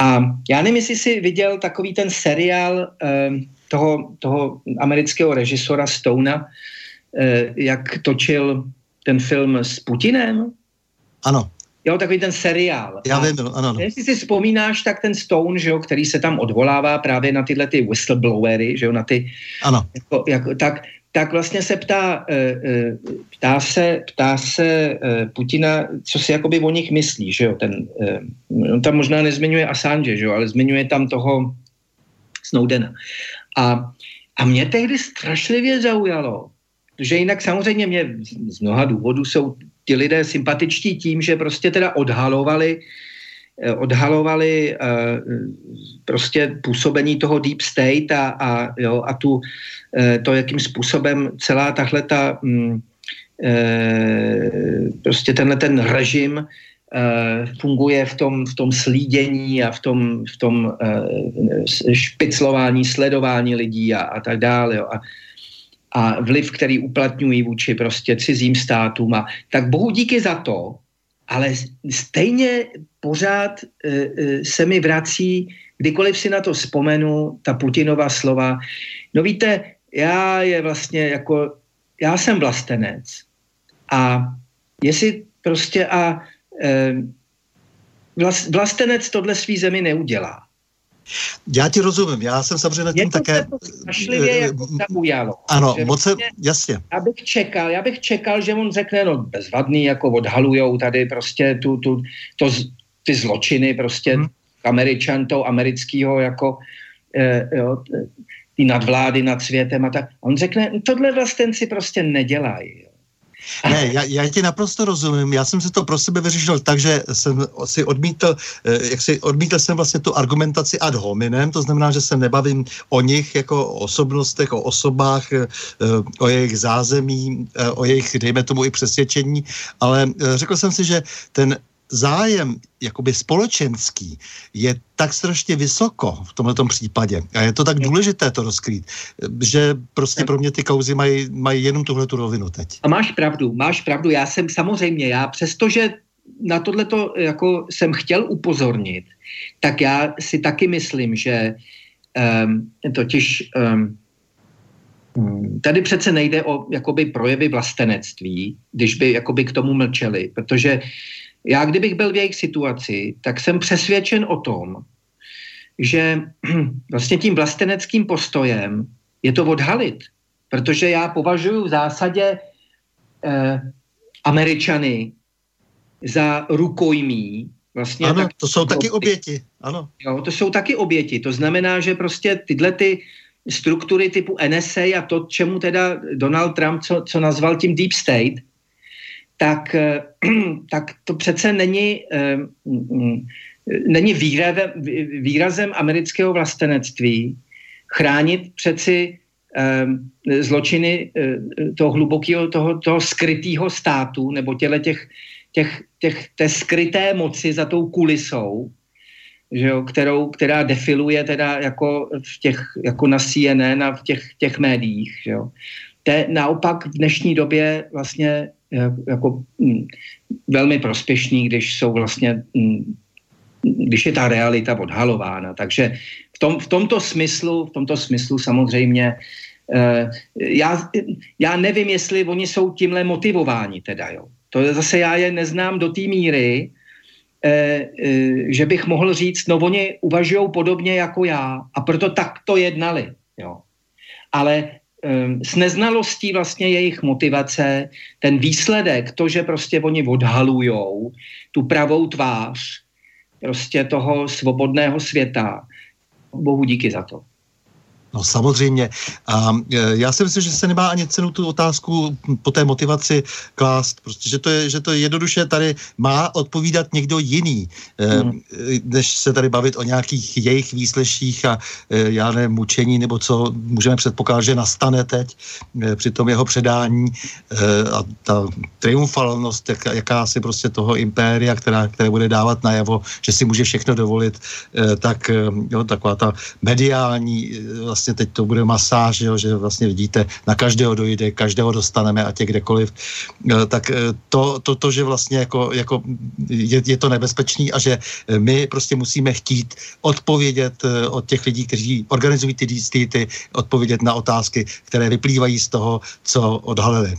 A já nevím, jestli jsi viděl takový ten seriál um, toho, toho amerického režisora Stona, uh, jak točil ten film s Putinem. Ano jo, takový ten seriál. Já vím, ano, ano. Jestli si vzpomínáš, tak ten Stone, že jo, který se tam odvolává právě na tyhle ty whistleblowery, že jo, na ty, ano. Jako, jako, tak, tak vlastně se ptá, eh, eh, ptá se, ptá se eh, Putina, co si jakoby o nich myslí, že jo, ten, on tam možná nezmiňuje Assange, že jo, ale zmiňuje tam toho Snowdena. A, a mě tehdy strašlivě zaujalo, že jinak samozřejmě mě z mnoha důvodů jsou ti lidé sympatičtí tím, že prostě teda odhalovali eh, odhalovali uh, prostě působení toho deep state a, a, jo, a tu, uh, to, jakým způsobem celá tahle ta um, prostě tenhle ten režim funguje v tom, v tom slídění a v tom, v tom špiclování, sledování lidí a, a tak dále. Jo. A, a vliv, který uplatňují vůči prostě cizím státům. A, tak bohu díky za to, ale stejně pořád e, e, se mi vrací, kdykoliv si na to vzpomenu, ta Putinova slova. No víte, já je vlastně jako, já jsem vlastenec a jestli prostě a e, vlastenec tohle svý zemi neudělá. Já ti rozumím, já jsem samozřejmě tím také... to strašlivě jako zaujalo. Ano, moc se, vlastně jasně. Já bych čekal, já bych čekal, že on řekne, no bezvadný, jako odhalujou tady prostě tu, tu, to, ty zločiny prostě hmm. Američan, toho amerického jako eh, jo, ty nadvlády nad světem a tak. On řekne, tohle vlastenci prostě nedělají. Ne, já, já ti naprosto rozumím. Já jsem si to pro sebe vyřešil tak, že jsem si odmítl, eh, jak si odmítl jsem vlastně tu argumentaci ad hominem, to znamená, že se nebavím o nich jako o osobnostech, o osobách, eh, o jejich zázemí, eh, o jejich, dejme tomu, i přesvědčení, ale řekl jsem si, že ten zájem jakoby společenský je tak strašně vysoko v tomto případě a je to tak důležité to rozkrýt, že prostě pro mě ty kauzy mají, mají jenom tuhle tu rovinu teď. A máš pravdu, máš pravdu. Já jsem samozřejmě, já přestože na tohle to jako jsem chtěl upozornit, tak já si taky myslím, že um, totiž um, Tady přece nejde o jakoby projevy vlastenectví, když by jakoby k tomu mlčeli, protože já kdybych byl v jejich situaci, tak jsem přesvědčen o tom, že vlastně tím vlasteneckým postojem je to odhalit. Protože já považuji v zásadě eh, Američany za rukojmí. Vlastně ano, tak, to jsou taky oběti. Ano. Jo, to jsou taky oběti. To znamená, že prostě tyhle ty struktury typu NSA a to, čemu teda Donald Trump, co, co nazval tím Deep State, tak, eh, tak to přece není, eh, není výrazem, výrazem amerického vlastenectví chránit přeci eh, zločiny toho hlubokého, toho, toho skrytého státu nebo těle těch, těch, těch, té skryté moci za tou kulisou, že jo, kterou, která defiluje teda jako, v těch, jako na CNN a v těch, těch médiích. Že jo. Je naopak v dnešní době vlastně jako mm, velmi prospěšný, když jsou vlastně, mm, když je ta realita odhalována. Takže v, tom, v tomto smyslu, v tomto smyslu samozřejmě eh, já, já nevím, jestli oni jsou tímhle motivováni teda, jo. To je zase já je neznám do té míry, eh, eh, že bych mohl říct, no oni uvažují podobně jako já a proto takto jednali, jo. Ale s neznalostí vlastně jejich motivace, ten výsledek, to, že prostě oni odhalujou tu pravou tvář prostě toho svobodného světa, bohu díky za to. No samozřejmě. A e, já si myslím, že se nemá ani cenu tu otázku po té motivaci klást, prostě, že to je, že to je jednoduše tady má odpovídat někdo jiný, e, hmm. než se tady bavit o nějakých jejich výsleších a e, já nevím, mučení, nebo co můžeme předpokládat, že nastane teď při tom jeho předání a ta triumfalnost, jak, jaká si prostě toho impéria, která, které bude dávat najevo, že si může všechno dovolit, tak jo, taková ta mediální vlastně teď to bude masáž, jo, že vlastně vidíte, na každého dojde, každého dostaneme a tě kdekoliv, eh, tak eh, to, to, to že vlastně jako, jako je, je to nebezpečný a že eh, my prostě musíme chtít odpovědět od těch lidí, kteří organizují ty disty, odpovědět na otázky, které vyplývají z toho, co odhalili.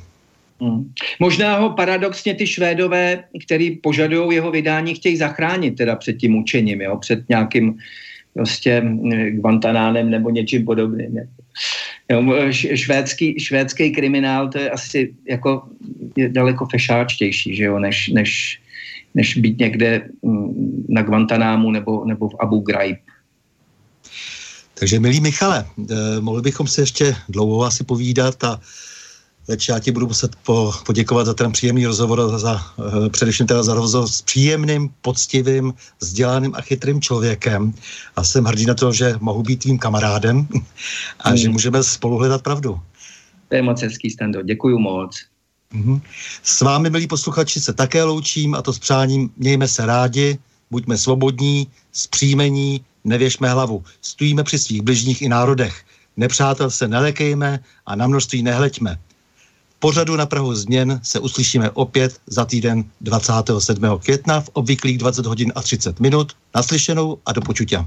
Hmm. Možná ho paradoxně ty Švédové, který požadují jeho vydání, chtějí zachránit teda před tím učením, jo? před nějakým prostě Guantanánem nebo něčím podobným. Jo, švédský, švédský kriminál to je asi jako je daleko fešáčtější, že jo, než, než, než být někde na Guantanámu nebo, nebo v Abu Ghraib. Takže milí Michale, eh, mohli bychom se ještě dlouho asi povídat a Leč já ti budu muset po, poděkovat za ten příjemný rozhovor, za, za, uh, především teda za rozhovor s příjemným, poctivým, vzdělaným a chytrým člověkem. A jsem hrdý na to, že mohu být tvým kamarádem a hmm. že můžeme spolu hledat pravdu. To je moc hezký, Stando. Děkuju moc. Mm-hmm. S vámi, milí posluchači, se také loučím a to s přáním mějme se rádi, buďme svobodní, zpříjmení, nevěšme hlavu. Stojíme při svých bližních i národech. Nepřátel se nelekejme a na množství nehleďme. Pořadu na Prahu změn se uslyšíme opět za týden 27. května v obvyklých 20 hodin a 30 minut. Naslyšenou a do počutia.